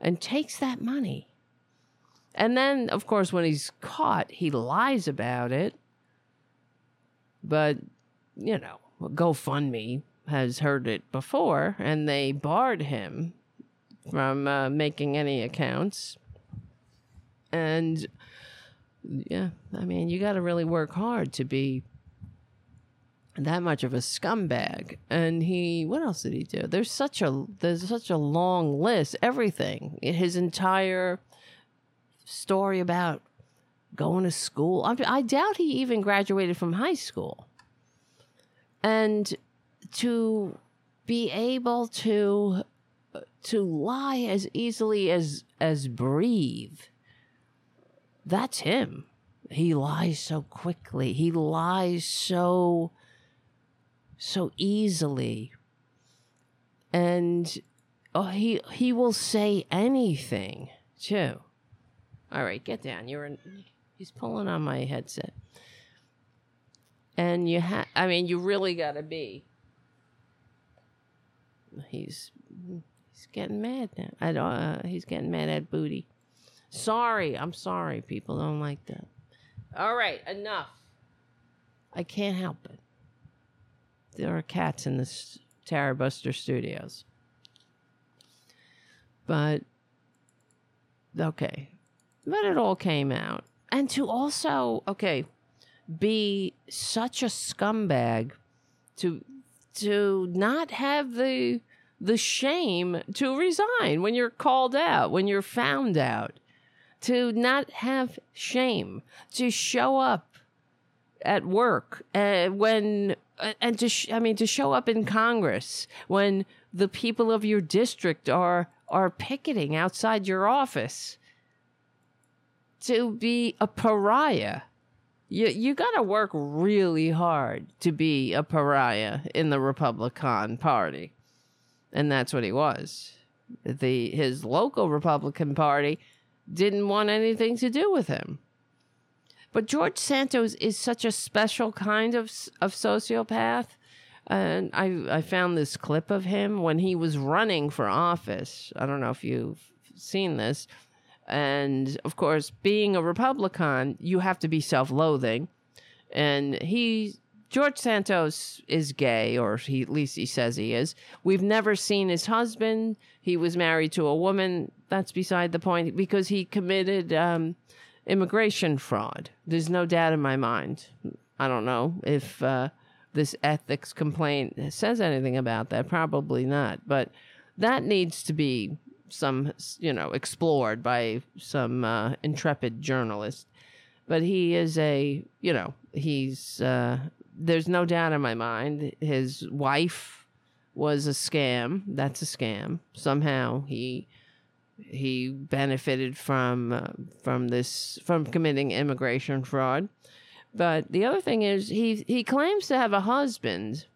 and takes that money and then, of course, when he's caught, he lies about it. But, you know, GoFundMe has heard it before, and they barred him from uh, making any accounts. And, yeah, I mean, you got to really work hard to be that much of a scumbag and he what else did he do there's such a there's such a long list everything his entire story about going to school. I, I doubt he even graduated from high school. And to be able to to lie as easily as as breathe that's him. He lies so quickly. He lies so so easily. And oh he he will say anything too. All right get down. You're in he's pulling on my headset. And you have i mean you really got to be. He's he's getting mad now. I don't uh, he's getting mad at booty sorry i'm sorry people don't like that all right enough i can't help it there are cats in this Tarabuster Studios. But okay. But it all came out. And to also, okay, be such a scumbag to to not have the the shame to resign when you're called out, when you're found out. To not have shame, to show up at work uh, when uh, and to sh- I mean to show up in Congress when the people of your district are are picketing outside your office to be a pariah. You you got to work really hard to be a pariah in the Republican Party. And that's what he was. The his local Republican Party didn't want anything to do with him but George Santos is such a special kind of of sociopath. And I I found this clip of him when he was running for office. I don't know if you've seen this. And of course, being a Republican, you have to be self-loathing. And he George Santos is gay, or he, at least he says he is. We've never seen his husband. He was married to a woman. That's beside the point because he committed um, immigration fraud. There's no doubt in my mind. I don't know if uh, this ethics complaint says anything about that. Probably not. But that needs to be some, you know, explored by some uh, intrepid journalist. But he is a, you know, he's, uh, there's no doubt in my mind. His wife was a scam. That's a scam. Somehow he he benefited from uh, from this from committing immigration fraud. But the other thing is he he claims to have a husband,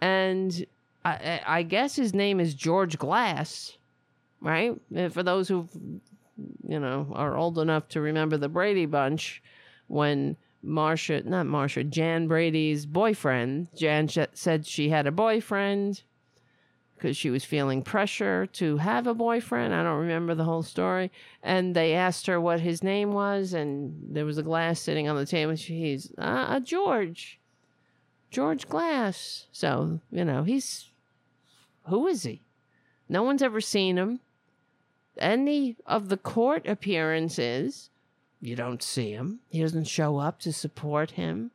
and I, I guess his name is George Glass, right? For those who, you know, are old enough to remember the Brady Bunch, when Marcia, not Marcia, Jan Brady's boyfriend, Jan sh- said she had a boyfriend because she was feeling pressure to have a boyfriend. I don't remember the whole story. And they asked her what his name was, and there was a glass sitting on the table. She's uh, uh, George, George Glass. So you know he's who is he? No one's ever seen him. Any of the court appearances, you don't see him. He doesn't show up to support him.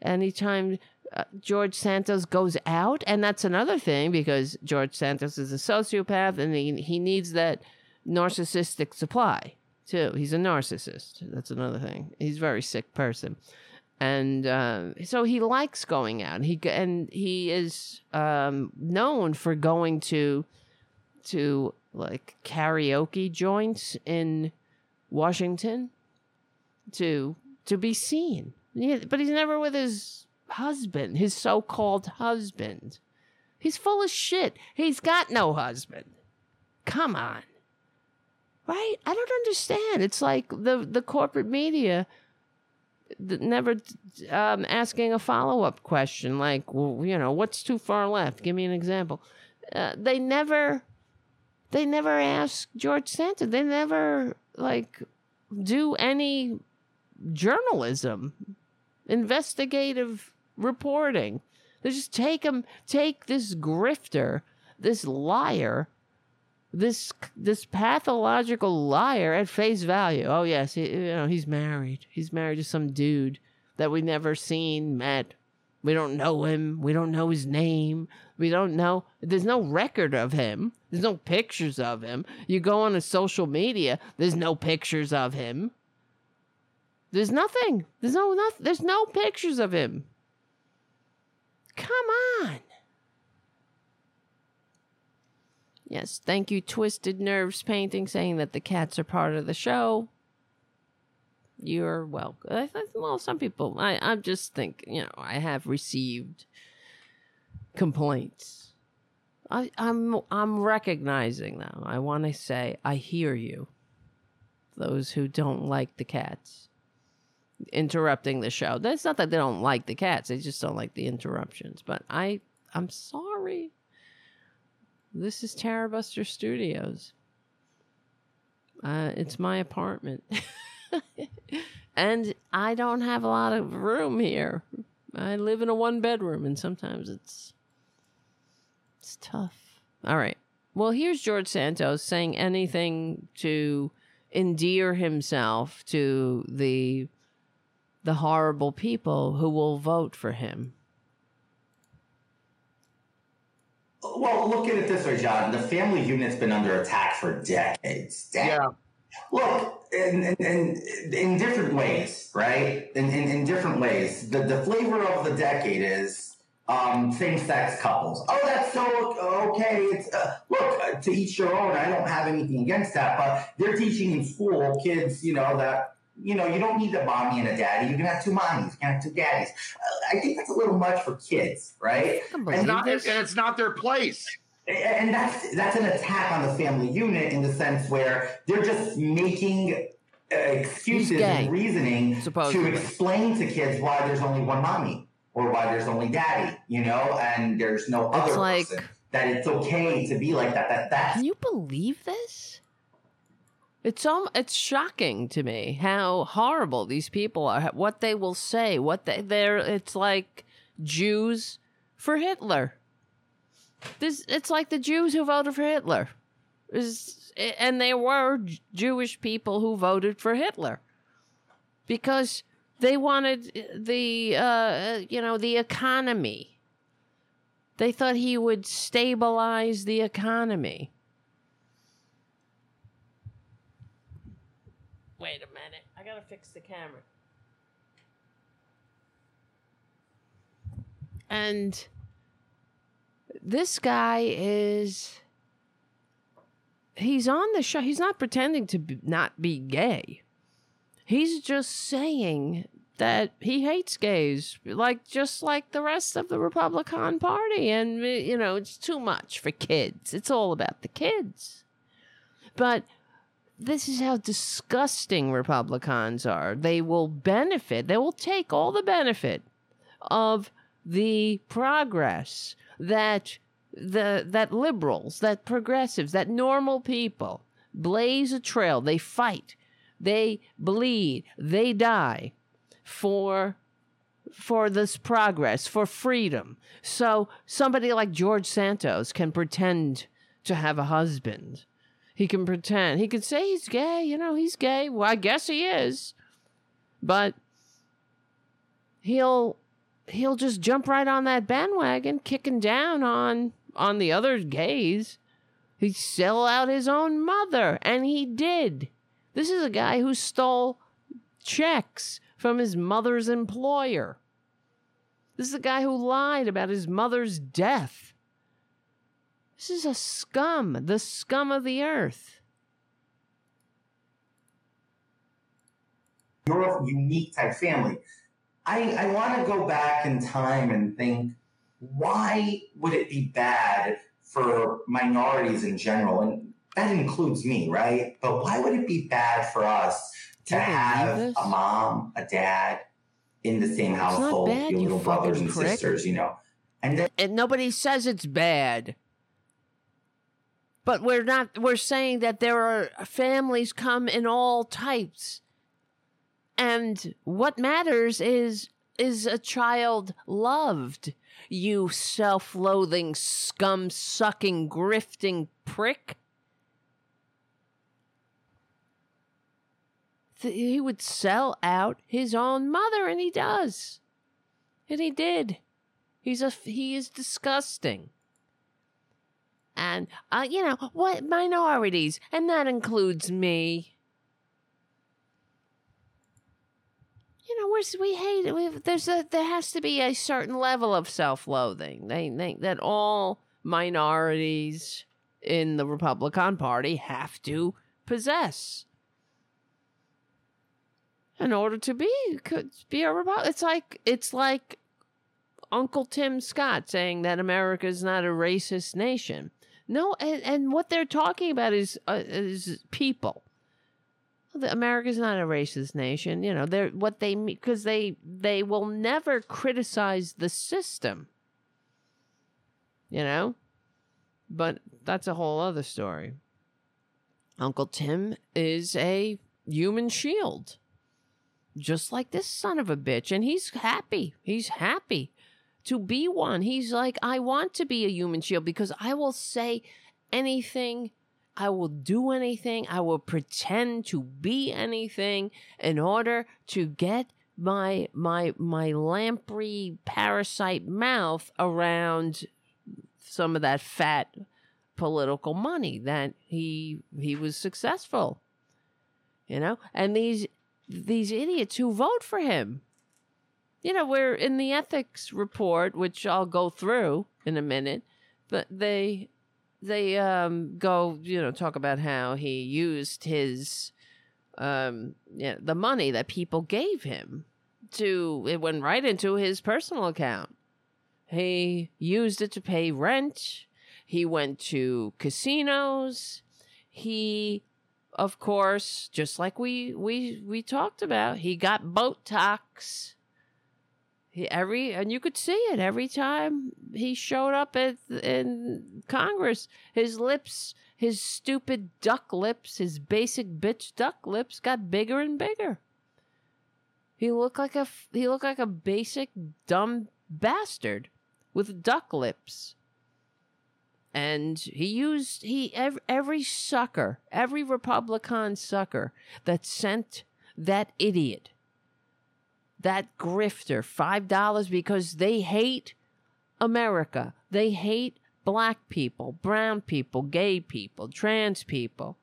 Anytime uh, George Santos goes out, and that's another thing because George Santos is a sociopath and he, he needs that narcissistic supply too. He's a narcissist. That's another thing. He's a very sick person, and uh, so he likes going out. He and he is um, known for going to to like karaoke joints in Washington to to be seen. Yeah, but he's never with his husband, his so called husband. He's full of shit. He's got no husband. Come on. Right? I don't understand. It's like the, the corporate media never um, asking a follow up question like, well, you know, what's too far left? Give me an example. Uh, they never, they never ask George Santos. They never like do any journalism, investigative reporting. They just take him, take this grifter, this liar, this this pathological liar at face value. Oh yes, he, you know he's married. He's married to some dude that we never seen, met. We don't know him. We don't know his name. We don't know. There's no record of him. There's no pictures of him. You go on a social media. There's no pictures of him. There's nothing. There's no nothing. There's no pictures of him. Come on. Yes, thank you, Twisted Nerves Painting, saying that the cats are part of the show. You're welcome. I th- Well, some people, I, I just think, you know, I have received complaints. I, I'm, I'm recognizing them. I want to say, I hear you. Those who don't like the cats interrupting the show. That's not that they don't like the cats; they just don't like the interruptions. But I, I'm sorry. This is Tarabuster Studios. Uh, it's my apartment. and I don't have a lot of room here. I live in a one bedroom and sometimes it's it's tough. All right. Well, here's George Santos saying anything to endear himself to the the horrible people who will vote for him. Well, look at it this way, John. The family unit's been under attack for decades. Yeah. Look, in, in, in, in different ways, right? In, in, in different ways. The, the flavor of the decade is um, same-sex couples. Oh, that's so okay. It's uh, look uh, to each your own. I don't have anything against that, but they're teaching in school kids, you know, that you know you don't need a mommy and a daddy. You can have two mommies, you can have two daddies. Uh, I think that's a little much for kids, right? And, not, and it's not their place. And that's that's an attack on the family unit in the sense where they're just making uh, excuses and reasoning to explain to kids why there's only one mommy or why there's only daddy, you know, and there's no It's other like- person. That it's okay to be like that. That that. Can you believe this? It's um, it's shocking to me how horrible these people are. What they will say, what they they're. It's like Jews for Hitler. This it's like the Jews who voted for Hitler, is and there were Jewish people who voted for Hitler because they wanted the uh, you know the economy. They thought he would stabilize the economy. Wait a minute. I gotta fix the camera. And this guy is. He's on the show. He's not pretending to be, not be gay. He's just saying that he hates gays, like just like the rest of the Republican Party. And, uh, you know, it's too much for kids. It's all about the kids. But this is how disgusting Republicans are. They will benefit, they will take all the benefit of the progress that the that liberals, that progressives, that normal people blaze a trail. They fight, they bleed, they die for for this progress, for freedom. So somebody like George Santos can pretend to have a husband. He can pretend. He could say he's gay, you know, he's gay. Well, I guess he is. But he'll he'll just jump right on that bandwagon, kicking down on on the other gays. He'd sell out his own mother, and he did. This is a guy who stole checks from his mother's employer. This is a guy who lied about his mother's death. This is a scum, the scum of the earth. you're a unique type family. I, I want to go back in time and think, why would it be bad for minorities in general? And that includes me, right? But why would it be bad for us to have this? a mom, a dad in the same household, bad, your you little brothers and prick. sisters, you know? And then and nobody says it's bad. But we're not we're saying that there are families come in all types. And what matters is is a child loved, you self-loathing, scum-sucking, grifting prick. He would sell out his own mother, and he does. And he did. He's a he is disgusting. And uh, you know what minorities, and that includes me. you know, we're, we hate there's a there has to be a certain level of self-loathing. They think that all minorities in the Republican Party have to possess in order to be could be a Republican. It's like it's like Uncle Tim Scott saying that America is not a racist nation. No, and, and what they're talking about is uh, is people. America's not a racist nation. You know, they're what they because they they will never criticize the system. You know, but that's a whole other story. Uncle Tim is a human shield, just like this son of a bitch, and he's happy. He's happy to be one. He's like, I want to be a human shield because I will say anything I will do anything. I will pretend to be anything in order to get my my my lamprey parasite mouth around some of that fat political money that he he was successful. You know? And these these idiots who vote for him. You know, we're in the ethics report, which I'll go through in a minute, but they they um, go, you know, talk about how he used his, um, you know, the money that people gave him to, it went right into his personal account. He used it to pay rent. He went to casinos. He, of course, just like we we we talked about, he got Botox. He, every and you could see it every time he showed up at in Congress. His lips, his stupid duck lips, his basic bitch duck lips got bigger and bigger. He looked like a he looked like a basic dumb bastard with duck lips. And he used he every, every sucker, every Republican sucker that sent that idiot that grifter $5 because they hate America. They hate black people, brown people, gay people, trans people.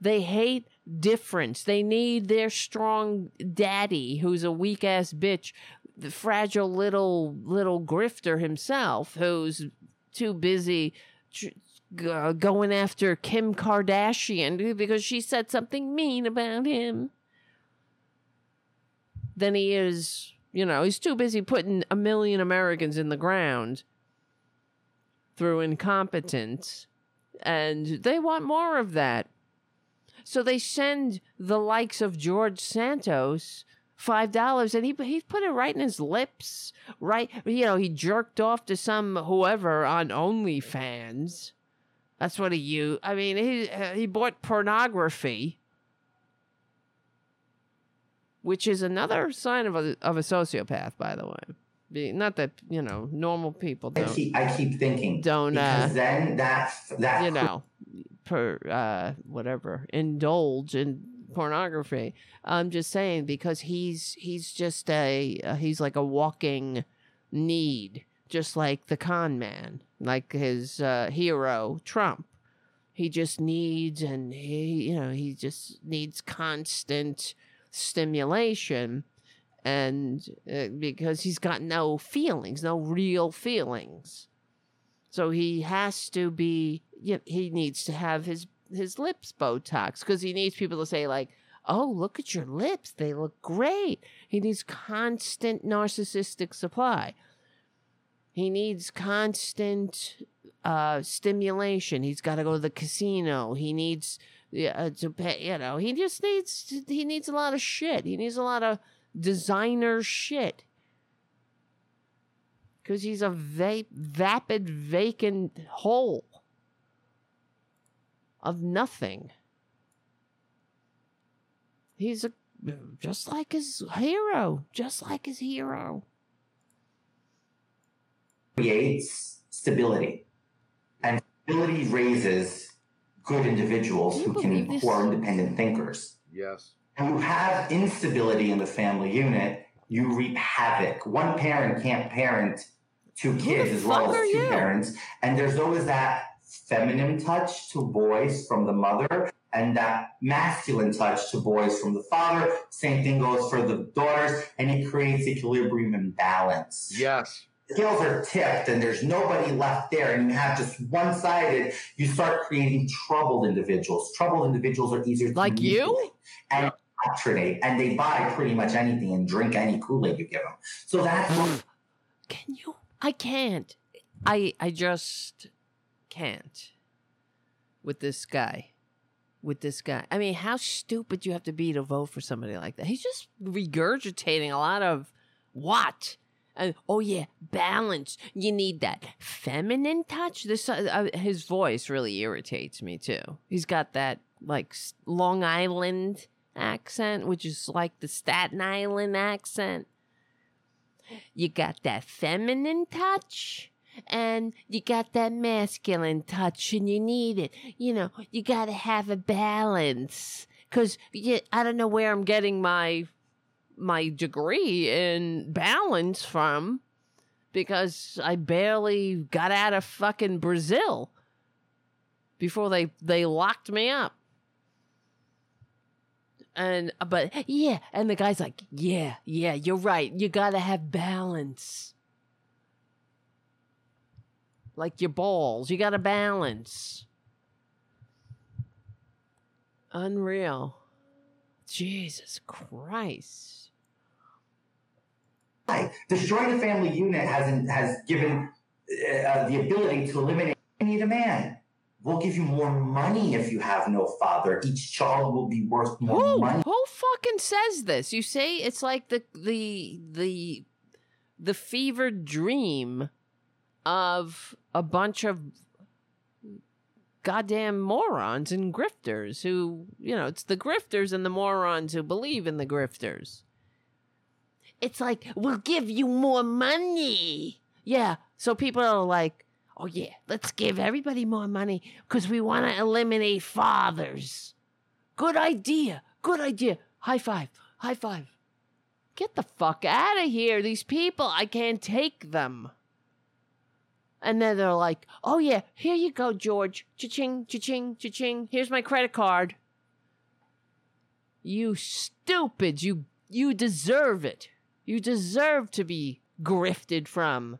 They hate difference. They need their strong daddy who's a weak ass bitch, the fragile little little grifter himself who's too busy tr- g- uh, going after Kim Kardashian because she said something mean about him than he is, you know, he's too busy putting a million Americans in the ground through incompetence. And they want more of that. So they send the likes of George Santos five dollars and he he put it right in his lips right you know he jerked off to some whoever on OnlyFans that's what he used I mean he he bought pornography which is another sign of a of a sociopath, by the way. Be, not that you know normal people don't. I keep, I keep thinking don't uh, then that that you know per uh, whatever indulge in pornography. I'm just saying because he's he's just a uh, he's like a walking need, just like the con man, like his uh, hero Trump. He just needs and he you know he just needs constant stimulation and uh, because he's got no feelings no real feelings. So he has to be you know, he needs to have his his lips botox because he needs people to say like oh look at your lips. They look great. He needs constant narcissistic supply. He needs constant uh, stimulation. He's got to go to the casino. He needs yeah, uh, to pay, you know, he just needs he needs a lot of shit. He needs a lot of designer shit. Cuz he's a va- vapid vacant hole of nothing. He's a just like his hero, just like his hero. Creates stability. And stability raises good individuals who can who are independent thinkers. Yes. And who have instability in the family unit, you reap havoc. One parent can't parent two kids as well as two parents. And there's always that feminine touch to boys from the mother and that masculine touch to boys from the father. Same thing goes for the daughters, and it creates equilibrium and balance. Yes. Scales are tipped and there's nobody left there, and you have just one sided, you start creating troubled individuals. Troubled individuals are easier to Like you? and indoctrinate, and they buy pretty much anything and drink any Kool Aid you give them. So that's Can you? I can't. I I just can't with this guy. With this guy. I mean, how stupid you have to be to vote for somebody like that? He's just regurgitating a lot of what? Oh yeah, balance. You need that feminine touch. This uh, his voice really irritates me too. He's got that like Long Island accent, which is like the Staten Island accent. You got that feminine touch and you got that masculine touch and you need it. You know, you got to have a balance cuz I don't know where I'm getting my my degree in balance from because I barely got out of fucking Brazil before they they locked me up. And uh, but yeah, and the guy's like, "Yeah, yeah, you're right. You got to have balance." Like your balls, you got to balance. Unreal. Jesus Christ. Destroying the family unit has has given uh, the ability to eliminate any demand. We'll give you more money if you have no father. Each child will be worth more Who money. who fucking says this? You say it's like the the the the fevered dream of a bunch of goddamn morons and grifters who, you know, it's the grifters and the morons who believe in the grifters. It's like, we'll give you more money. Yeah. So people are like, oh, yeah, let's give everybody more money because we want to eliminate fathers. Good idea. Good idea. High five. High five. Get the fuck out of here. These people, I can't take them. And then they're like, oh, yeah, here you go, George. Cha-ching, cha-ching, cha-ching. Here's my credit card. You stupid. You, you deserve it. You deserve to be grifted from.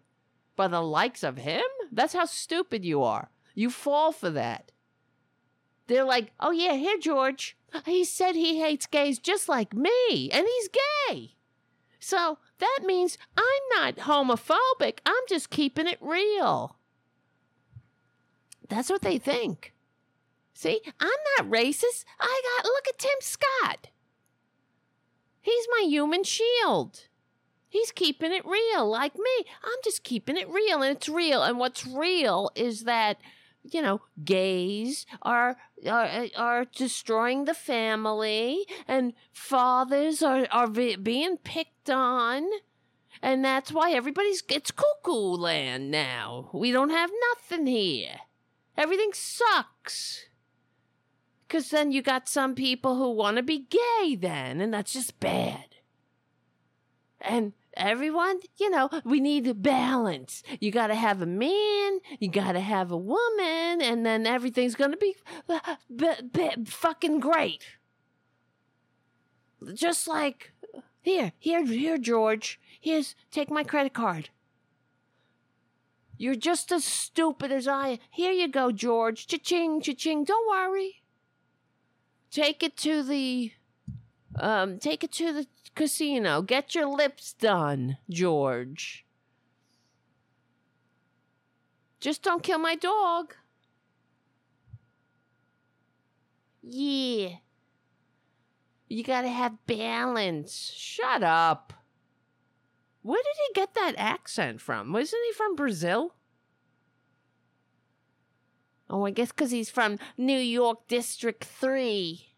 By the likes of him? That's how stupid you are. You fall for that. They're like, oh, yeah, here, George. He said he hates gays just like me, and he's gay. So that means I'm not homophobic. I'm just keeping it real. That's what they think. See, I'm not racist. I got, look at Tim Scott. He's my human shield. He's keeping it real like me. I'm just keeping it real, and it's real. And what's real is that, you know, gays are are, are destroying the family, and fathers are are be- being picked on, and that's why everybody's it's cuckoo land now. We don't have nothing here. Everything sucks. Cause then you got some people who want to be gay, then, and that's just bad. And everyone, you know, we need balance. You got to have a man, you got to have a woman, and then everything's going to be uh, b- b- fucking great. Just like here, here, here, George. Here's take my credit card. You're just as stupid as I. am. Here you go, George. Cha-ching, cha-ching. Don't worry. Take it to the um, take it to the casino. Get your lips done, George. Just don't kill my dog. Yeah. You gotta have balance. Shut up. Where did he get that accent from? Wasn't he from Brazil? Oh, I guess because he's from New York District 3.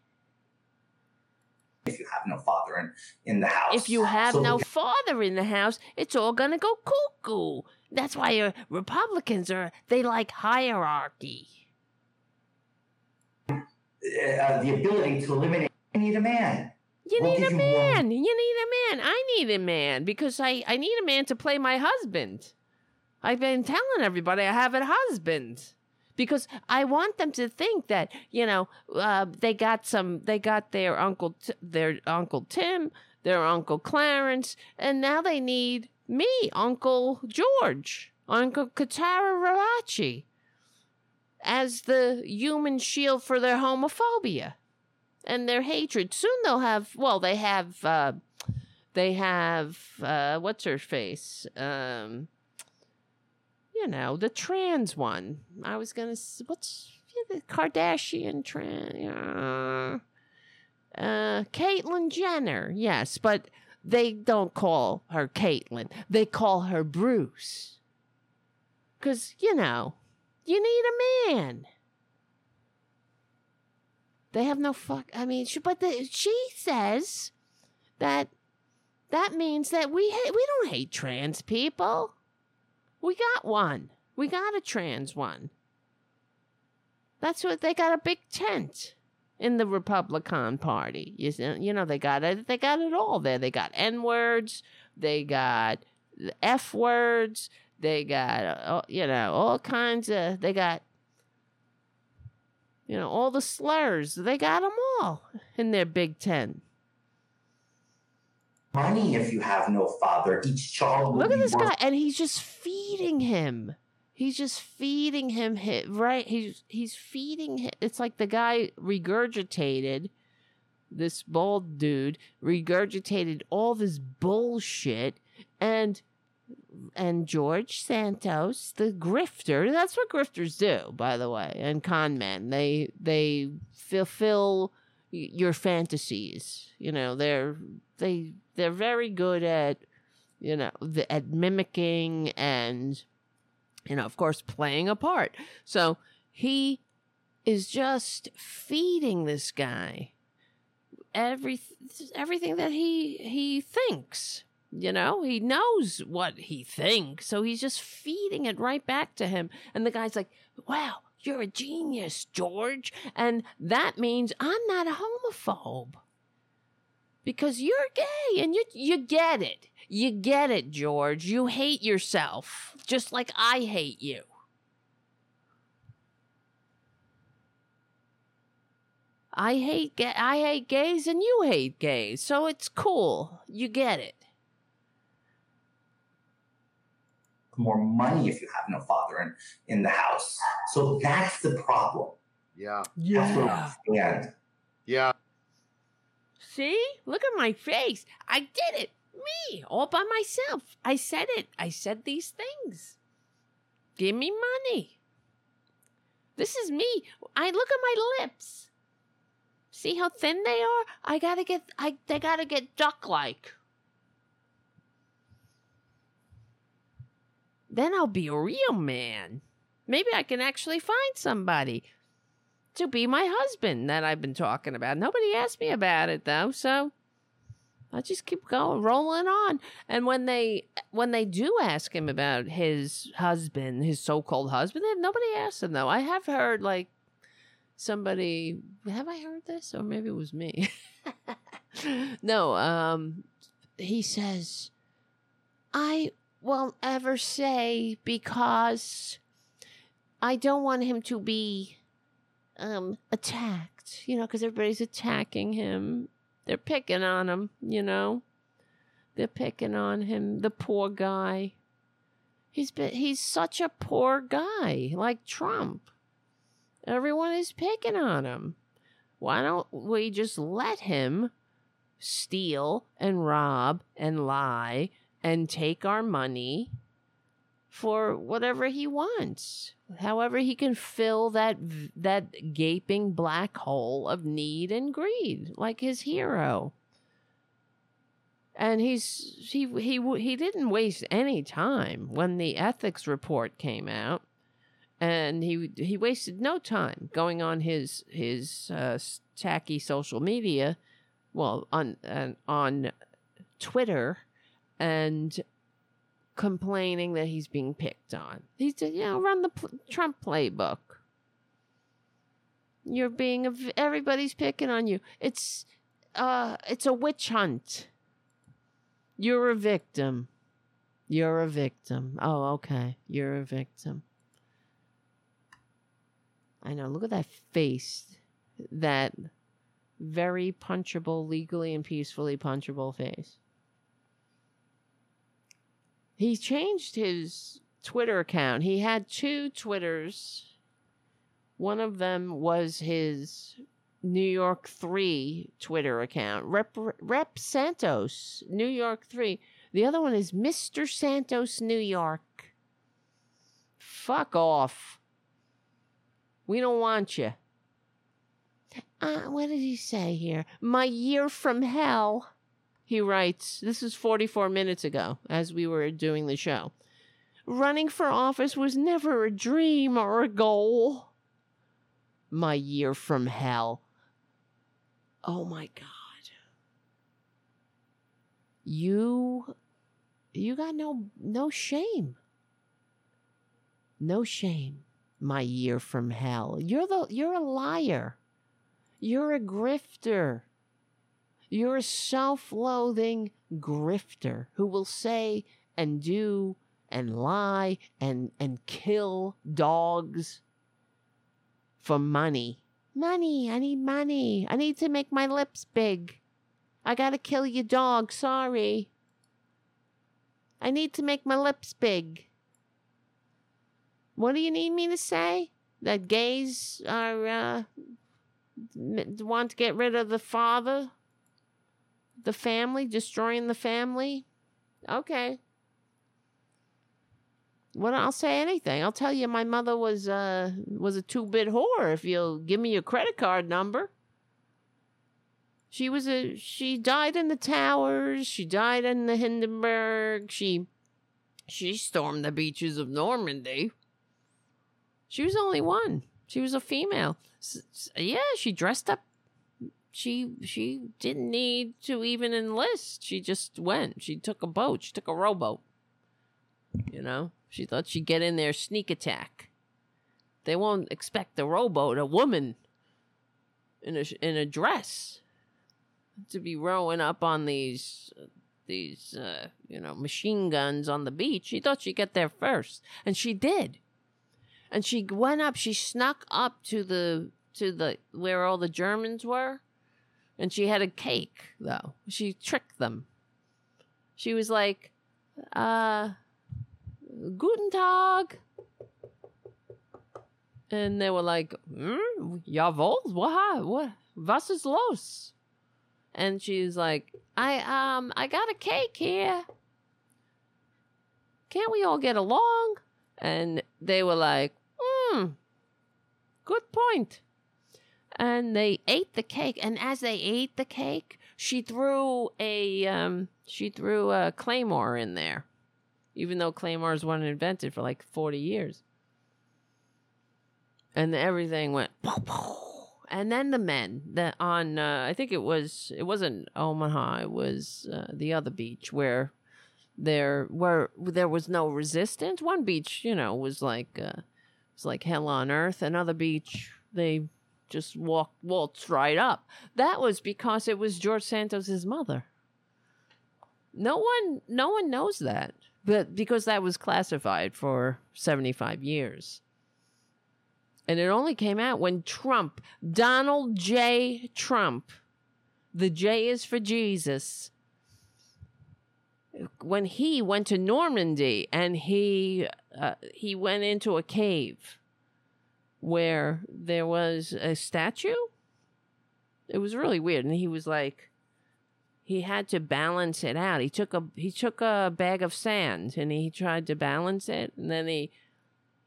If you have no father in, in the house. If you have So no father in the house, it's all gonna go cuckoo. That's why uh, Republicans are they like hierarchy. uh, the ability to eliminate. You need a you more- man. You need a man. I need a man because I I need a man to play my husband. I've been telling everybody I have a husband because I want them to think that you know uh, they got some, they got their uncle, T- their uncle Tim, their uncle Clarence, and now they need me, Uncle George, Uncle Kitara Ravache, as the human shield for their homophobia and their hatred. Soon they'll have, well, they have, uh, they have, uh, what's her face? Um, you know, the trans one. I was gonna, what's the Kardashian trans? Uh, uh, Caitlyn Jenner, yes, but they don't call her Caitlyn. They call her Bruce. Cause you know, you need a man. They have no fuck. I mean, she, but the, she says that that means that we ha- we don't hate trans people. We got one. We got a trans one. That's what they got a big tent in the Republican Party. You, you know they got it. They got it all there. They got N words. They got F words. They got uh, you know all kinds of. They got you know all the slurs. They got them all in their big tent. Money if you have no father. Each child will Look at this worth guy, and he's just feeding him. He's just feeding him. hi- Right? He's he's feeding. hi- It's like the guy regurgitated. This bald dude regurgitated all this bullshit, and and George Santos, the grifter. That's what grifters do, by the way, and con men. They they fulfill your fantasies. You know, they're they they're very good at you know the, at mimicking and you know of course playing a part. So he is just feeding this guy every everything that he he thinks. You know, he knows what he thinks, so he's just feeding it right back to him. And the guy's like, "Wow, you're a genius, George," and that means I'm not a homophobe because you're gay and you you get it. You get it, George. You hate yourself just like I hate you. I hate ga- I hate gays and you hate gays. So it's cool. You get it. More money if you have no father in, in the house. So that's the problem. Yeah. That's where. Yeah. See? Look at my face. I did it. Me, all by myself. I said it. I said these things. Give me money. This is me. I look at my lips. See how thin they are? I gotta get I they gotta get duck like. Then I'll be a real man. Maybe I can actually find somebody to be my husband that I've been talking about. Nobody asked me about it though, so I just keep going, rolling on. And when they when they do ask him about his husband, his so-called husband, they- nobody asked him though. I have heard like somebody have I heard this or maybe it was me. no, um he says I won't ever say because I don't want him to be um attacked, you know, because everybody's attacking him. They're picking on him, you know. They're picking on him, the poor guy. He's been he's such a poor guy, like Trump. Everyone is picking on him. Why don't we just let him steal and rob and lie and take our money for whatever he wants? However he can fill that that gaping black hole of need and greed like his hero. And he's he he he didn't waste any time when the ethics report came out and he he wasted no time going on his his uh, tacky social media, well on uh, on Twitter, and complaining that he's being picked on. He's you know run the pl- Trump playbook. You're being v- everybody's picking on you. It's uh it's a witch hunt. You're a victim. You're a victim. Oh, okay. You're a victim. I know. Look at that face. That very punchable, legally and peacefully punchable face. He changed his Twitter account. He had two Twitters. One of them was his New York 3 Twitter account, Rep, Rep Santos, New York 3. The other one is Mr. Santos, New York. Fuck off. We don't want you. Uh, what did he say here? My year from hell. He writes, this is 44 minutes ago as we were doing the show. Running for office was never a dream or a goal. My year from hell. Oh my God. You you got no no shame. No shame. My year from hell. You're the you're a liar. You're a grifter. You're a self-loathing grifter who will say and do and lie and and kill dogs for money. Money, I need money. I need to make my lips big. I gotta kill your dog, sorry. I need to make my lips big. What do you need me to say? That gays are, uh, want to get rid of the father? The family? Destroying the family? Okay. Well, I'll say anything. I'll tell you my mother was uh was a two bit whore if you'll give me your credit card number. She was a she died in the towers, she died in the Hindenburg, she she stormed the beaches of Normandy. She was only one. She was a female. Yeah, she dressed up she she didn't need to even enlist. She just went. She took a boat. She took a rowboat. You know? She thought she'd get in there sneak attack. They won't expect a rowboat, a woman in a in a dress, to be rowing up on these these uh, you know machine guns on the beach. She thought she'd get there first, and she did. And she went up. She snuck up to the to the where all the Germans were, and she had a cake though. She tricked them. She was like, uh Guten Tag. And they were like, mm, jawohl, what, what, was ist los? And she's like, I, um, I got a cake here. Can't we all get along? And they were like, hmm, good point. And they ate the cake. And as they ate the cake, she threw a, um, she threw a claymore in there even though claymores weren't invented for like 40 years. And everything went and then the men that on uh, I think it was it wasn't Omaha it was uh, the other beach where there where there was no resistance one beach you know was like uh, was like hell on earth another beach they just walked waltz right up that was because it was George Santos's mother no one no one knows that but because that was classified for 75 years. And it only came out when Trump, Donald J. Trump, the J is for Jesus, when he went to Normandy and he uh, he went into a cave where there was a statue. It was really weird, and he was like, he had to balance it out. He took a he took a bag of sand and he tried to balance it, and then he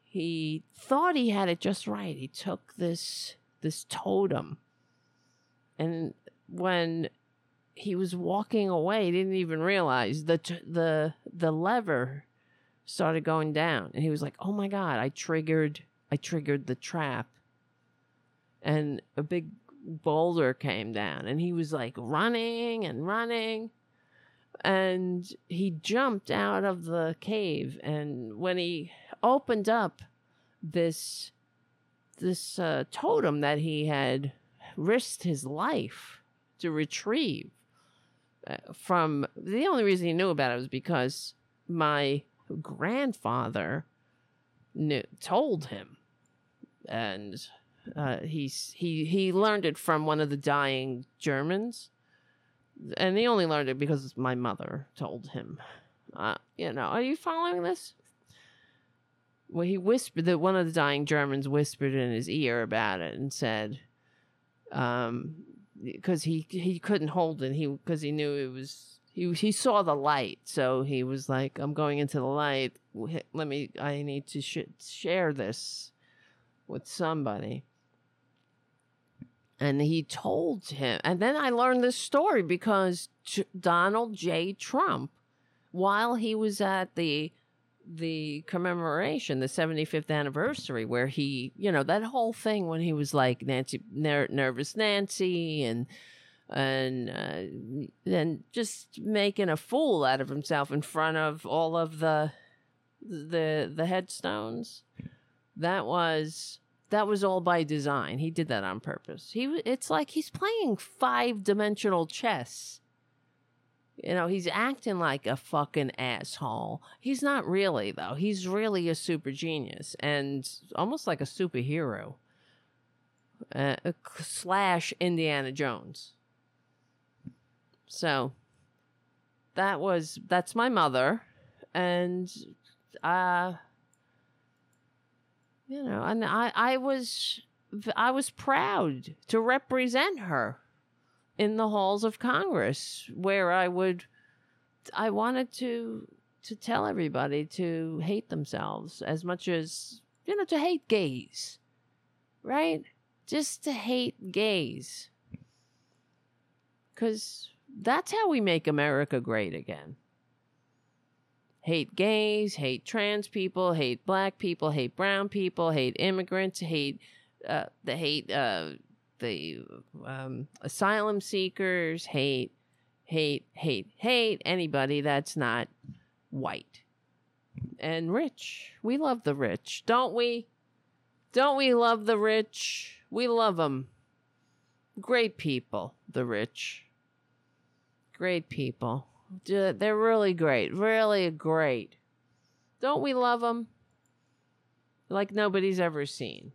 he thought he had it just right. He took this this totem, and when he was walking away, he didn't even realize the t- the the lever started going down, and he was like, "Oh my god! I triggered I triggered the trap." And a big boulder came down and he was like running and running and he jumped out of the cave and when he opened up this this uh, totem that he had risked his life to retrieve uh, from the only reason he knew about it was because my grandfather knew, told him and Uh, he's he he learned it from one of the dying Germans, and he only learned it because my mother told him. Uh, you know, are you following this? Well, he whispered that one of the dying Germans whispered in his ear about it and said, um, because he he couldn't hold it, he because he knew it was he he saw the light, so he was like, "I'm going into the light. Let me. I need to sh- share this with somebody." And he told him, and then I learned this story because Donald J. Trump, while he was at the the commemoration, the 75th anniversary, where he, you know, that whole thing when he was like Nancy, ner- nervous Nancy, and and uh, just making a fool out of himself in front of all of the the the headstones. That was that was all by design. He did that on purpose. He it's like he's playing five dimensional chess. You know, he's acting like a fucking asshole. He's not really though. He's really a super genius and almost like a superhero. Uh, slash Indiana Jones. So that was that's my mother and uh you know and I I was I was proud to represent her in the halls of Congress where I would I wanted to to tell everybody to hate themselves as much as you know to hate gays. Right? Just to hate gays. Cuz that's how we make America great again. Hate gays, hate trans people, hate black people, hate brown people, hate immigrants, hate uh, the hate uh, the um, asylum seekers, hate, hate, hate, hate anybody that's not white and rich. We love the rich, don't we? Don't we love the rich? We love them. Great people, the rich. Great people. They're really great. Really great. Don't we love them? Like nobody's ever seen.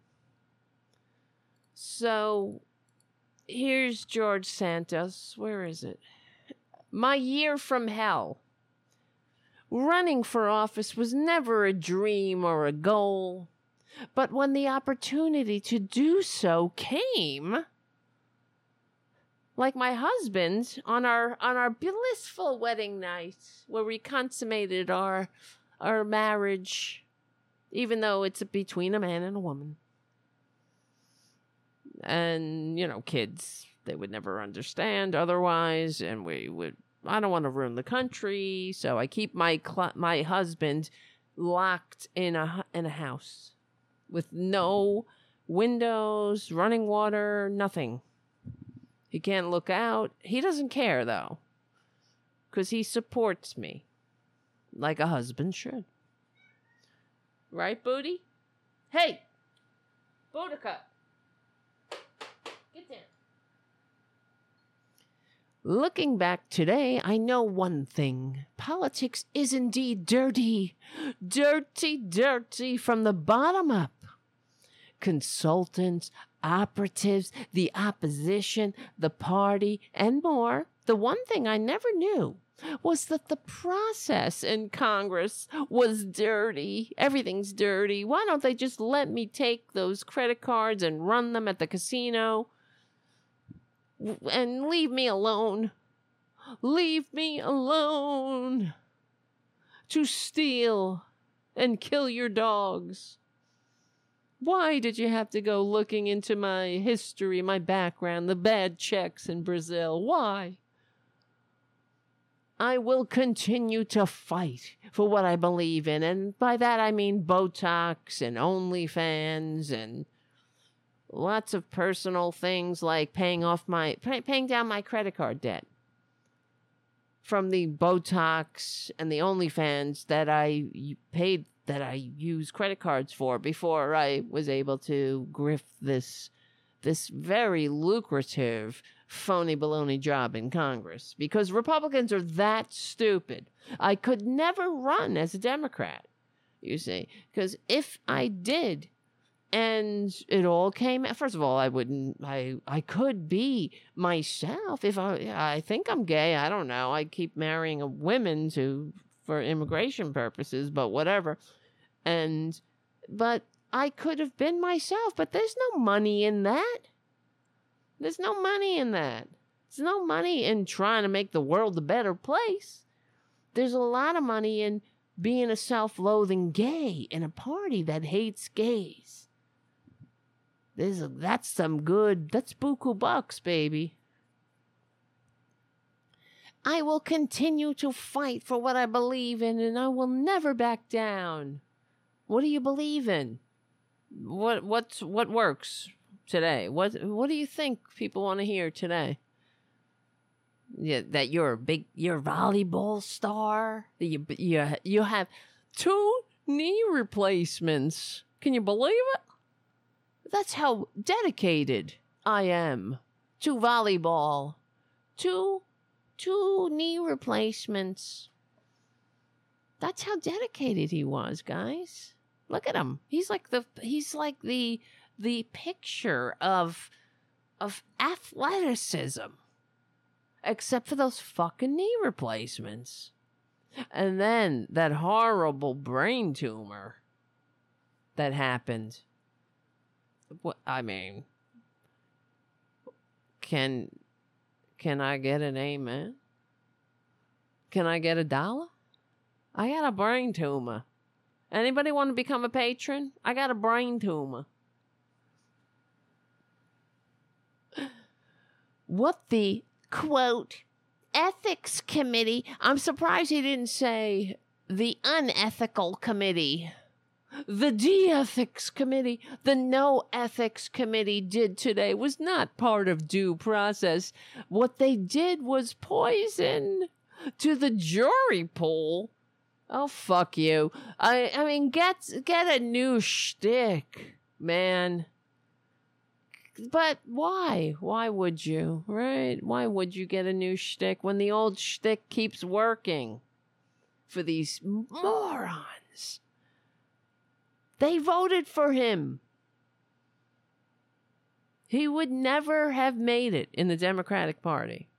So here's George Santos. Where is it? My year from hell. Running for office was never a dream or a goal. But when the opportunity to do so came, like my husband on our on our blissful wedding night where we consummated our our marriage even though it's between a man and a woman. And you know kids they would never understand otherwise and we would I don't want to ruin the country so I keep my cl- my husband locked in a in a house with no windows running water nothing he can't look out. He doesn't care, though, because he supports me like a husband should. Right, Booty? Hey! Boudica! Get down. Looking back today, I know one thing. Politics is indeed dirty. Dirty, dirty from the bottom up. Consultants, operatives, the opposition, the party, and more. The one thing I never knew was that the process in Congress was dirty. Everything's dirty. Why don't they just let me take those credit cards and run them at the casino and leave me alone? Leave me alone to steal and kill your dogs. Why did you have to go looking into my history, my background, the bad checks in Brazil? Why? I will continue to fight for what I believe in, and by that I mean Botox and OnlyFans and lots of personal things like paying off my pay, paying down my credit card debt from the Botox and the OnlyFans that I paid that I use credit cards for before I was able to grift this this very lucrative phony baloney job in Congress. Because Republicans are that stupid. I could never run as a Democrat, you see, because if I did, and it all came first of all i wouldn't i i could be myself if i i think i'm gay i don't know. I keep marrying women to for immigration purposes but whatever and but i could have been myself but there's no money in that there's no money in that there's no money in trying to make the world a better place there's a lot of money in being a self-loathing gay in a party that hates gays there's a, that's some good. That's buku bucks, baby. I will continue to fight for what I believe in, and I will never back down. What do you believe in? What what's what works today? What what do you think people want to hear today? Yeah, that you're a big you're a volleyball star. That you you you have two knee replacements. Can you believe it? That's how dedicated I am to volleyball. Two, two knee replacements. That's how dedicated he was, guys. Look at him. He's like the he's like the the picture of of athleticism. Except for those fucking knee replacements. And then that horrible brain tumor that happened what I mean, can can I get an amen? Can I get a dollar? I got a brain tumor. Anybody want to become a patron? I got a brain tumor. What the quote ethics committee? I'm surprised he didn't say the unethical committee the de ethics committee, the no ethics committee did today was not part of due process. What they did was poison to the jury pool. Oh fuck you! I I mean, get get a new shtick, man. But why? Why would you? Right? Why would you get a new shtick when the old shtick keeps working for these morons? They voted for him. He would never have made it in the Democratic Party.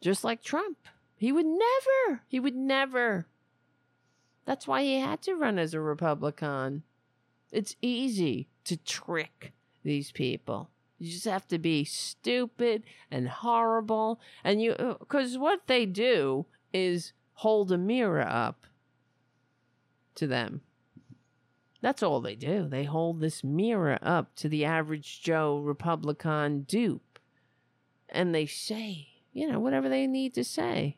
Just like Trump. He would never. He would never. That's why he had to run as a Republican. It's easy to trick these people. You just have to be stupid and horrible. And you, because what they do is hold a mirror up to them that's all they do. They hold this mirror up to the average Joe Republican dupe and they say, you know, whatever they need to say.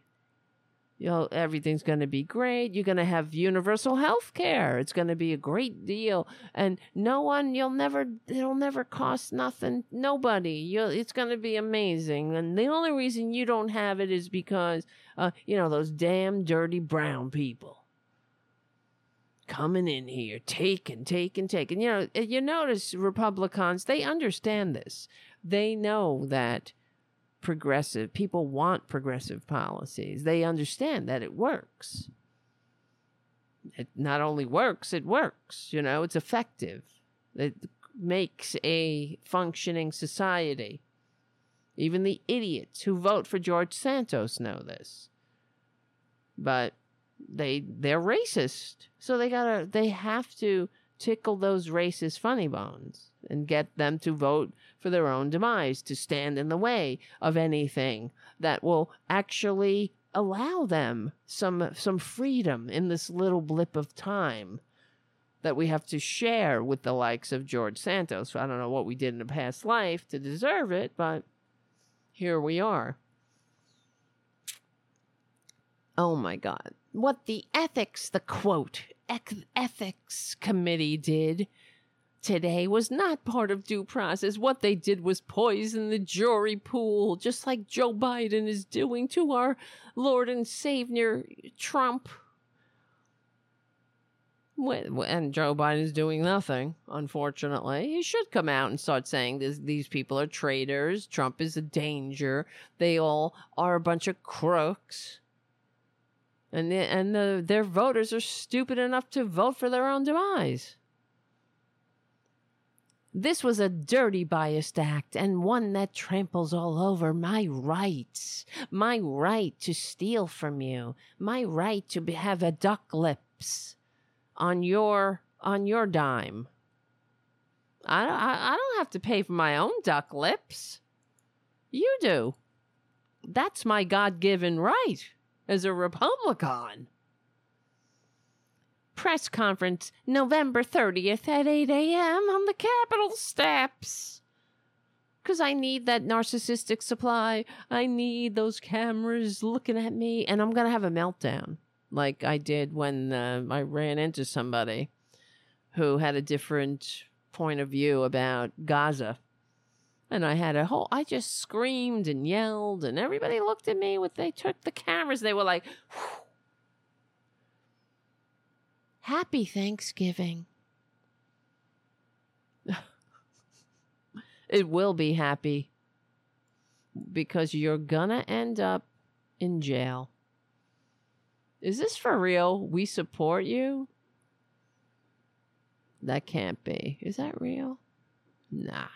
You know, everything's going to be great. You're going to have universal health care. It's going to be a great deal. And no one, you'll never, it'll never cost nothing. Nobody. You'll, it's going to be amazing. And the only reason you don't have it is because, uh, you know, those damn dirty brown people coming in here, taking, taking, taking. You know, you notice Republicans, they understand this. They know that progressive people want progressive policies. They understand that it works. It not only works, it works. You know, it's effective. It makes a functioning society. Even the idiots who vote for George Santos know this. But they they're racist. So they gotta they have to tickle those racist funny bones and get them to vote for their own demise, to stand in the way of anything that will actually allow them some some freedom in this little blip of time that we have to share with the likes of George Santos. I don't know what we did in a past life to deserve it, but here we are. Oh my God. What the ethics, the quote, ethics committee did today was not part of due process. What they did was poison the jury pool, just like Joe Biden is doing to our Lord and Savior Trump. And Joe Biden is doing nothing, unfortunately. He should come out and start saying this, these people are traitors. Trump is a danger. They all are a bunch of crooks and the, and the, their voters are stupid enough to vote for their own demise. This was a dirty biased act and one that tramples all over my rights. My right to steal from you. My right to be, have a duck lips on your on your dime. I, I I don't have to pay for my own duck lips. You do. That's my God given right as a Republican. Press conference November 30th at 8 a.m. on the Capitol steps. Because I need that narcissistic supply. I need those cameras looking at me. And I'm going to have a meltdown like I did when uh, I ran into somebody who had a different point of view about Gaza. And I had a whole, I just screamed and yelled, and everybody looked at me with, they took the cameras, they were like, Whew. Happy Thanksgiving. it will be happy because you're gonna end up in jail. Is this for real? We support you? That can't be. Is that real? Nah.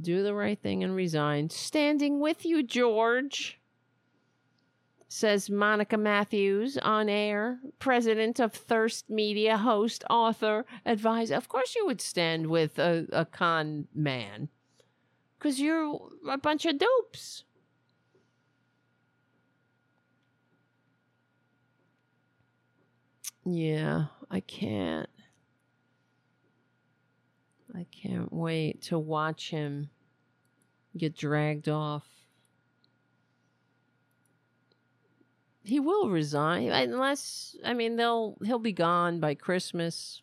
Do the right thing and resign. Standing with you, George. Says Monica Matthews on air, president of Thirst Media, host, author, advisor. Of course, you would stand with a, a con man because you're a bunch of dopes. Yeah, I can't. I can't wait to watch him get dragged off. He will resign unless I mean they'll he'll be gone by Christmas.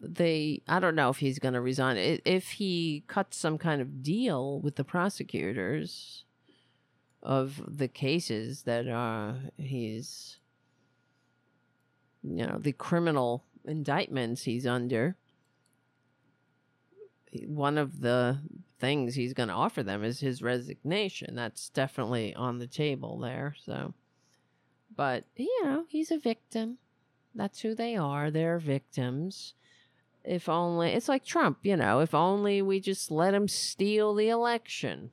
They I don't know if he's going to resign if he cuts some kind of deal with the prosecutors of the cases that uh he's you know the criminal indictments he's under one of the things he's going to offer them is his resignation. That's definitely on the table there so. But you know he's a victim. That's who they are. They're victims. If only it's like trump you know if only we just let him steal the election.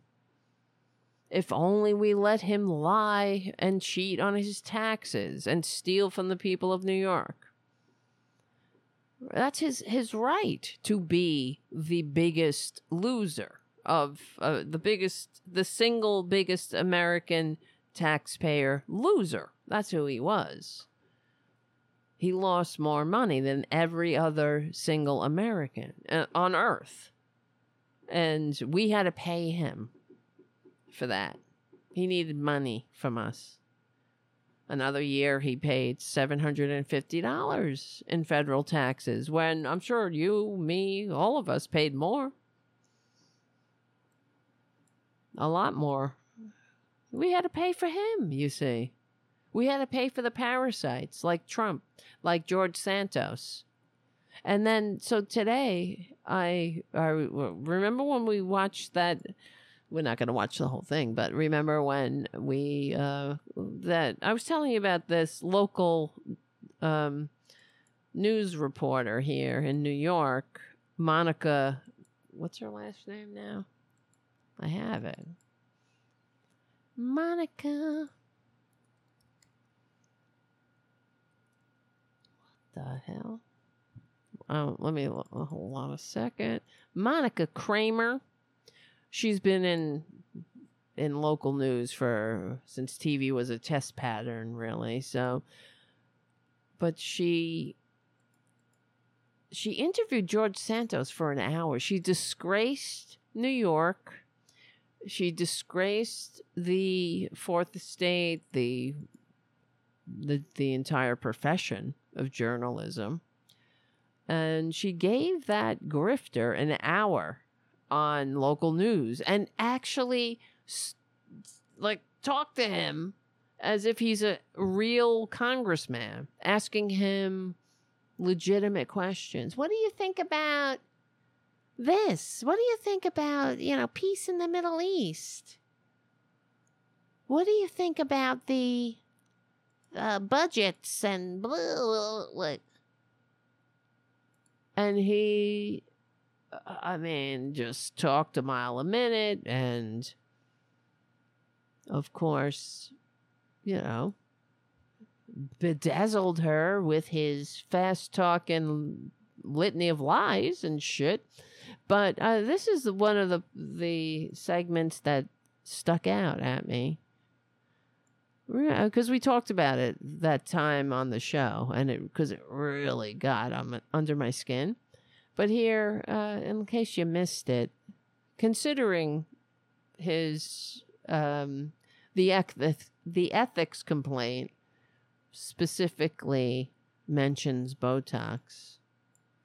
If only we let him lie and cheat on his taxes and steal from the people of New York. That's his his right to be the biggest loser of uh, the biggest the single biggest American taxpayer loser. That's who he was. He lost more money than every other single American uh, on earth. And we had to pay him for that. He needed money from us. Another year, he paid $750 in federal taxes when I'm sure you, me, all of us paid more. A lot more. We had to pay for him, you see. We had to pay for the parasites like Trump, like George Santos. And then, so today, I, I remember when we watched that we're not going to watch the whole thing, but remember when we uh that I was telling you about this local um news reporter here in New York, Monica what's her last name now? I have it. Monica What the hell? Oh, let me hold on a second. Monica Kramer she's been in in local news for since TV was a test pattern, really. So, but she she interviewed George Santos for an hour. She disgraced New York. She disgraced the fourth estate, the the the entire profession of journalism. And she gave that grifter an hour on local news and actually like talk to him as if he's a real congressman asking him legitimate questions what do you think about this what do you think about you know peace in the middle east what do you think about the uh, budgets and blah, blah, blah. and he, I mean, just talked a mile a minute, and of course, you know, bedazzled her with his fast talking litany of lies and shit. But uh, this is one of the the segments that stuck out at me because we talked about it that time on the show, and it because it really got on, under my skin. But here, uh, in case you missed it, considering his um, the eth- the ethics complaint specifically mentions Botox.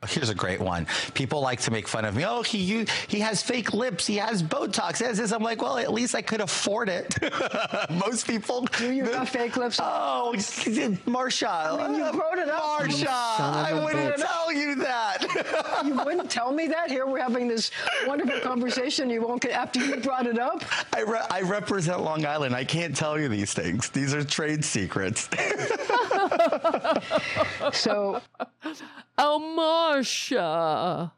Here's a great one. People like to make fun of me. Oh, he he has fake lips. He has Botox. As this, I'm like, well, at least I could afford it. Most people. Do you got fake lips? Oh, Marcia. I mean, you brought it up. Marcia, I wouldn't bitch. tell you that. you wouldn't tell me that? Here we're having this wonderful conversation. You won't get after you brought it up. I, re- I represent Long Island. I can't tell you these things. These are trade secrets. so, oh, Marcia.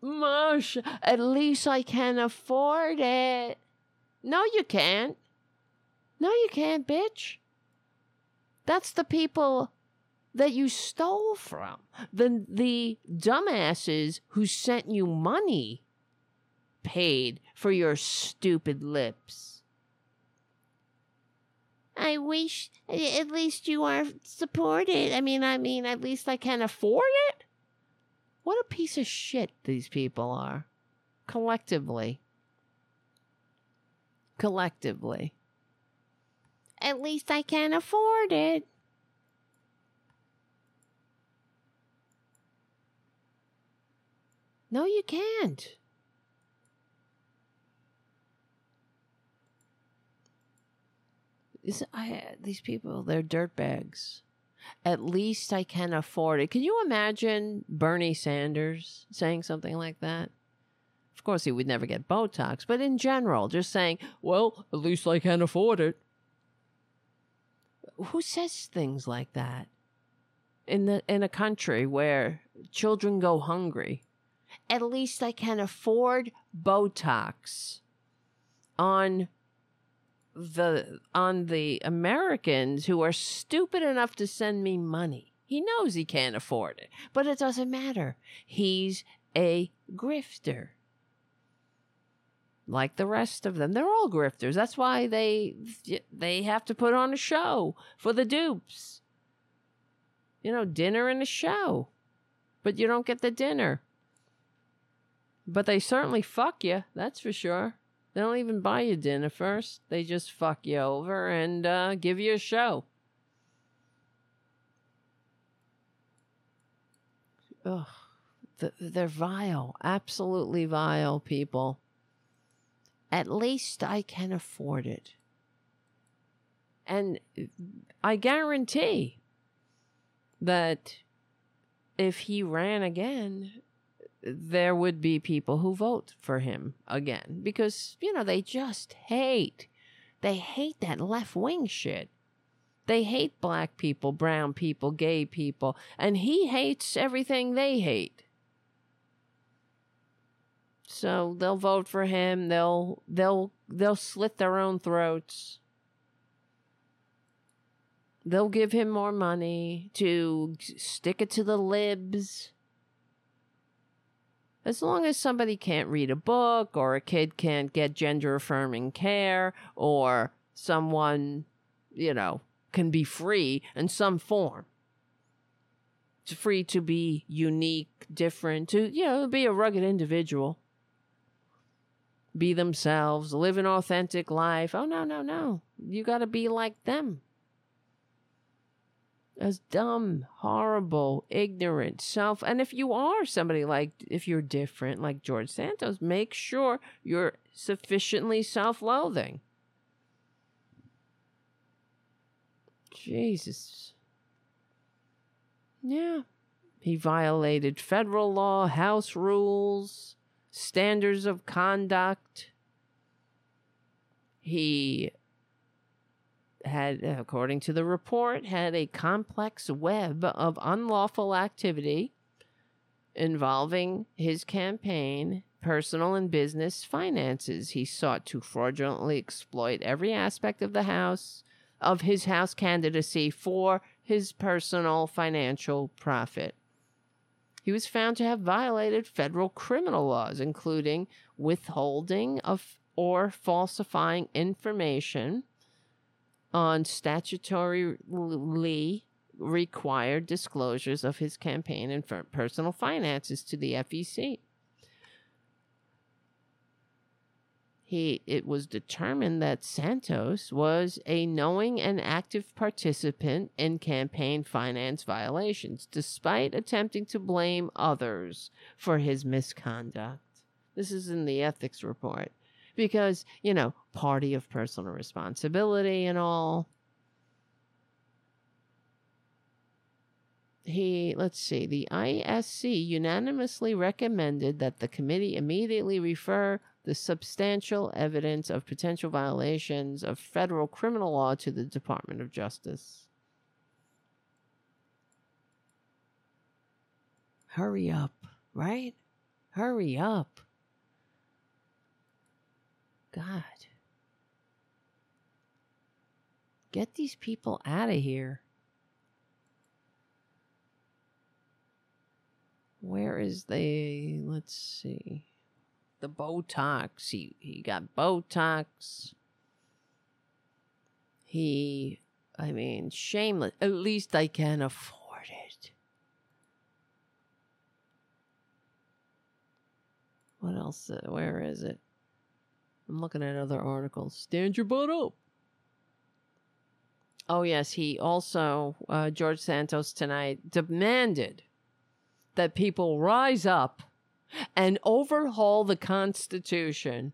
Marcia, at least I can afford it. No, you can't. No, you can't, bitch. That's the people that you stole from. The, the dumbasses who sent you money paid for your stupid lips. I wish at least you are supported. I mean, I mean, at least I can afford it. What a piece of shit these people are. Collectively. Collectively. At least I can afford it. No, you can't. Is I these people they're dirtbags. At least I can afford it. Can you imagine Bernie Sanders saying something like that? Of course, he would never get Botox, but in general, just saying, "Well, at least I can afford it." Who says things like that in the in a country where children go hungry? At least I can afford Botox on the on the Americans who are stupid enough to send me money. He knows he can't afford it, but it doesn't matter. He's a grifter. Like the rest of them, they're all grifters. That's why they they have to put on a show for the dupes. You know, dinner and a show. But you don't get the dinner. But they certainly fuck you, that's for sure. They don't even buy you dinner first. They just fuck you over and uh, give you a show. Ugh. They're vile, absolutely vile people. At least I can afford it. And I guarantee that if he ran again, there would be people who vote for him again because, you know, they just hate. They hate that left wing shit. They hate black people, brown people, gay people, and he hates everything they hate. So they'll vote for him. They'll they'll they'll slit their own throats. They'll give him more money to stick it to the libs. As long as somebody can't read a book, or a kid can't get gender affirming care, or someone, you know, can be free in some form. It's free to be unique, different, to, you know, be a rugged individual. Be themselves, live an authentic life. Oh, no, no, no. You got to be like them as dumb, horrible, ignorant, self. And if you are somebody like, if you're different, like George Santos, make sure you're sufficiently self loathing. Jesus. Yeah. He violated federal law, house rules, standards of conduct. He had, according to the report, had a complex web of unlawful activity involving his campaign, personal and business finances. He sought to fraudulently exploit every aspect of the House of his House candidacy for his personal financial profit. He was found to have violated federal criminal laws, including withholding of or falsifying information on statutorily required disclosures of his campaign and personal finances to the FEC. He, it was determined that Santos was a knowing and active participant in campaign finance violations, despite attempting to blame others for his misconduct. This is in the ethics report. Because, you know, party of personal responsibility and all. he let's see the ISC unanimously recommended that the committee immediately refer the substantial evidence of potential violations of federal criminal law to the Department of Justice. Hurry up, right? Hurry up. God. Get these people out of here. Where is the let's see. The Botox. He he got Botox. He I mean, shameless. At least I can afford it. What else? Uh, where is it? I'm looking at other articles. Stand your butt up. Oh, yes. He also, uh, George Santos tonight, demanded that people rise up and overhaul the Constitution.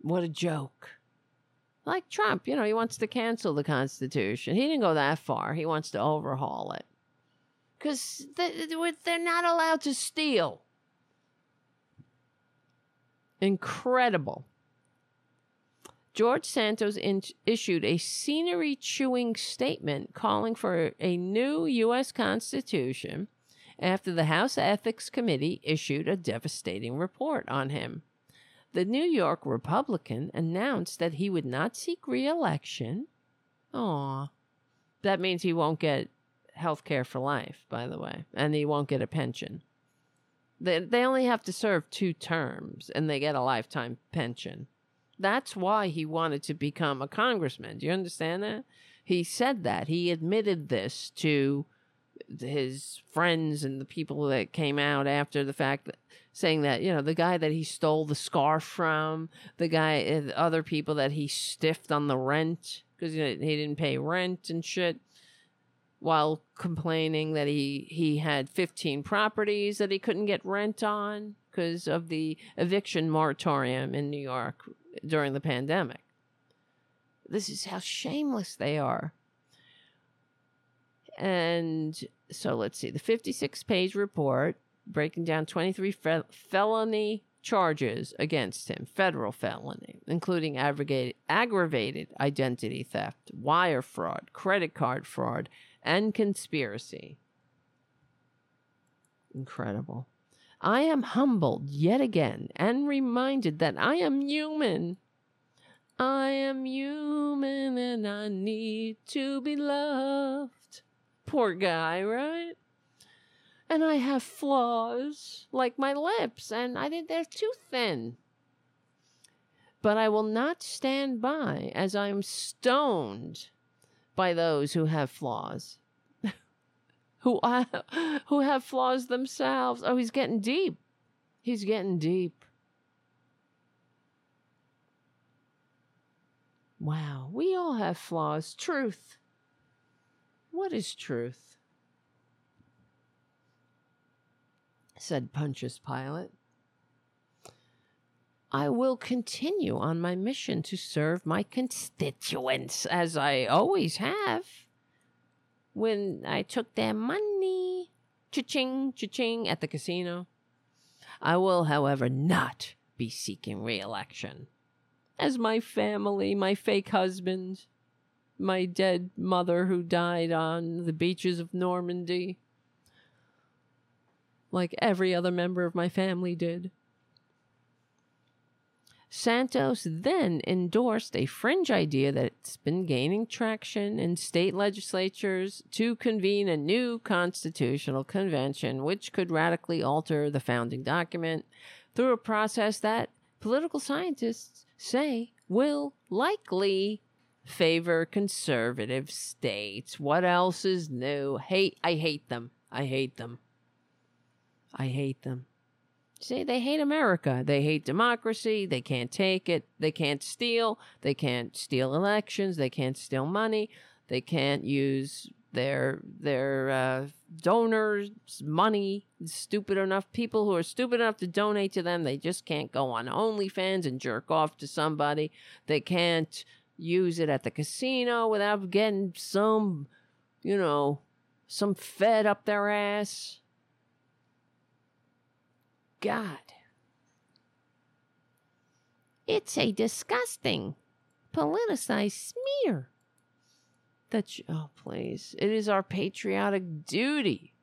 What a joke. Like Trump, you know, he wants to cancel the Constitution. He didn't go that far. He wants to overhaul it. Because they're not allowed to steal. Incredible. George Santos in- issued a scenery chewing statement calling for a new U.S. Constitution after the House Ethics Committee issued a devastating report on him. The New York Republican announced that he would not seek re election. Aw. That means he won't get health care for life, by the way, and he won't get a pension. They, they only have to serve two terms and they get a lifetime pension. That's why he wanted to become a congressman. Do you understand that? He said that. He admitted this to his friends and the people that came out after the fact saying that you know the guy that he stole the scarf from the guy uh, other people that he stiffed on the rent because you know, he didn't pay rent and shit while complaining that he he had 15 properties that he couldn't get rent on because of the eviction moratorium in New York during the pandemic. This is how shameless they are. And so let's see the 56 page report breaking down 23 fe- felony charges against him, federal felony, including aggravated, aggravated identity theft, wire fraud, credit card fraud, and conspiracy. Incredible. I am humbled yet again and reminded that I am human. I am human and I need to be loved. Poor guy, right? And I have flaws like my lips, and I think they're too thin. But I will not stand by as I am stoned by those who have flaws who uh, who have flaws themselves. Oh, he's getting deep. He's getting deep. Wow, we all have flaws. Truth. What is truth? said Pontius Pilate. I will continue on my mission to serve my constituents as I always have when I took their money, cha-ching, cha-ching, at the casino. I will, however, not be seeking re-election. As my family, my fake husband, my dead mother who died on the beaches of Normandy, like every other member of my family did. Santos then endorsed a fringe idea that's been gaining traction in state legislatures to convene a new constitutional convention, which could radically alter the founding document through a process that political scientists say will likely favor conservative states. What else is new? Hate I hate them. I hate them. I hate them. See, they hate America. They hate democracy. They can't take it. They can't steal. They can't steal elections. They can't steal money. They can't use their their uh, donors' money. Stupid enough people who are stupid enough to donate to them. They just can't go on OnlyFans and jerk off to somebody. They can't use it at the casino without getting some, you know, some fed up their ass. God. It's a disgusting, politicized smear. That you, oh please, it is our patriotic duty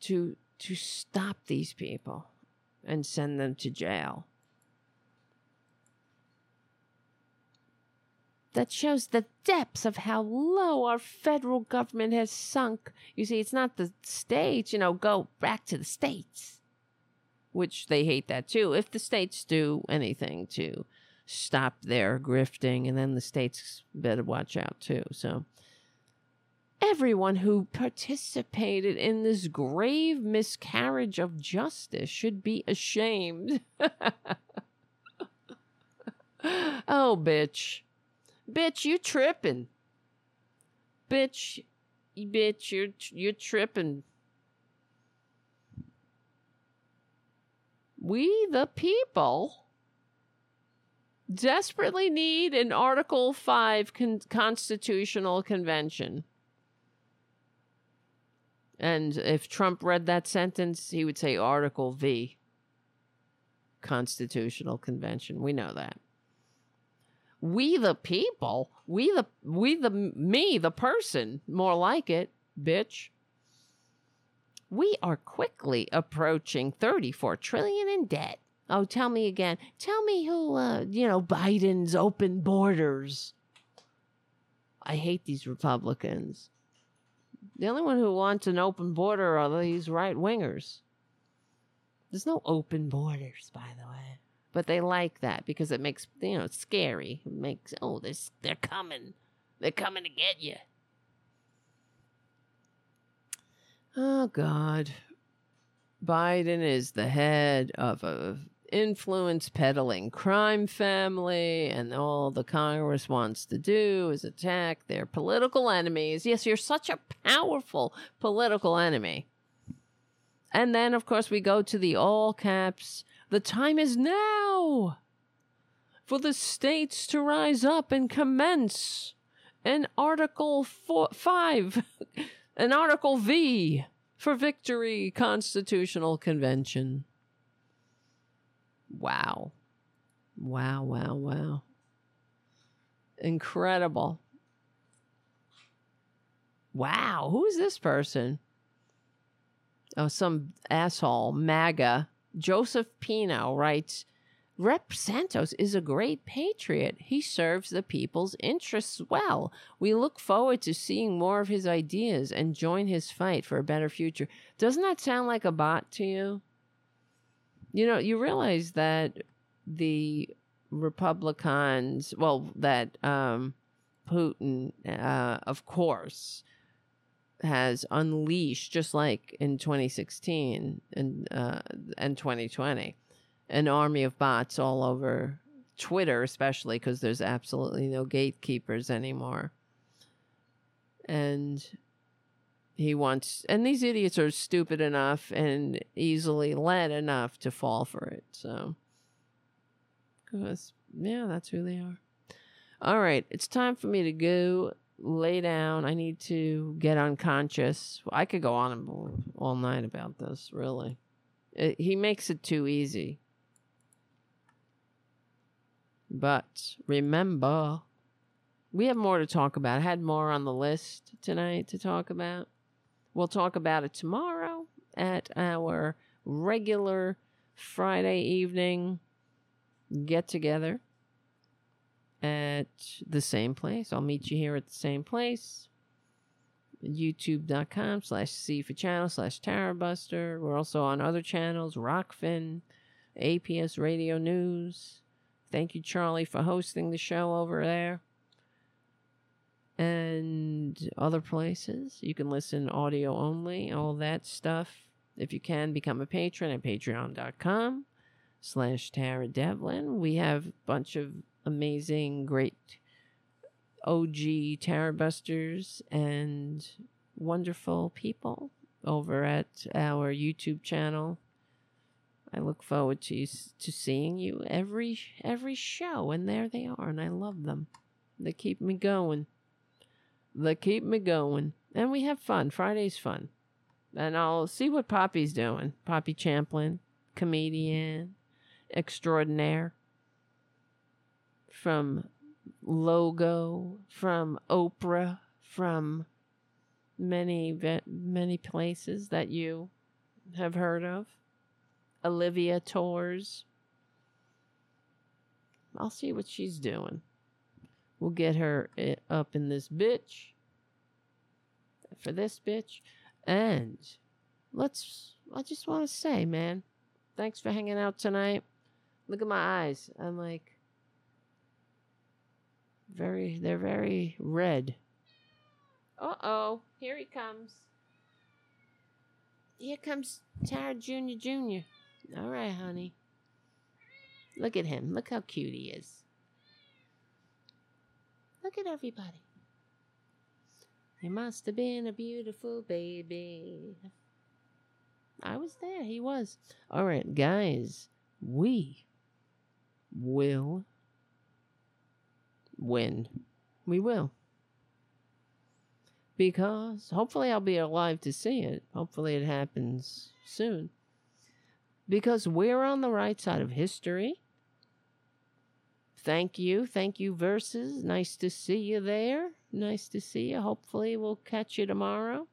to to stop these people and send them to jail. That shows the depths of how low our federal government has sunk. You see, it's not the states, you know, go back to the states which they hate that too. If the states do anything to stop their grifting, and then the states better watch out too. So, everyone who participated in this grave miscarriage of justice should be ashamed. oh, bitch. Bitch, you tripping. Bitch, bitch, you're you're tripping. We, the people, desperately need an Article 5 con- constitutional convention. And if Trump read that sentence, he would say Article V, Constitutional Convention. We know that. We the people, we the we the me the person, more like it, bitch we are quickly approaching 34 trillion in debt. Oh, tell me again. Tell me who, uh, you know, Biden's open borders. I hate these Republicans. The only one who wants an open border are these right wingers. There's no open borders, by the way. But they like that because it makes, you know, it's scary. It makes, oh, they're, they're coming. They're coming to get you. Oh God. Biden is the head of a influence peddling crime family and all the Congress wants to do is attack their political enemies. Yes, you're such a powerful political enemy. And then of course we go to the all caps. The time is now for the states to rise up and commence an Article four, 5 an Article V for victory constitutional convention. Wow. Wow, wow, wow. Incredible. Wow, who is this person? Oh, some asshole, MAGA. Joseph Pino writes Rep Santos is a great patriot. He serves the people's interests well. We look forward to seeing more of his ideas and join his fight for a better future. Doesn't that sound like a bot to you? You know, you realize that the Republicans, well, that um, Putin, uh, of course, has unleashed, just like in 2016 and uh, and 2020 an army of bots all over Twitter, especially because there's absolutely no gatekeepers anymore. And he wants, and these idiots are stupid enough and easily led enough to fall for it. So, because, yeah, that's who they are. All right, it's time for me to go lay down. I need to get unconscious. I could go on all night about this, really. It, he makes it too easy. But remember, we have more to talk about. I had more on the list tonight to talk about. We'll talk about it tomorrow at our regular Friday evening get together at the same place. I'll meet you here at the same place. YouTube.com slash C for channel slash Tarabuster. We're also on other channels, Rokfin, APS Radio News. Thank you, Charlie, for hosting the show over there. And other places. You can listen audio only, all that stuff. If you can, become a patron at patreon.com slash Tara Devlin. We have a bunch of amazing, great OG Tarabusters and wonderful people over at our YouTube channel. I look forward to to seeing you every every show, and there they are, and I love them. They keep me going. They keep me going, and we have fun. Friday's fun, and I'll see what Poppy's doing. Poppy Champlin, comedian extraordinaire, from Logo, from Oprah, from many many places that you have heard of. Olivia Tours. I'll see what she's doing. We'll get her eh, up in this bitch. For this bitch. And let's, I just want to say, man, thanks for hanging out tonight. Look at my eyes. I'm like, very, they're very red. Uh oh, here he comes. Here comes Tara Jr. Jr. All right, honey. Look at him. Look how cute he is. Look at everybody. He must have been a beautiful baby. I was there. He was. All right, guys. We will win. We will. Because hopefully I'll be alive to see it. Hopefully it happens soon because we're on the right side of history. Thank you. Thank you, Verses. Nice to see you there. Nice to see you. Hopefully, we'll catch you tomorrow.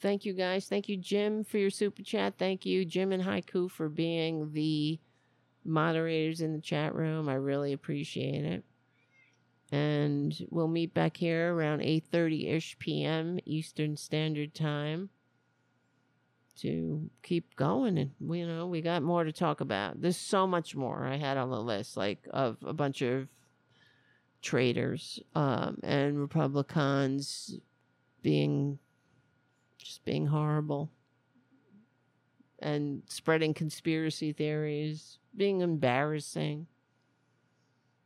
Thank you, guys. Thank you, Jim, for your super chat. Thank you, Jim and Haiku, for being the moderators in the chat room. I really appreciate it. And we'll meet back here around 8:30ish p.m. Eastern Standard Time to keep going and you know we got more to talk about. There's so much more i had on the list like of a bunch of traitors um, and republicans being just being horrible and spreading conspiracy theories being embarrassing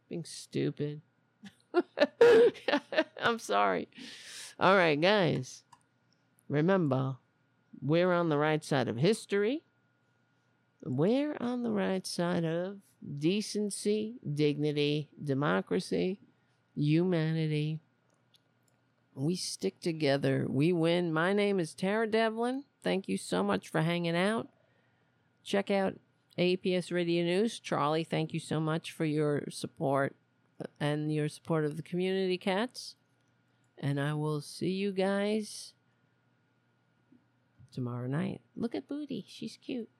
being stupid. I'm sorry. All right guys remember we're on the right side of history. We're on the right side of decency, dignity, democracy, humanity. We stick together. We win. My name is Tara Devlin. Thank you so much for hanging out. Check out APS Radio News. Charlie, thank you so much for your support and your support of the community cats. And I will see you guys tomorrow night. Look at Booty. She's cute.